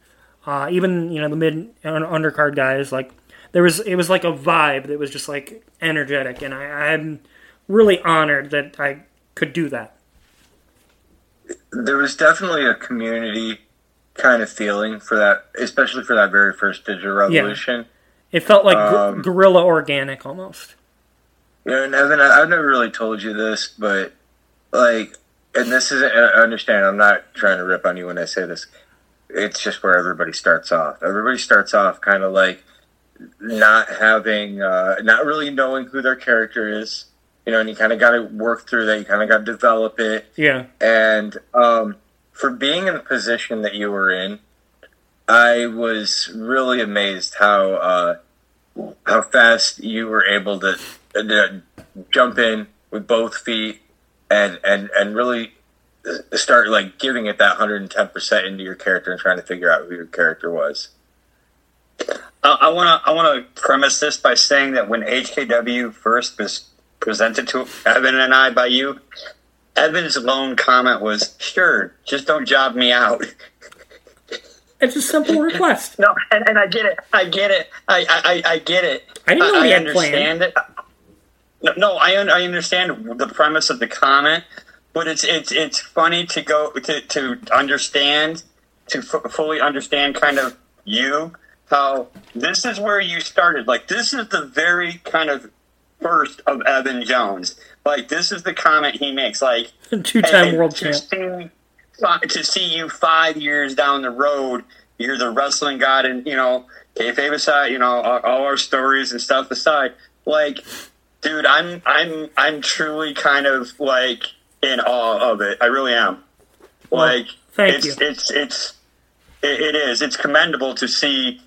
uh, even you know the mid undercard guys. Like there was, it was like a vibe that was just like energetic, and I, I'm really honored that I could do that. There was definitely a community kind of feeling for that, especially for that very first digital revolution. Yeah. It felt like um, guerrilla organic almost. You know, and Evan, I, I've never really told you this, but like and this is I understand. I'm not trying to rip on you when I say this. It's just where everybody starts off. Everybody starts off kind of like not having, uh, not really knowing who their character is. You know, and you kind of got to work through that. You kind of got to develop it. Yeah. And um, for being in the position that you were in, I was really amazed how uh, how fast you were able to, to jump in with both feet and and and really start like giving it that 110% into your character and trying to figure out who your character was. I want to I want to premise this by saying that when HKW first was presented to Evan and I by you, Evan's lone comment was, "Sure, just don't job me out." It's a simple request. no, and, and I get it. I get it. I I, I get it. I didn't know I, had understand planned. it. No, no I, I understand the premise of the comment, but it's it's it's funny to go to to understand to f- fully understand kind of you how this is where you started. Like this is the very kind of first of Evan Jones. Like this is the comment he makes. Like two-time world champ. to see you five years down the road, you're the wrestling god, and you know, kayfabe aside, you know, all, our stories and stuff aside, like dude, I'm I'm I'm truly kind of like in awe of it. I really am. Well, like thank it's, you. It's it's it, it is. It's commendable to see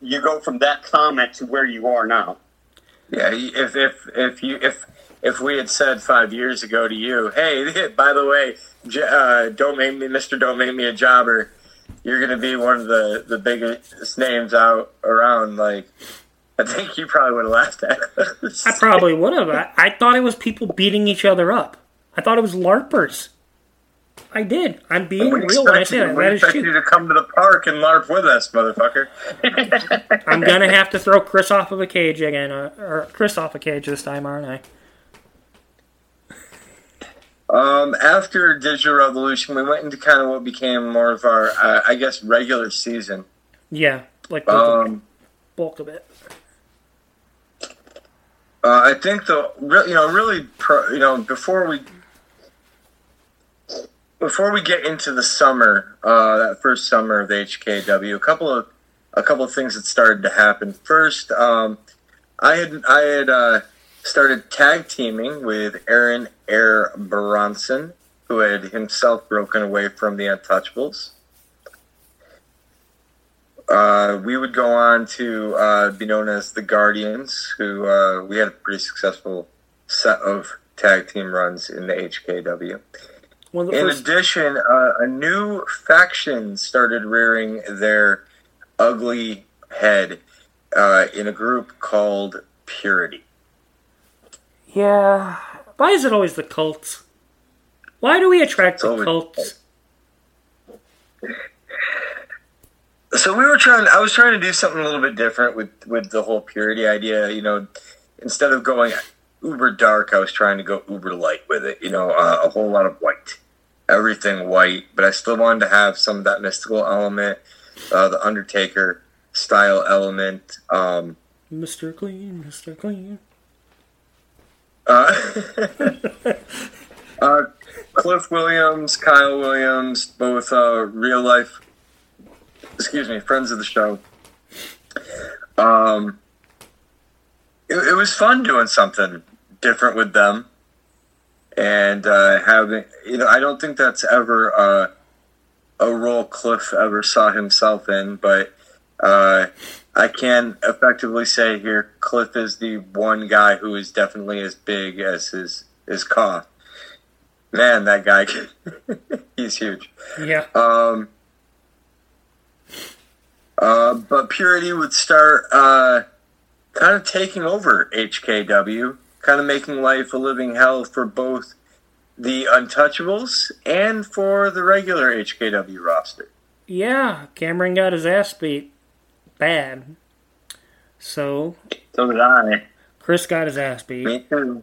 you go from that comment to where you are now. Yeah, if if if you if if we had said five years ago to you, hey, by the way, uh, don't make me Mister, don't make me a jobber. You're going to be one of the the biggest names out around. Like, I think you probably would have laughed at us. I probably would have. I, I thought it was people beating each other up. I thought it was LARPers. I did. I'm being real when I say that. That is true. you to come to the park and LARP with us, motherfucker. I'm gonna have to throw Chris off of a cage again, uh, or Chris off a cage this time, aren't I? Um, after Digital Revolution, we went into kind of what became more of our, uh, I guess, regular season. Yeah, like um, bulk of it. Uh, I think the you know really pro, you know before we before we get into the summer uh, that first summer of the HKW a couple of a couple of things that started to happen. First, um, I had I had uh, started tag teaming with Aaron Air Bronson, who had himself broken away from the Untouchables. Uh, we would go on to uh, be known as the Guardians, who uh, we had a pretty successful set of tag team runs in the HKW. One of the In first, addition, uh, a new faction started rearing their ugly head uh, in a group called Purity. yeah. Why is it always the cults? Why do we attract the cults? So we were trying. I was trying to do something a little bit different with with the whole Purity idea. You know, instead of going uber dark, I was trying to go uber light with it. You know, uh, a whole lot of white, everything white, but I still wanted to have some of that mystical element, uh, the Undertaker style element. Um, Mr. Clean, Mr. Clean. Uh, uh, Cliff Williams, Kyle Williams, both uh, real life, excuse me, friends of the show. Um, it, it was fun doing something different with them, and uh, having you know I don't think that's ever uh, a role Cliff ever saw himself in, but uh, I can effectively say here Cliff is the one guy who is definitely as big as his his cough. Man, that guy, he's huge. Yeah. Um, uh, but Purity would start uh, kind of taking over HKW, kind of making life a living hell for both the Untouchables and for the regular HKW roster. Yeah, Cameron got his ass beat bad. So, So did I. Chris got his ass beat. Me too.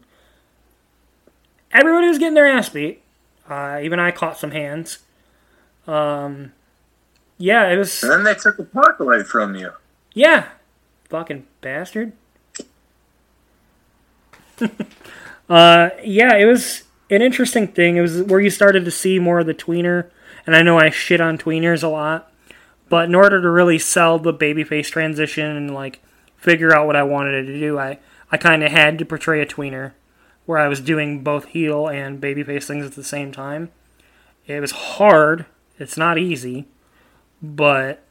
Everybody was getting their ass beat. Uh, even I caught some hands. Um, yeah, it was. And then they took the puck away from you. Yeah, fucking bastard. Uh, yeah, it was an interesting thing. It was where you started to see more of the tweener, and I know I shit on tweeners a lot, but in order to really sell the babyface transition and like figure out what I wanted to do, I I kind of had to portray a tweener, where I was doing both heel and babyface things at the same time. It was hard. It's not easy, but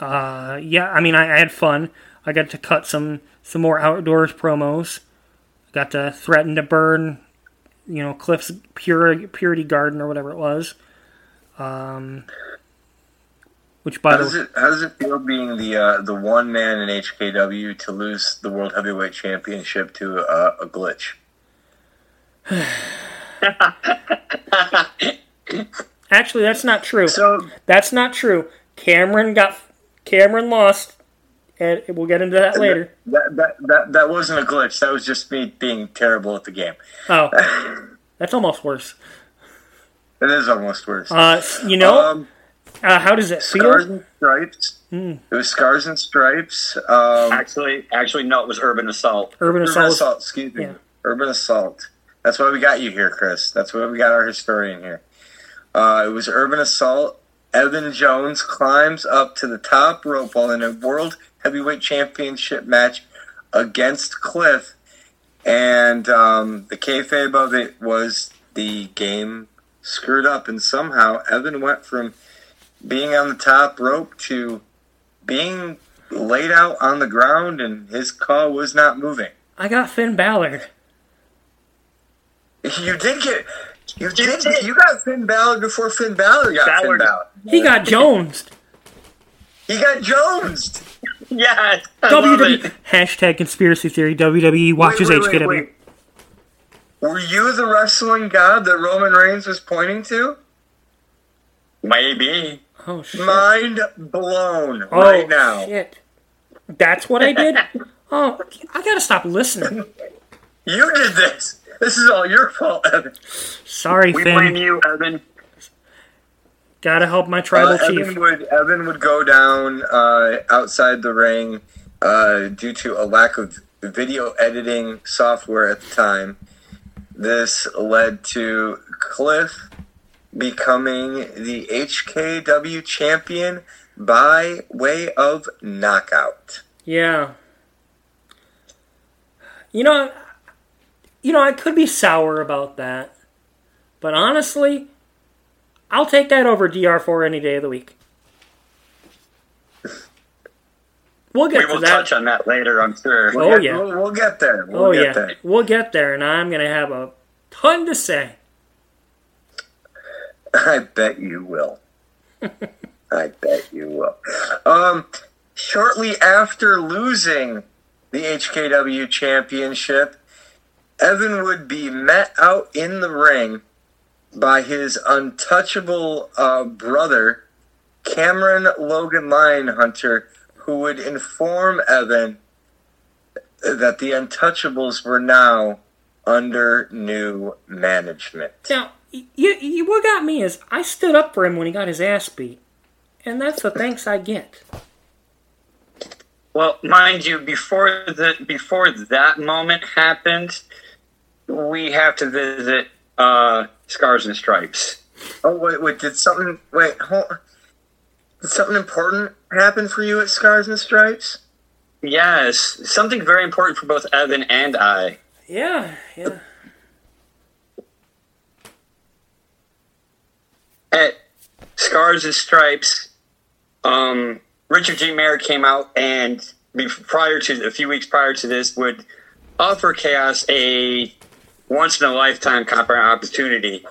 uh, yeah, I mean, I, I had fun. I got to cut some some more outdoors promos. Got to threaten to burn, you know, Cliff's pure purity garden or whatever it was. Um, which by How the does it How does it feel being the uh, the one man in HKW to lose the World Heavyweight Championship to uh, a glitch? actually that's not true. So That's not true. Cameron got Cameron lost, and we'll get into that later. that, that that that wasn't a glitch. That was just me being terrible at the game. Oh, that's almost worse. It is almost worse. Uh, you know, um, uh, how does it scars feel? and stripes. Hmm. It was scars and stripes. Um, Actually, actually, no, it was Urban Assault. Urban urban assault. assault. Excuse me. Yeah. Urban assault. That's why we got you here, Chris. That's why we got our historian here. Uh, it was urban assault. Evan Jones climbs up to the top rope while in a world heavyweight championship match against Cliff, and um, the kayfabe of it was the game screwed up, and somehow Evan went from being on the top rope to being laid out on the ground, and his call was not moving. I got Finn Balor. You did get. You did. You got Finn Balor before Finn Balor got Balor- Finn Balor. He got Jones. He got Jones. Yes, I WWE hashtag conspiracy theory. WWE watches Wait, wait, wait, HKW. wait. Were you the wrestling god that Roman Reigns was pointing to? Maybe. Oh shit! Mind blown oh right now. shit! That's what I did. oh, I gotta stop listening. You did this. This is all your fault, Evan. Sorry, We Finn. blame you, Evan. Gotta help my tribal Uh, chief. Evan would Evan would go down uh, outside the ring uh, due to a lack of video editing software at the time. This led to Cliff becoming the HKW champion by way of knockout. Yeah. You know, you know, I could be sour about that, but honestly, I'll take that over DR4 any day of the week. We'll get We to will that. touch on that later, I'm sure. Oh, Yeah, yeah. We'll, we'll get there. We'll oh get yeah, there. we'll get there, and I'm gonna have a ton to say. I bet you will. I bet you will. Um, shortly after losing the HKW championship, Evan would be met out in the ring by his untouchable uh, brother, Cameron Logan Lionhunter, who would inform Evan that the Untouchables were now under new management. Now, you, you, what got me is I stood up for him when he got his ass beat, and that's the thanks I get. Well, mind you, before the before that moment happened, we have to visit uh, Scars and Stripes. Oh wait, wait! Did something? Wait, hold. Did something important happen for you at Scars and Stripes? Yes, something very important for both Evan and I. Yeah, yeah. At Scars and Stripes, um, Richard G. Mayer came out and prior to a few weeks prior to this would offer Chaos a once in a lifetime copper opportunity.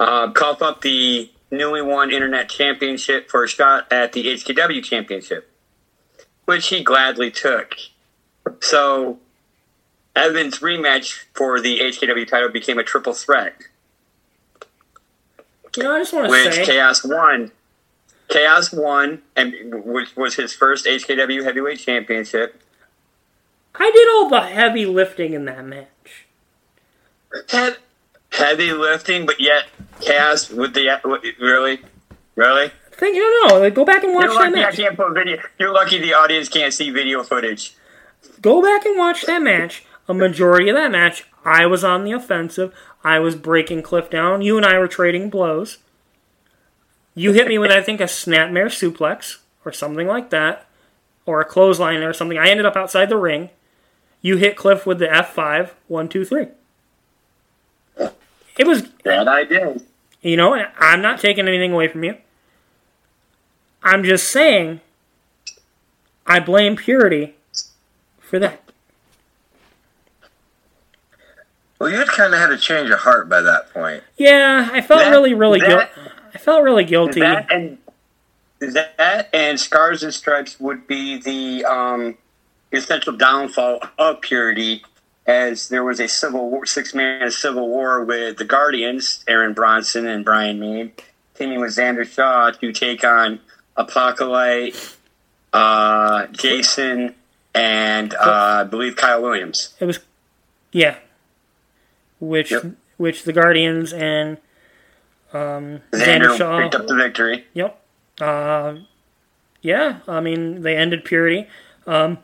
Uh, cough up the newly won Internet Championship for a shot at the HKW Championship, which he gladly took. So, Evan's rematch for the HKW title became a triple threat You know, I just want to which say, Chaos won. Chaos won, and which was his first HKW Heavyweight Championship. I did all the heavy lifting in that match. He- heavy lifting, but yet Chaos with the really, really. Think, no, no, like, go back and watch You're that lucky I match. can't put video. You're lucky the audience can't see video footage. Go back and watch that match. A majority of that match, I was on the offensive. I was breaking Cliff down. You and I were trading blows. You hit me with, I think, a snapmare suplex or something like that, or a clothesline or something. I ended up outside the ring. You hit Cliff with the F5, one, two, three. It was, That I did. you know, I'm not taking anything away from you. I'm just saying, I blame Purity for that. Well, you had kind of had a change of heart by that point. Yeah, I felt That- really, really guilty. I felt really guilty. That and that and Scars and Stripes would be the um, essential downfall of Purity, as there was a civil war, six man civil war with the Guardians, Aaron Bronson and Brian Mead, teaming with Xander Shaw to take on Apocalypse, uh, Jason, and uh, I believe Kyle Williams. It was, yeah, which Yep. which the Guardians and um, Xander Xander Shaw. picked up the victory. Yep. Uh, yeah, I mean they ended Purity. Um,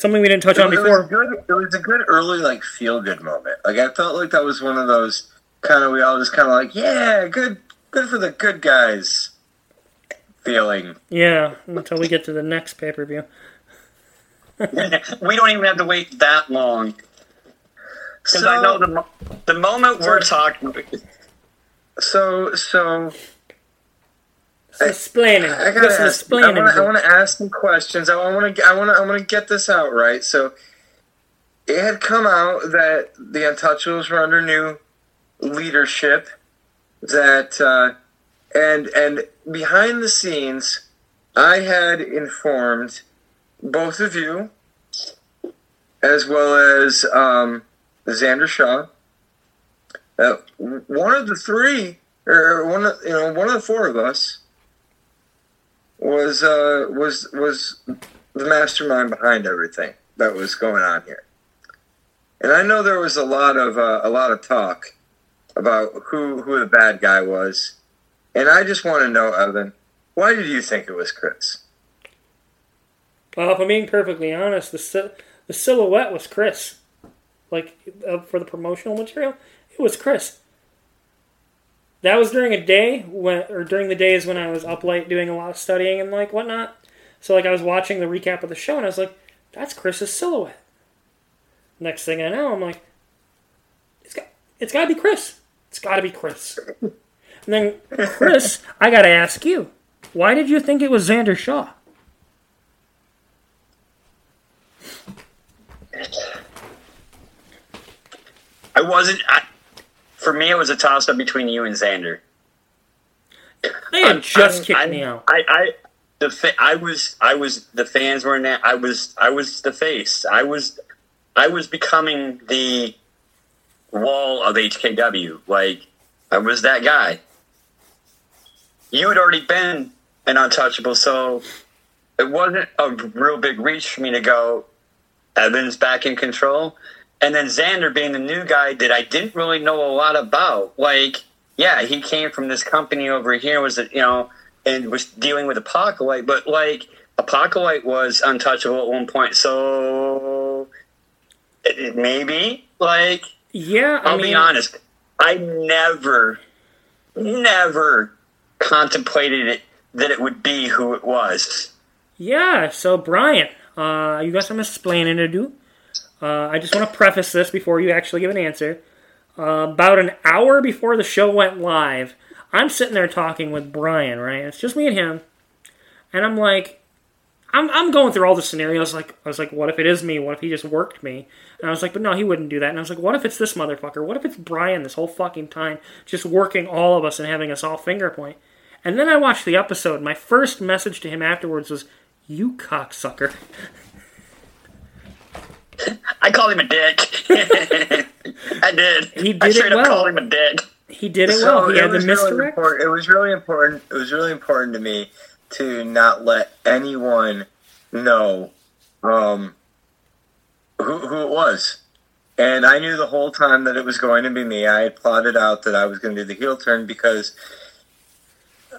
something we didn't touch on it, was before. good. It was a good early like feel good moment. Like I felt like that was one of those kind of we all just kind of like yeah, good, good for the good guys feeling. Yeah, until we get to the next pay per view. we don't even have to wait that long. Because I know the, the moment we're talking, So so Explaining. I gotta Just ask, I want to I want to ask some questions. I want to I want to I want to get this out right. So it had come out that the Untouchables were under new leadership. That uh, and and behind the scenes, I had informed both of you, as well as um, Xander Shaw, that one of the three, or one of you know one of the four of us, was uh, was was the mastermind behind everything that was going on here. And I know there was a lot of uh, a lot of talk about who who the bad guy was, and I just want to know, Evan, why did you think it was Chris? Well, if I'm being perfectly honest, the the silhouette was Chris. Like uh, for the promotional material, it was Chris. That was during a day when, or during the days when I was up late doing a lot of studying and like whatnot. So like I was watching the recap of the show and I was like, "That's Chris's silhouette." Next thing I know, I'm like, it's got it's got to be Chris. It's got to be Chris. And then Chris, I got to ask you, why did you think it was Xander Shaw? I wasn't. For me, it was a toss up between you and Xander. They had I'm- just I'm- kicked I'm- me out. I, I, the fa- I was, I was. The fans were in that. I was, I was the face. I was, I was becoming the wall of HKW. Like I was that guy. You had already been an untouchable, so it wasn't a real big reach for me to go. Evans back in control, and then Xander being the new guy that I didn't really know a lot about. Like, yeah, he came from this company over here, was it, you know, and was dealing with Apocalypse, but like Apocalypse was untouchable at one point, so maybe like Yeah, I I'll mean, be honest, I never, never contemplated it that it would be who it was. Yeah, so Brian, uh, you got some explaining to do. Uh, I just want to preface this before you actually give an answer. Uh, about an hour before the show went live, I'm sitting there talking with Brian, right? It's just me and him. And I'm like, I'm, I'm going through all the scenarios. Like, I was like, what if it is me? What if he just worked me? And I was like, but no, he wouldn't do that. And I was like, what if it's this motherfucker? What if it's Brian this whole fucking time, just working all of us and having us all finger point? And then I watched the episode. My first message to him afterwards was, "You cocksucker." I called him a dick. I did. He I did it straight up well. called him a dick. He did it So well. He it had the was really important. It was really important. It was really important to me to not let anyone know um, who, who it was. And I knew the whole time that it was going to be me. I had plotted out that I was going to do the heel turn because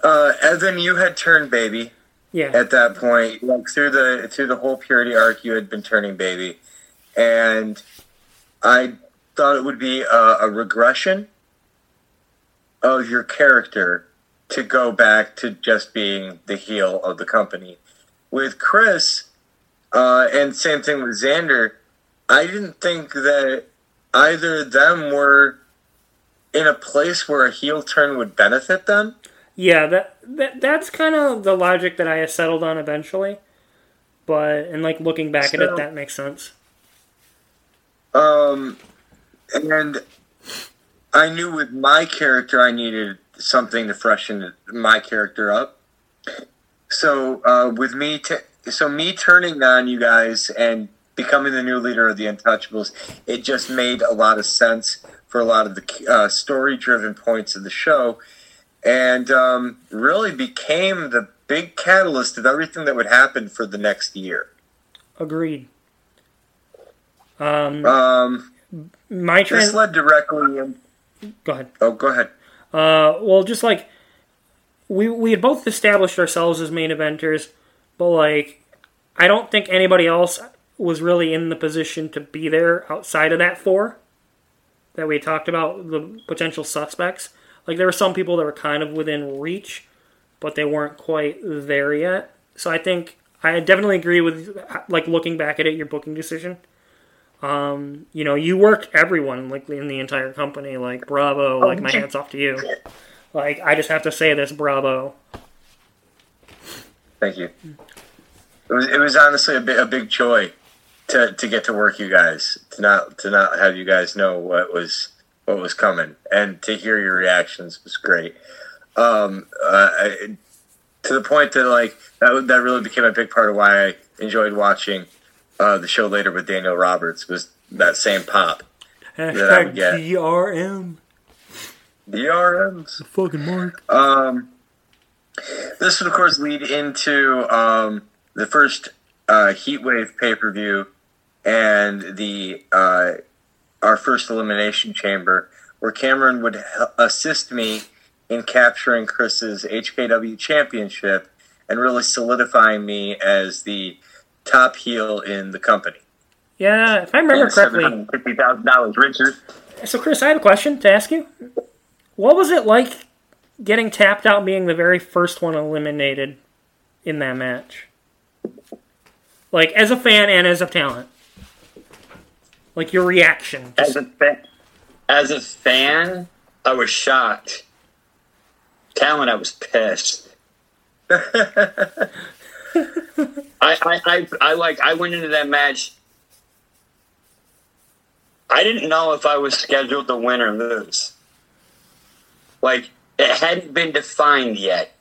uh, Evan, you had turned baby Yeah, at that point. Like through the through the whole purity arc, you had been turning baby, and I thought it would be a, a regression of your character to go back to just being the heel of the company. With Chris, uh, and same thing with Xander, I didn't think that either of them were in a place where a heel turn would benefit them. yeah. That, that that's kind of the logic that I settled on eventually. But and like looking back at it, that makes sense. Um, and I knew with my character, I needed something to freshen my character up. So uh, with me, t- so me turning on you guys and becoming the new leader of the Untouchables, it just made a lot of sense for a lot of the uh, story-driven points of the show, and um, really became the big catalyst of everything that would happen for the next year. Agreed. Um, Um, my this led directly. In- Go ahead. oh, go ahead. Uh, well, just like we we had both established ourselves as main eventers, but like I don't think anybody else was really in the position to be there outside of that four that we talked about the potential suspects. Like there were some people that were kind of within reach, but they weren't quite there yet. So I think I definitely agree with like looking back at it, your booking decision. Um, you know, you work everyone like in the entire company. Like bravo, like my hats off to you. Like I just have to say this, bravo. Thank you. It was, it was honestly a, bit, a big joy to, to get to work you guys to not to not have you guys know what was what was coming and to hear your reactions was great. Um, uh, I, to the point that like that that really became a big part of why I enjoyed watching uh, the show later with Daniel Roberts was that same pop. I would Hashtag get. DRM. DRMs. Fucking Mark. Um, this would, of course, lead into um, the first uh, Heatwave pay per view and the uh, our first elimination chamber, where Cameron would h- assist me in capturing Chris's HKW championship and really solidifying me as the top heel in the company. Yeah, if I remember correctly. fifty thousand dollars richer. So, Chris, I have a question to ask you. What was it like getting tapped out, being the very first one eliminated in that match? Like, as a fan and as a talent. Like your reaction. As a fan, as a fan, I was shocked. Talent, I was pissed. I, I, I, I like. I went into that match. I didn't know if I was scheduled to win or lose. Like it hadn't been defined yet.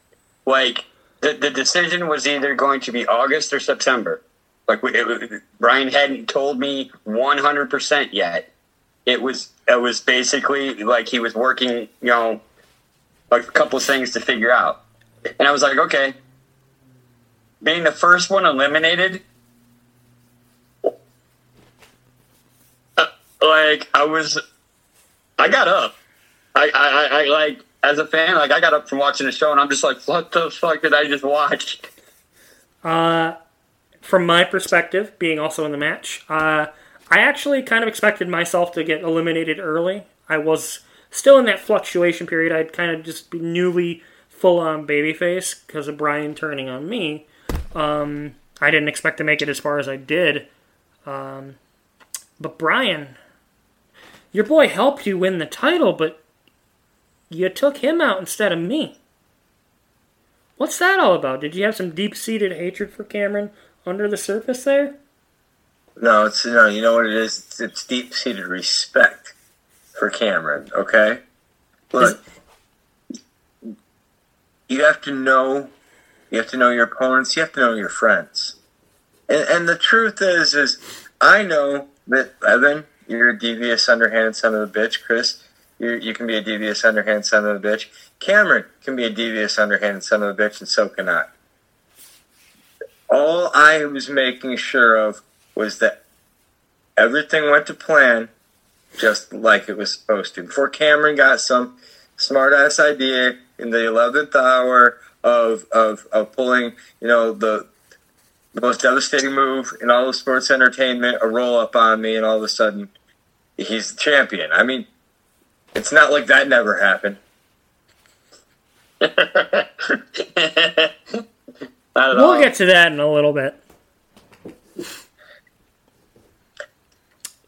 Like the the decision was either going to be August or September. Like we, it, Brian hadn't told me one hundred percent yet. It was it was basically like he was working, you know, like a couple of things to figure out. And I was like, okay. Being the first one eliminated, uh, like I was, I got up. I, I, I, like as a fan, like I got up from watching the show, and I'm just like, what the fuck did I just watch? Uh, from my perspective, being also in the match, uh, I actually kind of expected myself to get eliminated early. I was still in that fluctuation period. I'd kind of just be newly full on babyface because of Brian turning on me. Um, I didn't expect to make it as far as I did. Um, but Brian, your boy helped you win the title, but you took him out instead of me. What's that all about? Did you have some deep seated hatred for Cameron under the surface there? No, it's no. You know what it is? It's, it's deep seated respect for Cameron. Okay, look, you have to know. You have to know your opponents. You have to know your friends. And, and the truth is, is I know that Evan, you're a devious, underhanded son of a bitch. Chris, you you can be a devious, underhanded son of a bitch. Cameron can be a devious, underhanded son of a bitch, and so can I. All I was making sure of was that everything went to plan just like it was supposed to. Before Cameron got some smart ass idea in the eleventh hour of, of of pulling, you know, the the most devastating move in all of sports entertainment, a roll up on me, and all of a sudden he's the champion. I mean, it's not like that never happened. we'll get to that in a little bit.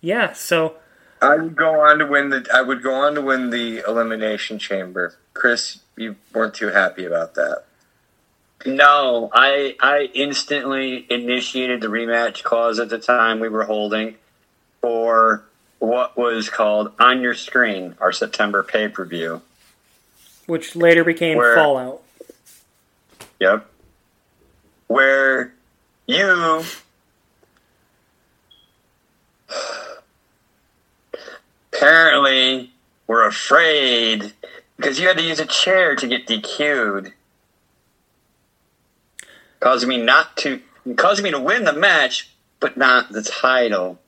Yeah, so I would go on to win the. I would go on to win the elimination chamber. Chris, you weren't too happy about that. No, I I instantly initiated the rematch clause at the time we were holding for what was called on your screen our September pay per view. which later became Where- Fallout. Yep. Where you apparently we were afraid because you had to use a chair to get DQ'd. Causing me not to causing me to win the match, but not the title.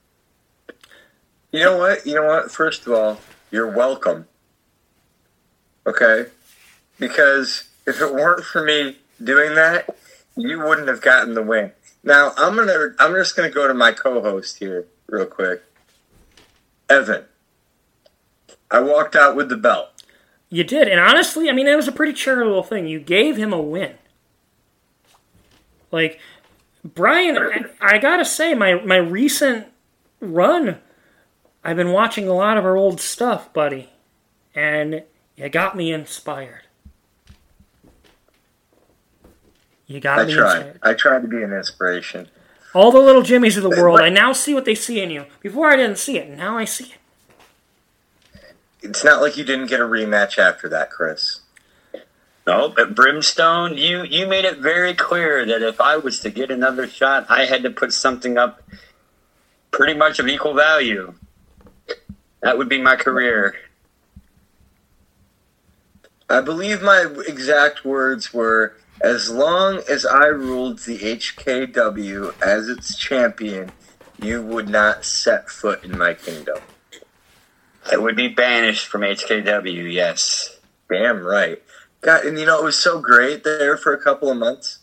You know what? You know what? First of all, you're welcome. Okay? Because if it weren't for me doing that, you wouldn't have gotten the win. Now, I'm to I'm just to go to my co-host here real quick. Evan. I walked out with the belt. You did, and honestly, I mean, it was a pretty charitable thing. You gave him a win. Like Brian, I, I gotta say, my my recent run, I've been watching a lot of our old stuff, buddy, and you got me inspired. You got I me tried. inspired. I tried to be an inspiration. All the little Jimmies of the world, I now see what they see in you. Before I didn't see it, now I see it. It's not like you didn't get a rematch after that, Chris. No, but Brimstone, you you made it very clear that if I was to get another shot, I had to put something up pretty much of equal value. That would be my career. I believe my exact words were as long as I ruled the HKW as its champion, you would not set foot in my kingdom. I would be banished from HKW, yes. Damn right. God, and you know, it was so great there for a couple of months.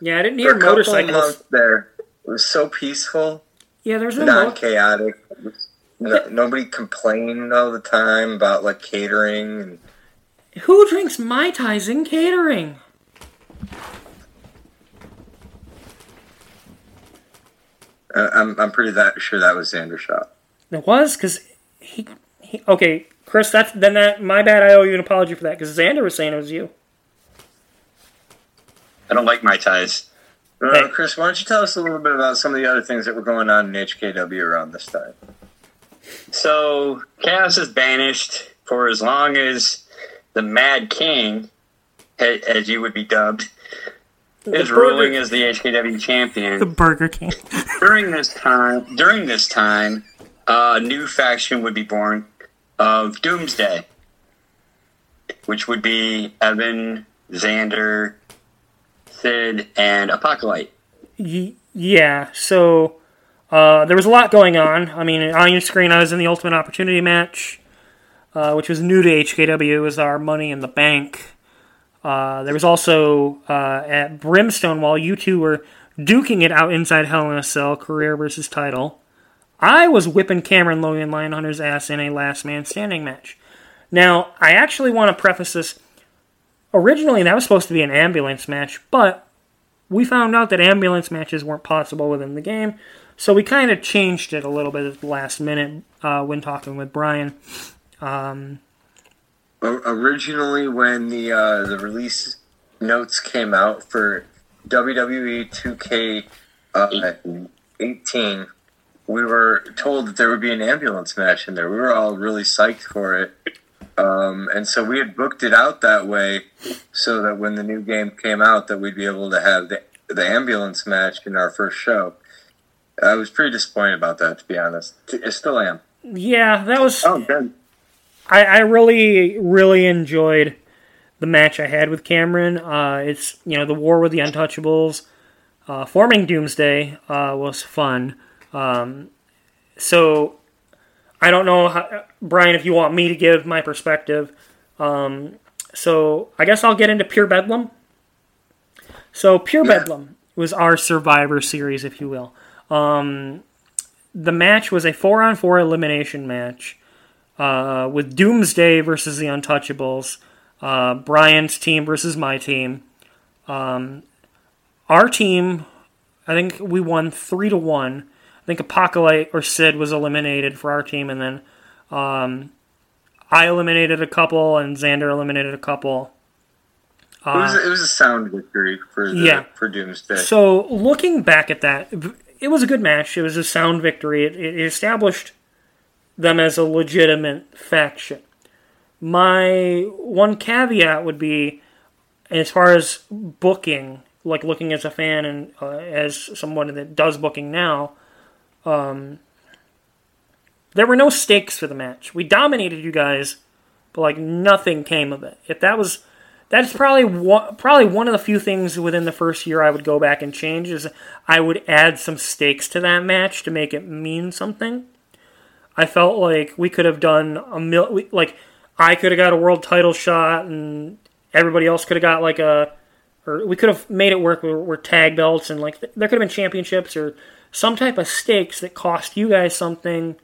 Yeah, I didn't hear a couple of motorcycles. there. It was so peaceful, Yeah, there's no. non chaotic. No, nobody complained all the time about like catering and Who drinks mai tais in catering? Uh, I'm I'm pretty that sure that was Xander Shaw. It was because he, he. Okay, Chris. That's then that. My bad. I owe you an apology for that because Xander was saying it was you. I don't like mai tais. Uh, Hey. Chris, why don't you tell us a little bit about some of the other things that were going on in HKW around this time? So Chaos is banished for as long as the Mad King, as you would be dubbed, is Burger- ruling as the HKW champion. The. Burger King. during this time, during this time, a new faction would be born of Doomsday, which would be Evan, Xander, Sid, and Apocalypse. Yeah. So uh, there was a lot going on. I mean, on your screen, I was in the Ultimate Opportunity match, uh, which was new to HKW. It was our Money in the Bank. Uh, there was also uh, at Brimstone while you two were duking it out inside Hell in a Cell, career versus title. I was whipping Cameron Logan Lionhunter's ass in a last man standing match. Now, I actually want to preface this. Originally, that was supposed to be an ambulance match, but we found out that ambulance matches weren't possible within the game, so we kind of changed it a little bit at the last minute uh, when talking with Brian. O- originally, when the uh, the release notes came out for WWE 2K uh, 18, we were told that there would be an ambulance match in there. We were all really psyched for it. Um, and so we had booked it out that way so that when the new game came out that we'd be able to have the, the ambulance match in our first show. I was pretty disappointed about that, to be honest. I still am. Yeah, that was. Oh, good. I, I really, really enjoyed the match I had with Cameron. Uh, it's you know the war with the Untouchables, uh, forming Doomsday uh, was fun. Um, so I don't know, how, Brian, if you want me to give my perspective. Um, so I guess I'll get into Pure Bedlam. So Pure Bedlam was our Survivor Series, if you will. Um, the match was a four-on-four elimination match uh, with Doomsday versus the Untouchables, uh, Brian's team versus my team. Um, our team, I think we won three to one. I think Apocalypse or Sid was eliminated for our team, and then um, I eliminated a couple, and Xander eliminated a couple. It was, it was a sound victory for the, Yeah. for Doomsday. So looking back at that, it was a good match. It was a sound victory. It, it established them as a legitimate faction. My one caveat would be, as far as booking, like looking as a fan and uh, as someone that does booking now, um, there were no stakes for the match. We dominated you guys, but like nothing came of it. If that was that's probably one, probably one of the few things within the first year I would go back and change is I would add some stakes to that match to make it mean something. I felt like we could have done a mil like I could have got a world title shot and everybody else could have got like a or we could have made it work where tag belts and like there could have been championships or some type of stakes that cost you guys something.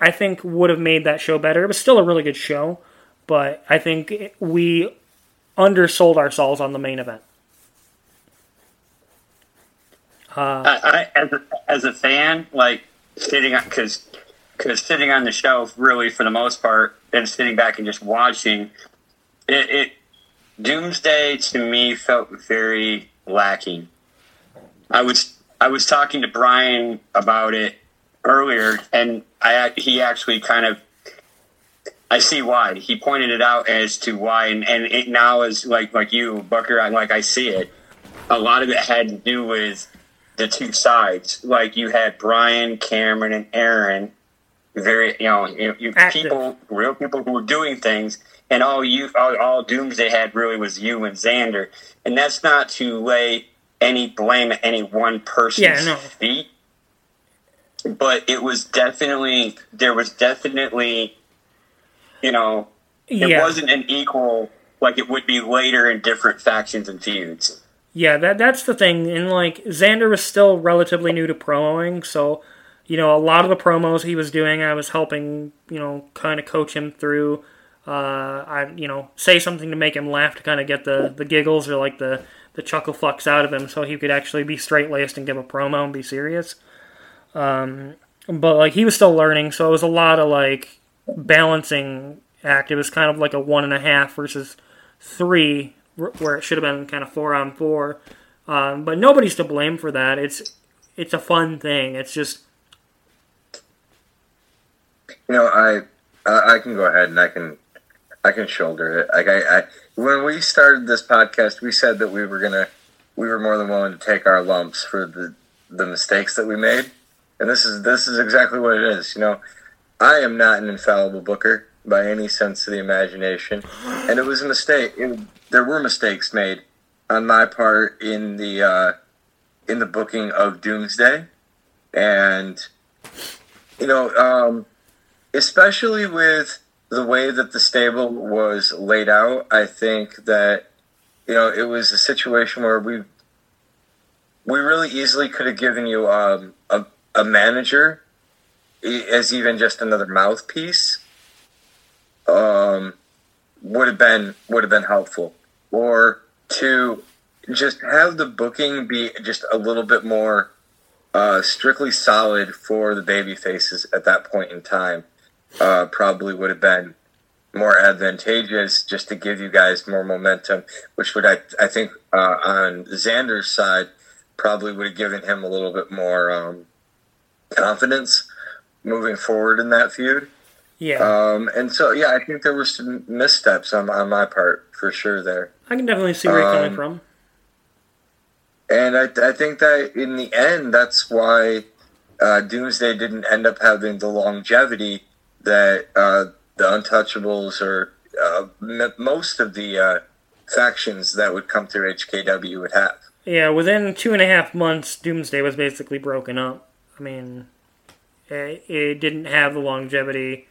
I think would have made that show better. It was still a really good show, but I think we undersold ourselves on the main event. Uh, I, I as a, as a fan, like sitting on because because sitting on the shelf, really for the most part, and sitting back and just watching it, it Doomsday to me felt very lacking. I was I was talking to Brian about it earlier, and I he actually kind of I see why he pointed it out as to why, and, and it now is like like you, Bucker. I like I see it. A lot of it had to do with the two sides. Like you had Brian, Cameron, and Aaron, very you know you, you people, real people who were doing things, and all you all, all Doomsday had really was you and Xander, and that's not to lay any blame at any one person's Yeah, no. feet. But it was definitely there was definitely, you know, it yeah, wasn't an equal like it would be later in different factions and feuds. yeah, that that's the thing. And like Xander was still relatively new to promoing, so you know a lot of the promos he was doing, I was helping you know kind of coach him through. Uh, I you know say something to make him laugh to kind of get the the giggles or like the the chuckle fucks out of him so he could actually be straight laced and give a promo and be serious. Um, but like he was still learning, so it was a lot of like balancing act. It was kind of like a one and a half versus three, where it should have been kind of four on four. Um, but nobody's to blame for that. It's it's a fun thing. It's just you know I I can go ahead and I can I can shoulder it. Like I, I when we started this podcast, we said that we were gonna we were more than willing to take our lumps for the the mistakes that we made, and this is this is exactly what it is. You know, I am not an infallible booker by any sense of the imagination, and it was a mistake. It, there were mistakes made on my part in the uh, in the booking of Doomsday, and you know, um, especially with the way that the stable was laid out, I think that you know it was a situation where we we really easily could have given you um, a a manager as even just another mouthpiece. Um, would have been would have been helpful, or to just have the booking be just a little bit more uh, strictly solid for the baby faces at that point in time uh, probably would have been more advantageous just to give you guys more momentum, which would I I think uh, on Xander's side probably would have given him a little bit more um, confidence moving forward in that feud. Yeah. Um, and so yeah, I think there were some missteps on on my part for sure there. I can definitely see where you're coming um, from. And I, I think that in the end, that's why uh, Doomsday didn't end up having the longevity that uh, the Untouchables or uh, m- most of the uh, factions that would come through HKW would have. Yeah, within two and a half months, Doomsday was basically broken up. I mean, it, it didn't have the longevity.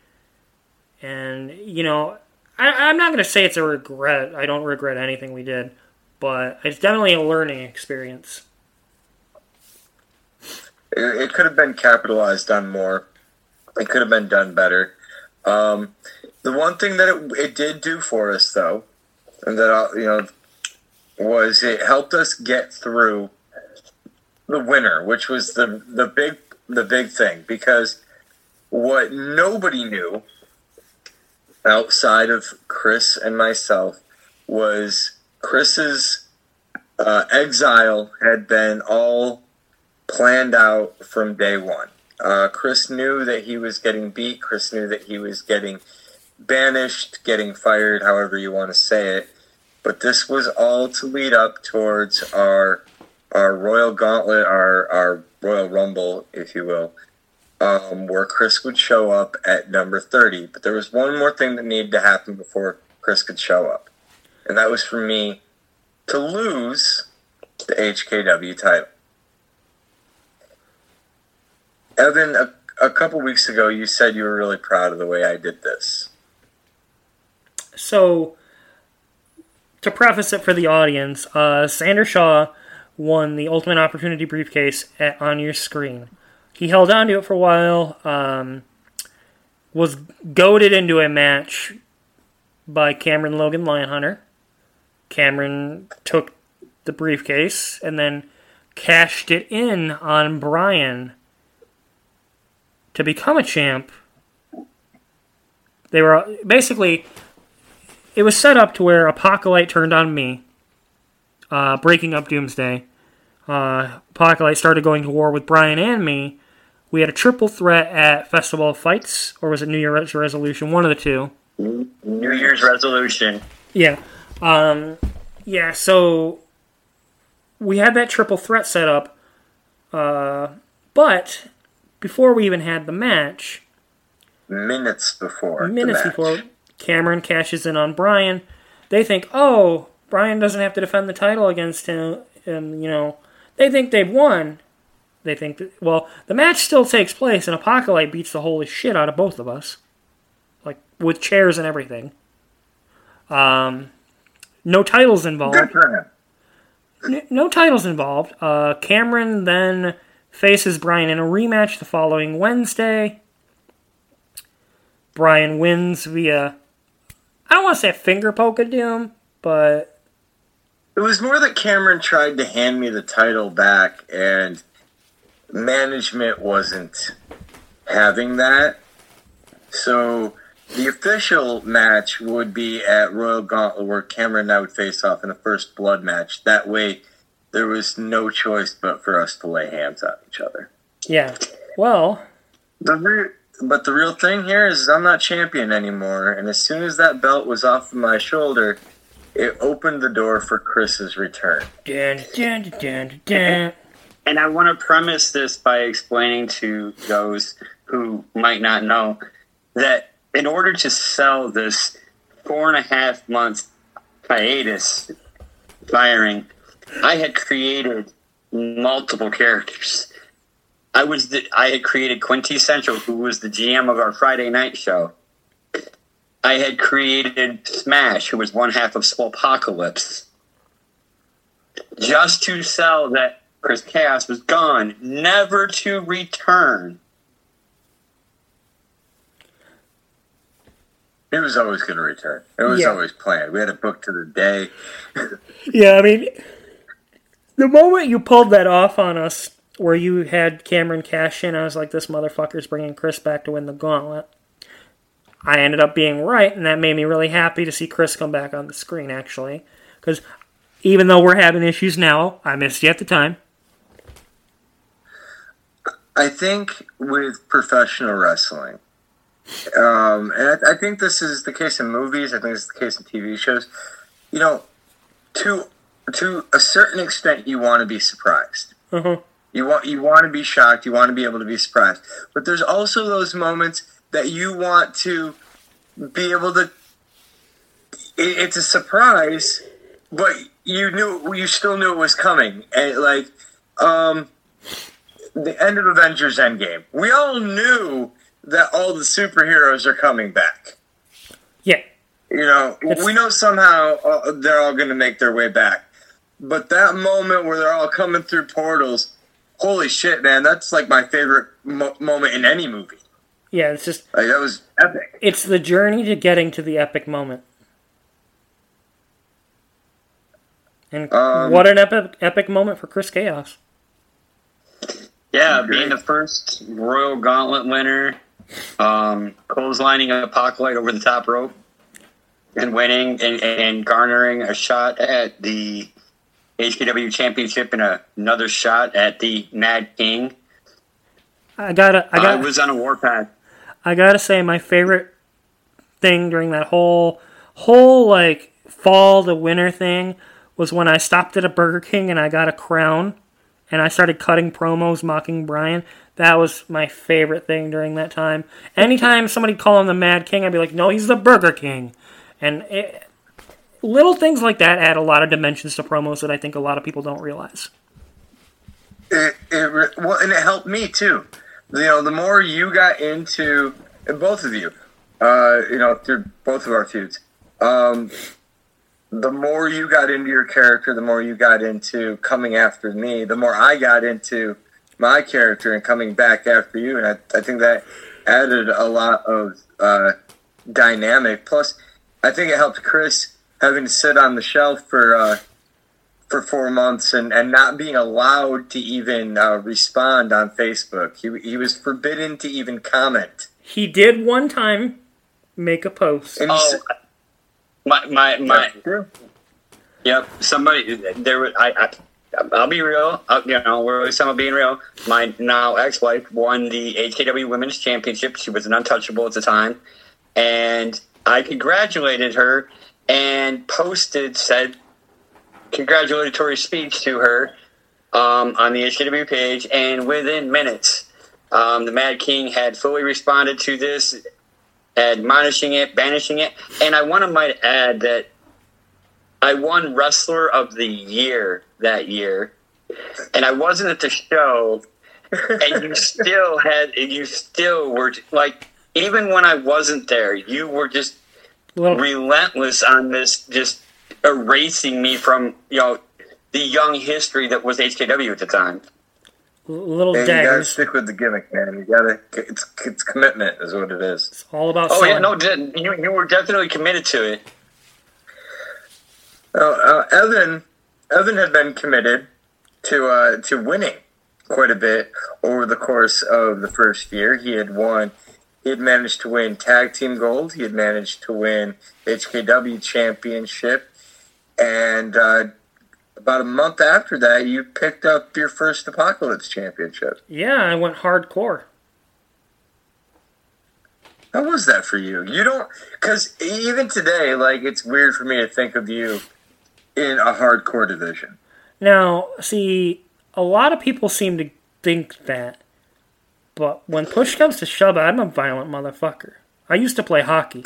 And, you know, I, I'm not going to say it's a regret. I don't regret anything we did. But it's definitely a learning experience. It, it could have been capitalized on more it could have been done better. Um, the one thing that it, it did do for us, though, and that uh, you know, was it helped us get through the winter, which was the the big the big thing because what nobody knew outside of Chris and myself was Chris's uh, exile had been all planned out from day one. Uh, Chris knew that he was getting beat. Chris knew that he was getting banished, getting fired, however you want to say it. But this was all to lead up towards our our Royal Gauntlet, our our Royal Rumble, if you will, um, where Chris would show up at number thirty. But there was one more thing that needed to happen before Chris could show up, and that was for me to lose the HKW title. Evan, a, a couple weeks ago, you said you were really proud of the way I did this. So, to preface it for the audience, uh, Xander Shaw won the Ultimate Opportunity briefcase at, on your screen. He held on to it for a while, um, was goaded into a match by Cameron Logan Lionhunter. Cameron took the briefcase and then cashed it in on Brian to become a champ, they were basically it was set up to where Apocalypse turned on me, uh, breaking up Doomsday. Uh, Apocalypse started going to war with Brian and me. We had a triple threat at Festival of Fights, or was it New Year's Resolution? One of the two. New Year's Resolution. Yeah. Um, yeah, so we had that triple threat set up, uh, but before we even had the match. Minutes before. Minutes before Cameron cashes in on Brian. They think, oh, Brian doesn't have to defend the title against him. And, you know, they think they've won. They think that, well, the match still takes place, and Apocalypse beats the holy shit out of both of us. Like, with chairs and everything. Um, no titles involved. No titles involved. Uh, Cameron then faces Brian in a rematch the following Wednesday. Brian wins via, I don't want to say a finger poke of doom, but it was more that Cameron tried to hand me the title back, and management wasn't having that. So the official match would be at Royal Gauntlet, where Cameron and I would face off in a first blood match. That way, there was no choice but for us to lay hands on each other. Yeah. Well, The re- but the real thing here is I'm not champion anymore, and as soon as that belt was off of my shoulder, it opened the door for Chris's return. dun, dun, dun, dun, dun. And I want to premise this by explaining to those who might not know that in order to sell this four and a half month hiatus firing, I had created multiple characters. I was the, I had created Quinty Central, who was the GM of our Friday night show. I had created Smash, who was one half of Apocalypse, just to sell that Chris Chaos was gone, never to return. It was always going to return. It was Yeah. always planned. We had it booked to the day. Yeah, I mean, the moment you pulled that off on us, where you had Cameron cash in, I was like, this motherfucker's bringing Chris back to win the gauntlet. I ended up being right, and that made me really happy to see Chris come back on the screen, actually. Because even though we're having issues now, I missed you at the time. I think with professional wrestling, um, and I, I think this is the case in movies. I think it's the case in TV shows. You know, to to a certain extent, you want to be surprised. Uh-huh. You want you want to be shocked. You want to be able to be surprised. But there's also those moments that you want to be able to. It, it's a surprise, but you knew you still knew it was coming, and like, um, the end of Avengers Endgame. We all knew that all the superheroes are coming back. Yeah. You know, It's- we know somehow uh, they're all going to make their way back. But that moment where they're all coming through portals, holy shit, man, that's like my favorite mo- moment in any movie. Yeah, it's just, Like that was epic. it's the journey to getting to the epic moment. And Um, what an epic, epic moment for Chris Chaos. Yeah, being the first Royal Gauntlet winner, um, clotheslining Apocalypse over the top rope, and winning and, and garnering a shot at the HKW Championship and a, another shot at the Mad King. I gotta, I I, got, was on a warpath. I gotta say, my favorite thing during that whole whole like fall to winter thing was when I stopped at a Burger King and I got a crown and I started cutting promos mocking Brian. That was my favorite thing during that time. Anytime somebody call him the Mad King, I'd be like, "No, he's the Burger King," and it, little things like that add a lot of dimensions to promos that I think a lot of people don't realize. It, it well, and it helped me too. You know, the more you got into, both of you, uh, you know, through both of our feuds, um, the more you got into your character, the more you got into coming after me, the more I got into my character and coming back after you, and I, I think that added a lot of uh, dynamic. Plus, I think it helped Chris having to sit on the shelf for. Uh, for four months and, and not being allowed to even uh, respond on Facebook. He, he was forbidden to even comment. He did one time make a post. And Oh, s- my my my. True. Yep, somebody there. was- I, I I'll be real. Uh, you know, we're always talking about being real. My now ex-wife won the HKW Women's Championship. She was an untouchable at the time, and I congratulated her and posted said congratulatory speech to her um, on the HKW page. And within minutes, um, the Mad King had fully responded to this, admonishing it, banishing it. And I want to might add that I won Wrestler of the Year that year, and I wasn't at the show, and you still had, and you still were like, even when I wasn't there, you were just Little, relentless on this, just erasing me from you know the young history that was HKW at the time. little and you gotta stick with the gimmick, man. You gotta. It's it's commitment is what it is. It's all about. Oh yeah, no, you you were definitely committed to it. Uh, uh, Evan Evan had been committed to uh, to winning quite a bit over the course of the first year. He had won. He had managed to win tag team gold. He had managed to win HKW championship, and uh, about a month after that, you picked up your first Apocalypse championship. Yeah, I went hardcore. How was that for you? You don't, because even today, like it's weird for me to think of you in a hardcore division. Now, see, a lot of people seem to think that, but when push comes to shove, I'm a violent motherfucker. I used to play hockey.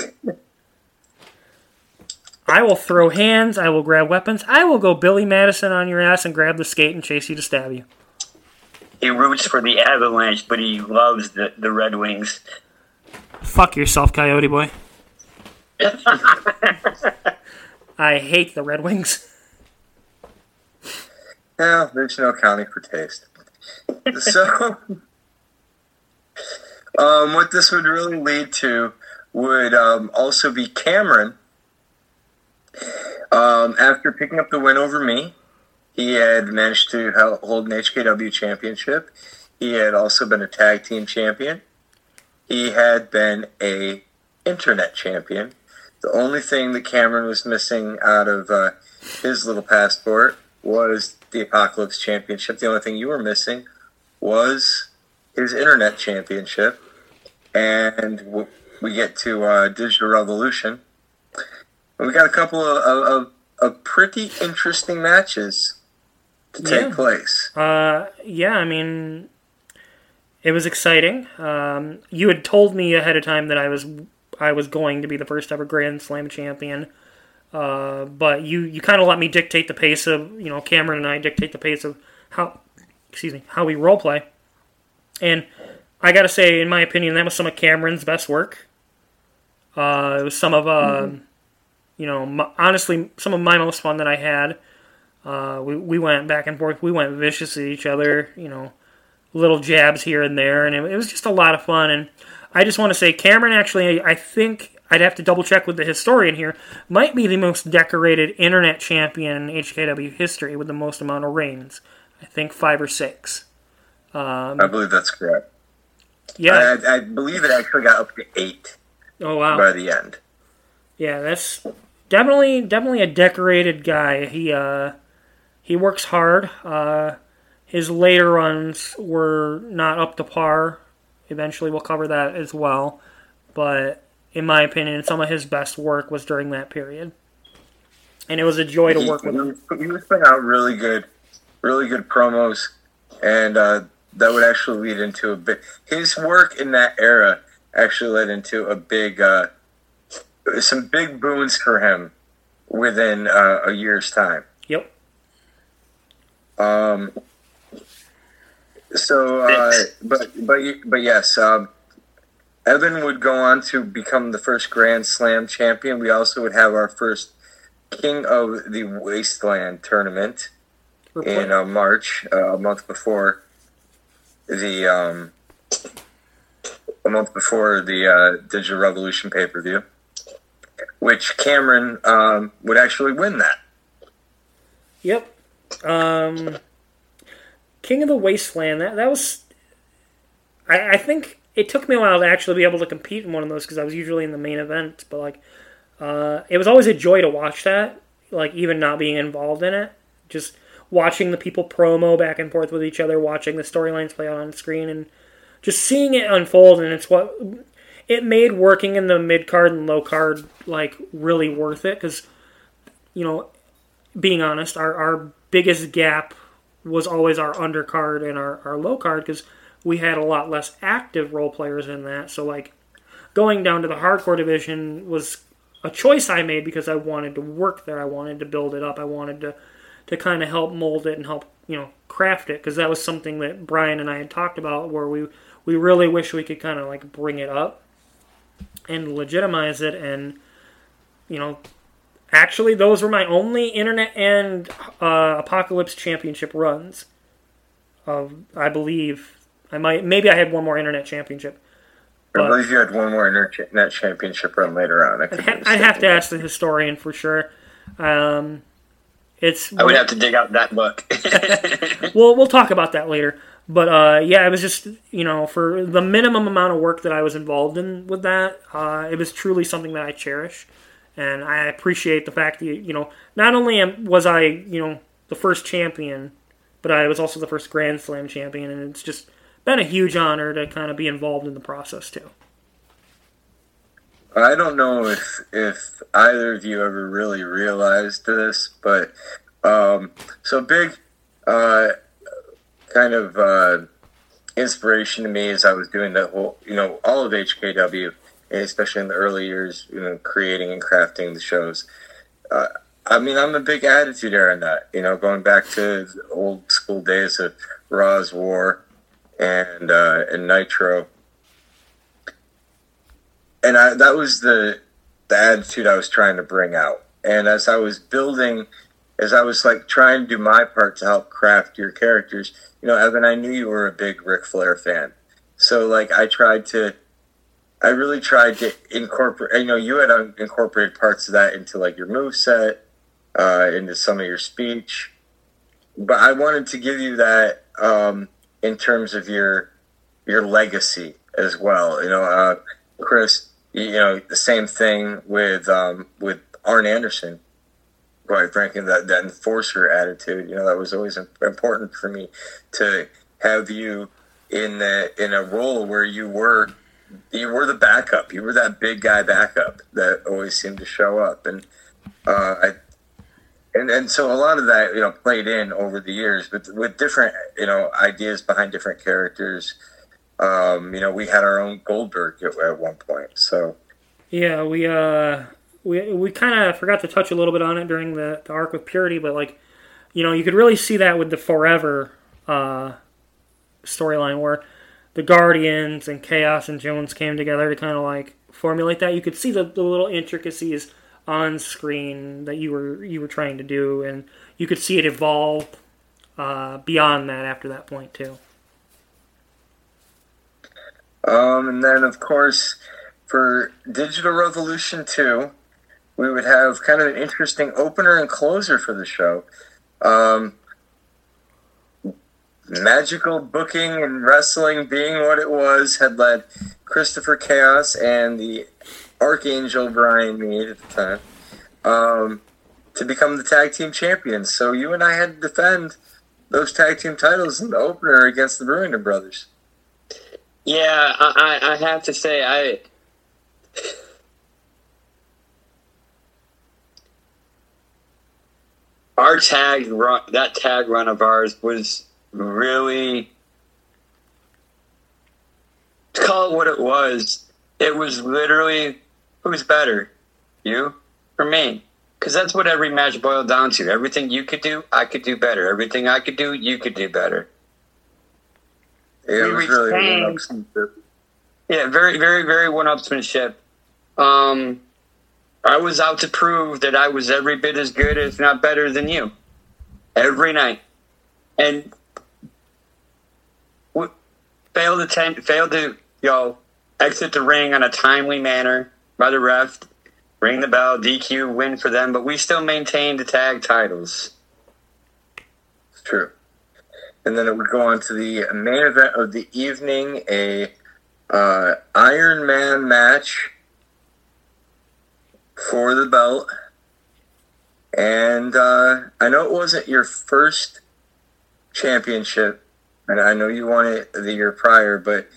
I will throw hands. I will grab weapons. I will go Billy Madison on your ass and grab the skate and chase you to stab you. He roots for the Avalanche, but he loves the, the Red Wings. Fuck yourself, Coyote Boy. I hate the Red Wings. Yeah, there's no accounting for taste. so, um, what this would really lead to would um, also be Cameron. Um, after picking up the win over me, he had managed to hold an HKW championship. He had also been a tag team champion. He had been a internet champion. The only thing that Cameron was missing out of uh, his little passport was the Apocalypse Championship. The only thing you were missing was his internet championship. And we get to uh, Digital Revolution. And we got a couple of, of, of, of pretty interesting matches to take Yeah. place. Uh, yeah, I mean, it was exciting. Um, you had told me ahead of time that I was I was going to be the first ever Grand Slam champion. Uh, but you, you kind of let me dictate the pace of you know Cameron and I dictate the pace of how excuse me how we role play, and I gotta say in my opinion that was some of Cameron's best work. Uh, it was some of uh, you know m honestly some of my most fun that I had. Uh, we we went back and forth. We went vicious at each other. You know, little jabs here and there, and it, it was just a lot of fun. And I just want to say, Cameron actually, I think I'd have to double check with the historian here, might be the most decorated internet champion in HKW history with the most amount of reigns. I think five or six. Um, I believe that's correct. yeah. I, I believe it actually got up to eight oh wow. by the end. Yeah, that's definitely definitely a decorated guy. He uh he works hard. Uh his later runs were not up to par. Eventually we'll cover that as well. But in my opinion, some of his best work was during that period. And it was a joy to he, work with him. he- was putting out really good, really good promos, and uh, that would actually lead into a bit. His work in that era actually led into a big, uh, some big boons for him within uh, a year's time. Yep. Um, so, uh, but but but yes, um, Evan would go on to become the first Grand Slam champion. We also would have our first King of the Wasteland tournament in uh, March, uh, a month before the um, a month before the uh, Digital Revolution pay per view, which Cameron um, would actually win that. Yep. Um, King of the Wasteland. That that was. I, I think it took me a while to actually be able to compete in one of those because I was usually in the main event. But like, uh, it was always a joy to watch that. Like even not being involved in it, just watching the people promo back and forth with each other, watching the storylines play out on screen, and just seeing it unfold. And it's what it made working in the mid card and low card like really worth it because you know being honest, our, our biggest gap was always our undercard and our, our low card because we had a lot less active role players in that. So, like, going down to the hardcore division was a choice I made because I wanted to work there. I wanted to build it up. I wanted to, to kind of help mold it and help, you know, craft it because that was something that Brian and I had talked about where we, we really wish we could kind of like bring it up and legitimize it and, you know, Actually, those were my only internet and uh, apocalypse championship runs. Of I believe I might maybe I had one more internet championship. I believe you had one more internet championship run later on. I I'd have to ask the historian for sure. Um, it's I would have to dig out that book. well, we'll talk about that later. But uh, yeah, it was just you know for the minimum amount of work that I was involved in with that, uh, it was truly something that I cherish, and I appreciate the fact that you know not only am, was I you know the first champion, but I was also the first Grand Slam champion, and it's just been a huge honor to kind of be involved in the process too. I don't know if if either of you ever really realized this, but um, so big uh, kind of uh, inspiration to me as I was doing the whole, you know, all of HKW, especially in the early years, you know, creating and crafting the shows. Uh, I mean, I'm a big attitude era that, you know, going back to old school days of Raw's War and uh, and Nitro and I, that was the the attitude I was trying to bring out. And as I was building, as I was like trying to do my part to help craft your characters, you know, Evan, I knew you were a big Ric Flair fan, so like I tried to, I really tried to incorporate. You know, you had incorporated parts of that into like your move set, uh, into some of your speech, but I wanted to give you that um, in terms of your your legacy as well. You know, uh, Chris you know, the same thing with um, with Arn Anderson. Quite frankly, that that enforcer attitude, you know, that was always important for me to have you in the, in a role where you were you were the backup. You were that big guy backup that always seemed to show up, and uh, I and and so a lot of that you know played in over the years, but with different you know ideas behind different characters um, you know, we had our own Goldberg at, at one point. So yeah, we uh we we kind of forgot to touch a little bit on it during the, the arc with Purity, but like you know, you could really see that with the Forever uh, storyline where the Guardians and Chaos and Jones came together to kind of like formulate that. You could see the, the little intricacies on screen that you were you were trying to do, and you could see it evolve uh, beyond that after that point too. Um, and then, of course, for Digital Revolution 2, we would have kind of an interesting opener and closer for the show. Um, magical booking and wrestling being what it was had led Christopher Chaos and the Archangel Brian Mead at the time um, to become the tag team champions. So you and I had to defend those tag team titles in the opener against the Bruiner brothers. Yeah, I, I have to say, I. Our tag run, that tag run of ours was really. Call it what it was, it was literally who's better, you or me? Because that's what every match boiled down to. Everything you could do, I could do better. Everything I could do, you could do better. Yeah, it was really Yeah, very, very, very one-upsmanship. Um, I was out to prove that I was every bit as good, if not better, than you, every night, and w- failed to ten- failed to you know exit the ring on a timely manner by the ref, ring the bell, DQ, win for them, but we still maintained the tag titles. It's true and then it would go on to the main event of the evening, a uh, Iron Man match for the belt. And uh, I know it wasn't your first championship, and I know you won it the year prior, but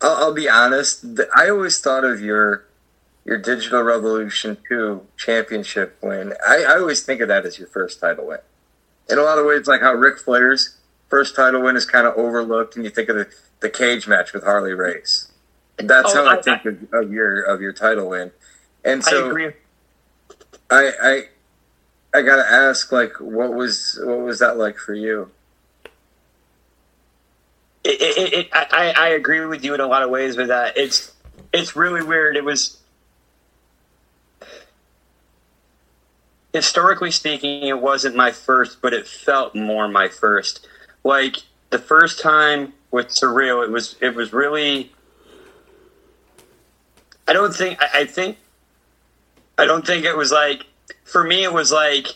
I'll, I'll be honest. I always thought of your your Digital Revolution 2 championship win. I, I always think of that as your first title win in a lot of ways, like how Ric Flair's first title win is kind of overlooked, and you think of the, the cage match with Harley Race. That's oh, how I, I think of, of, your of your title win. And so, I agree. I I, I gotta ask, like, what was what was that like for you? It, it, it, I, I agree with you in a lot of ways with that. It's it's really weird. It was historically speaking, it wasn't my first, but it felt more my first. Like the first time with Surreal, it was it was really. I don't think I, I think. I don't think it was like for me. It was like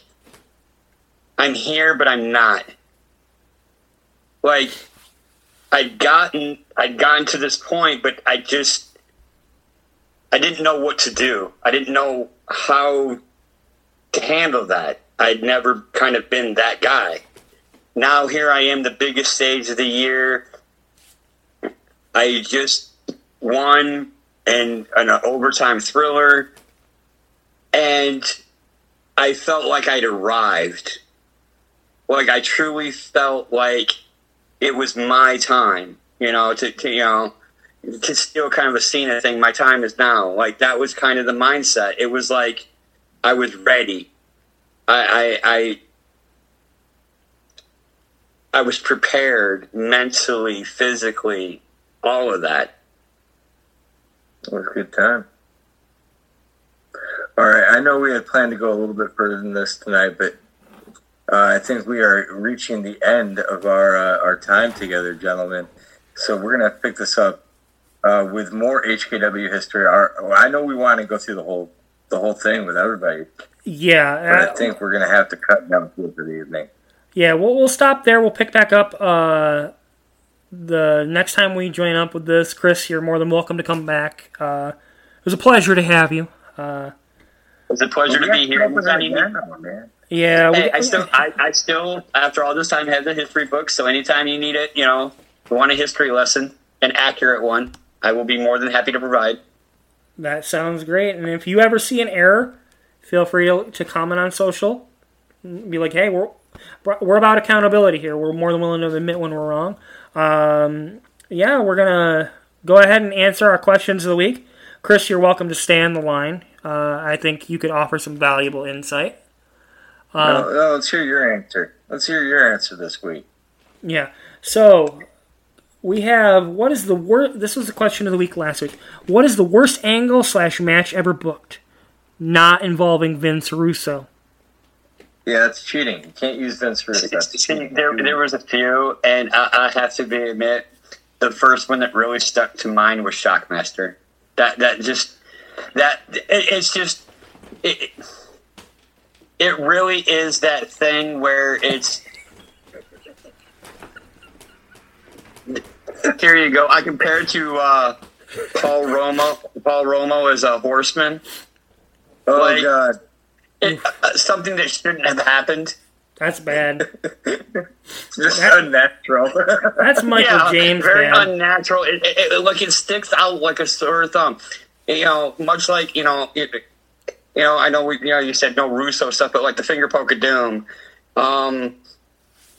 I'm here, but I'm not. Like, I'd gotten, I'd gotten to this point, but I just, I didn't know what to do. I didn't know how to handle that. I'd never kind of been that guy. Now here I am, the biggest stage of the year. I just won and an overtime thriller, and I felt like I'd arrived. Like I truly felt like it was my time. You know, to, to you know, to steal kind of a Cena thing. My time is now. Like that was kind of the mindset. It was like I was ready. I, I, I I was prepared mentally, physically, all of that. It was a good time. All right, I know we had planned to go a little bit further than this tonight, but uh, I think we are reaching the end of our uh, our time together, gentlemen. So we're gonna pick this up uh, with more HKW history. Our, I know we want to go through the whole the whole thing with everybody, Yeah, but uh, I think we're gonna have to cut down to it for the evening. yeah. We'll we'll stop there. We'll pick back up uh, the next time we join up with this. Chris, you're more than welcome to come back. Uh, it was a pleasure to have you. Uh, It was a pleasure to be here. Open that again, oh, man. yeah, we, I still, I, I still, after all this time, have the history book. So anytime you need it, you know, want a history lesson, an accurate one, I will be more than happy to provide. That sounds great. And if you ever see an error, feel free to, to comment on social. Be like, hey, we're we're about accountability here. We're more than willing to admit when we're wrong. Um, yeah, we're gonna go ahead and answer our questions of the week. Chris, you're welcome to stay on the line. Uh, I think you could offer some valuable insight. no, no, let's hear your answer. Let's hear your answer this week. Yeah. So we have what is the worst? This was the question of the week last week. What is the worst angle slash match ever booked, not involving Vince Russo? Yeah, that's cheating. You can't use Vince Russo. See, there, there was a few, and I, I have to be admit, the first one that really stuck to mind was Shockmaster. That that just that it, it's just it, it really is that thing where it's. Here you go. I compare it to uh, Paul Roma. Paul Roma is a horseman. Oh like- God. It, uh, something that shouldn't have happened. That's bad. It's just unnatural. That's Michael yeah, James, very man. unnatural. It, it, it, like it sticks out like a sore thumb. You know, much like you know, it, you know. I know we, you know, you said no Russo stuff, but like the finger poke of doom. Um,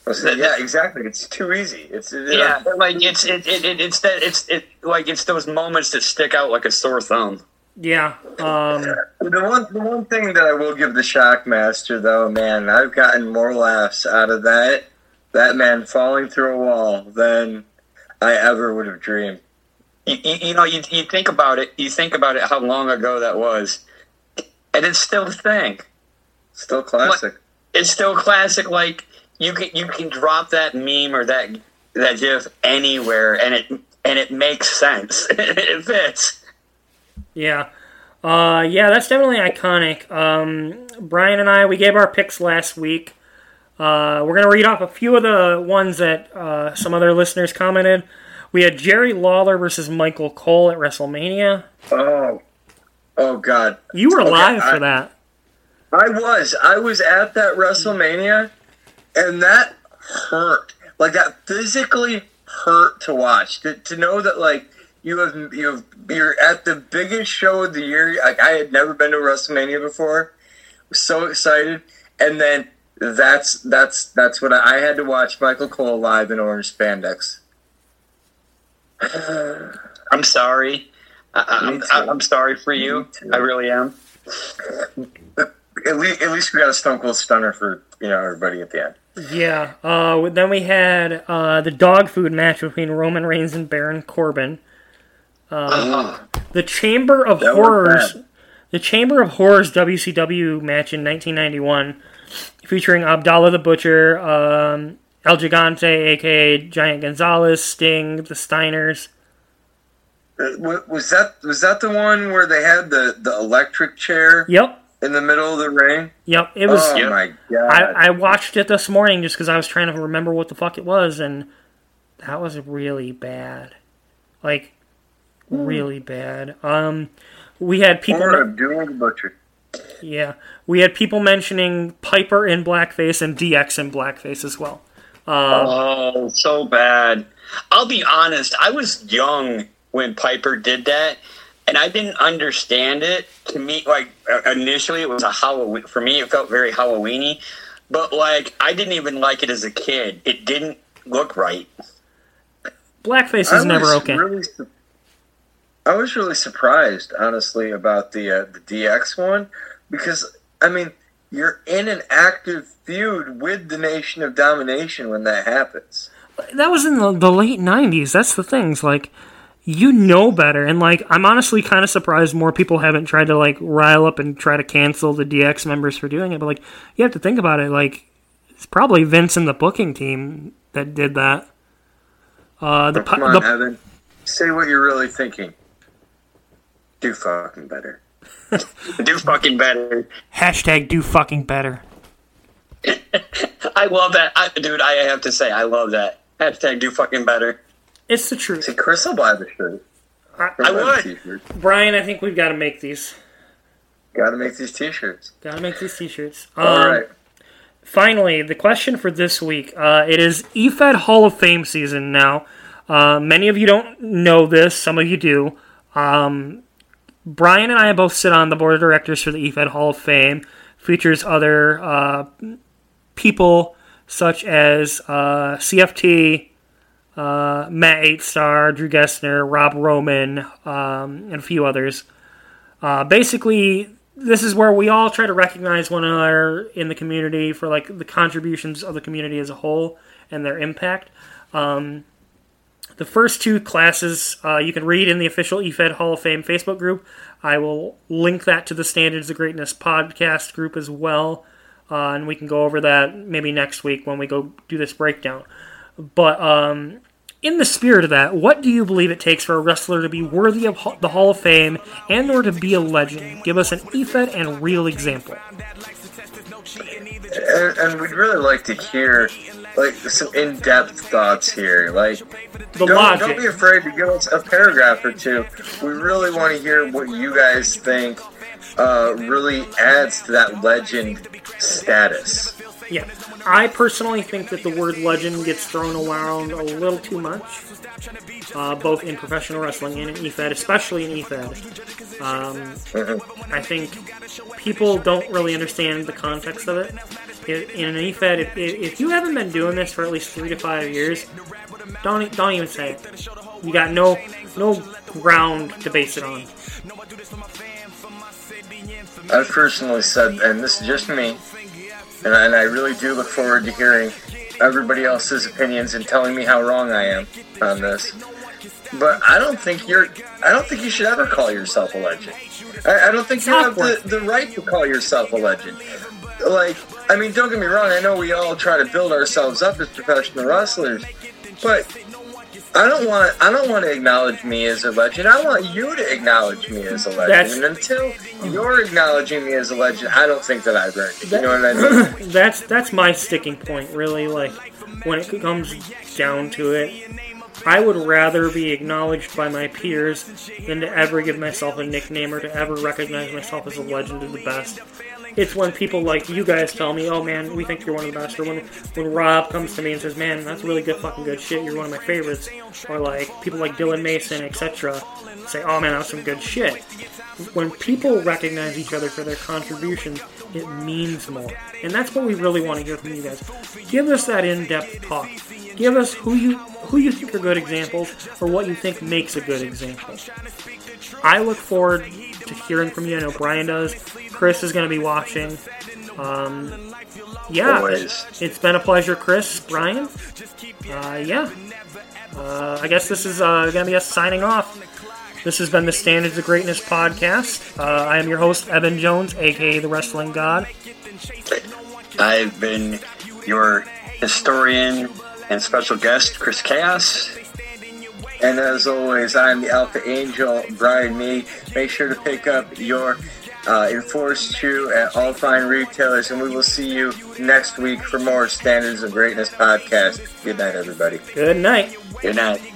yeah, exactly. It's too easy. It's yeah, like it's it, it, it it's that it's it like it's those moments that stick out like a sore thumb. yeah. Um, The one, the one thing that I will give the Shockmaster, though, man, I've gotten more laughs out of that that man falling through a wall than I ever would have dreamed. You, you, you know, you, you think about it. You think about it. How long ago that was, and it's still a thing. Still classic. it's still classic. Like you can you can drop that meme or that that gif anywhere, and it and it makes sense. it fits. yeah. Uh, yeah, that's definitely iconic. Um, Brian and I, we gave our picks last week. Uh, we're going to read off a few of the ones that uh, some other listeners commented. We had Jerry Lawler versus Michael Cole at WrestleMania. Oh, oh God! You were Okay, live I- for that. I was, I was at that WrestleMania, and that hurt. Like that physically hurt to watch. To, to know that like you have you have you're at the biggest show of the year. Like I had never been to WrestleMania before. Was so excited, and then that's that's that's what I, I had to watch Michael Cole live in orange spandex. I'm sorry. I, I'm. I'm sorry for you. I really am. At least, at least we got a Stone Cold Stunner for you know everybody at the end. Yeah. Uh, then we had uh, the dog food match between Roman Reigns and Baron Corbin. The Chamber of That Horrors. The Chamber of Horrors WCW match in 1991, featuring Abdullah the Butcher, um, El Gigante, aka Giant Gonzalez, Sting, the Steiners. Uh, Was that was that the one where they had the the electric chair? Yep. In the middle of the rain. Yep, it was. oh Yep. my god! I, I watched it this morning just because I was trying to remember what the fuck it was, and that was really bad. Like, really bad. Um, we had people. Poor men- Abdul the Butcher. yeah, we had people mentioning Piper in blackface and DX in blackface as well. Oh, so bad. I'll be honest. I was young when Piper did that, and I didn't understand it. To me, like uh, initially, it was a Halloween. For me, it felt very Halloweeny, but like I didn't even like it as a kid. It didn't look right. Blackface I is never was okay. Really, I was really surprised, honestly, about the uh, the DX one because I mean you're in an active feud with the Nation of Domination when that happens. that was in the, the late 90s that's the things like you know better and like i'm honestly kind of surprised more people haven't tried to like rile up and try to cancel the dx members for doing it but like you have to think about it like it's probably vince and the booking team that did that uh the, Oh, come on, the Evan, say what you're really thinking. Do fucking better. Do fucking better. hashtag do fucking better I love that, I, dude. I have to say, I love that. Hashtag do fucking better. It's the truth See, Chris will buy the shirt. I, I would. Brian i think we've got to make these Got to make these T-shirts. gotta make these t-shirts um, All right. finally, the question for this week. Uh, it is EFED Hall of Fame season now. Uh, many of you don't know this, some of you do. Um, Brian and I both sit on the board of directors for the EFED Hall of Fame. Features other uh, people such as uh, CFT, uh, Matt Eight Star, Drew Gessner, Rob Roman, um, and a few others. Uh, basically, this is where we all try to recognize one another in the community for like the contributions of the community as a whole and their impact. Um, the first two classes uh, you can read in the official EFED Hall of Fame Facebook group. I will link that to the Standards of Greatness podcast group as well, uh, and we can go over that maybe next week when we go do this breakdown. But um, in the spirit of that, what do you believe it takes for a wrestler to be worthy of the Hall of Fame and or to be a legend? Give us an EFED and real example. And, and we'd really like to hear like some in-depth thoughts here. Like, The don't, logic. don't be afraid to give us a paragraph or two. We really want to hear what you guys think uh, really adds to that legend status. Yeah, I personally think that the word legend gets thrown around a little too much, uh, both in professional wrestling and in EFED, especially in EFED. Um, I think people don't really understand the context of it. In an EFED, if, if you haven't been doing this for at least three to five years, don't don't even say it. You got no no ground to base it on. I've personally said, and this is just me, and I, and I really do look forward to hearing everybody else's opinions and telling me how wrong I am on this. But I don't think you're. I don't think you should ever call yourself a legend. I, I don't think you have the, the right to call yourself a legend. Like, I mean, don't get me wrong. I know we all try to build ourselves up as professional wrestlers, but I don't want. I don't want to acknowledge me as a legend. I want you to acknowledge me as a legend. That's- and until you're acknowledging me as a legend, I don't think that I've earned it. You know what I mean? that's that's my sticking point really like when it comes down to it i would rather be acknowledged by my peers than to ever give myself a nickname or to ever recognize myself as a legend of the best it's when people like you guys tell me oh man we think you're one of the best or when when rob comes to me and says man that's really good fucking good shit you're one of my favorites or like people like dylan mason etc say oh man that's some good shit when people recognize each other for their contributions, it means more. And that's what we really want to hear from you guys. Give us that in-depth talk. Give us who you who you think are good examples or what you think makes a good example. I look forward to hearing from you. I know Brian does. Chris is going to be watching. Um, yeah, Always. it, has been a pleasure, Chris, Brian. Uh, yeah, uh, I guess this is uh, going to be us signing off. This has been the Standards of Greatness podcast. Uh, I am your host, Evan Jones, aka the Wrestling God. I've been your historian and special guest, Chris Chaos. And as always, I'm the Alpha Angel, Brian Me. Make sure to pick up your uh, EnforceChew at all fine retailers, and we will see you next week for more Standards of Greatness podcast. Good night, everybody. Good night. Good night.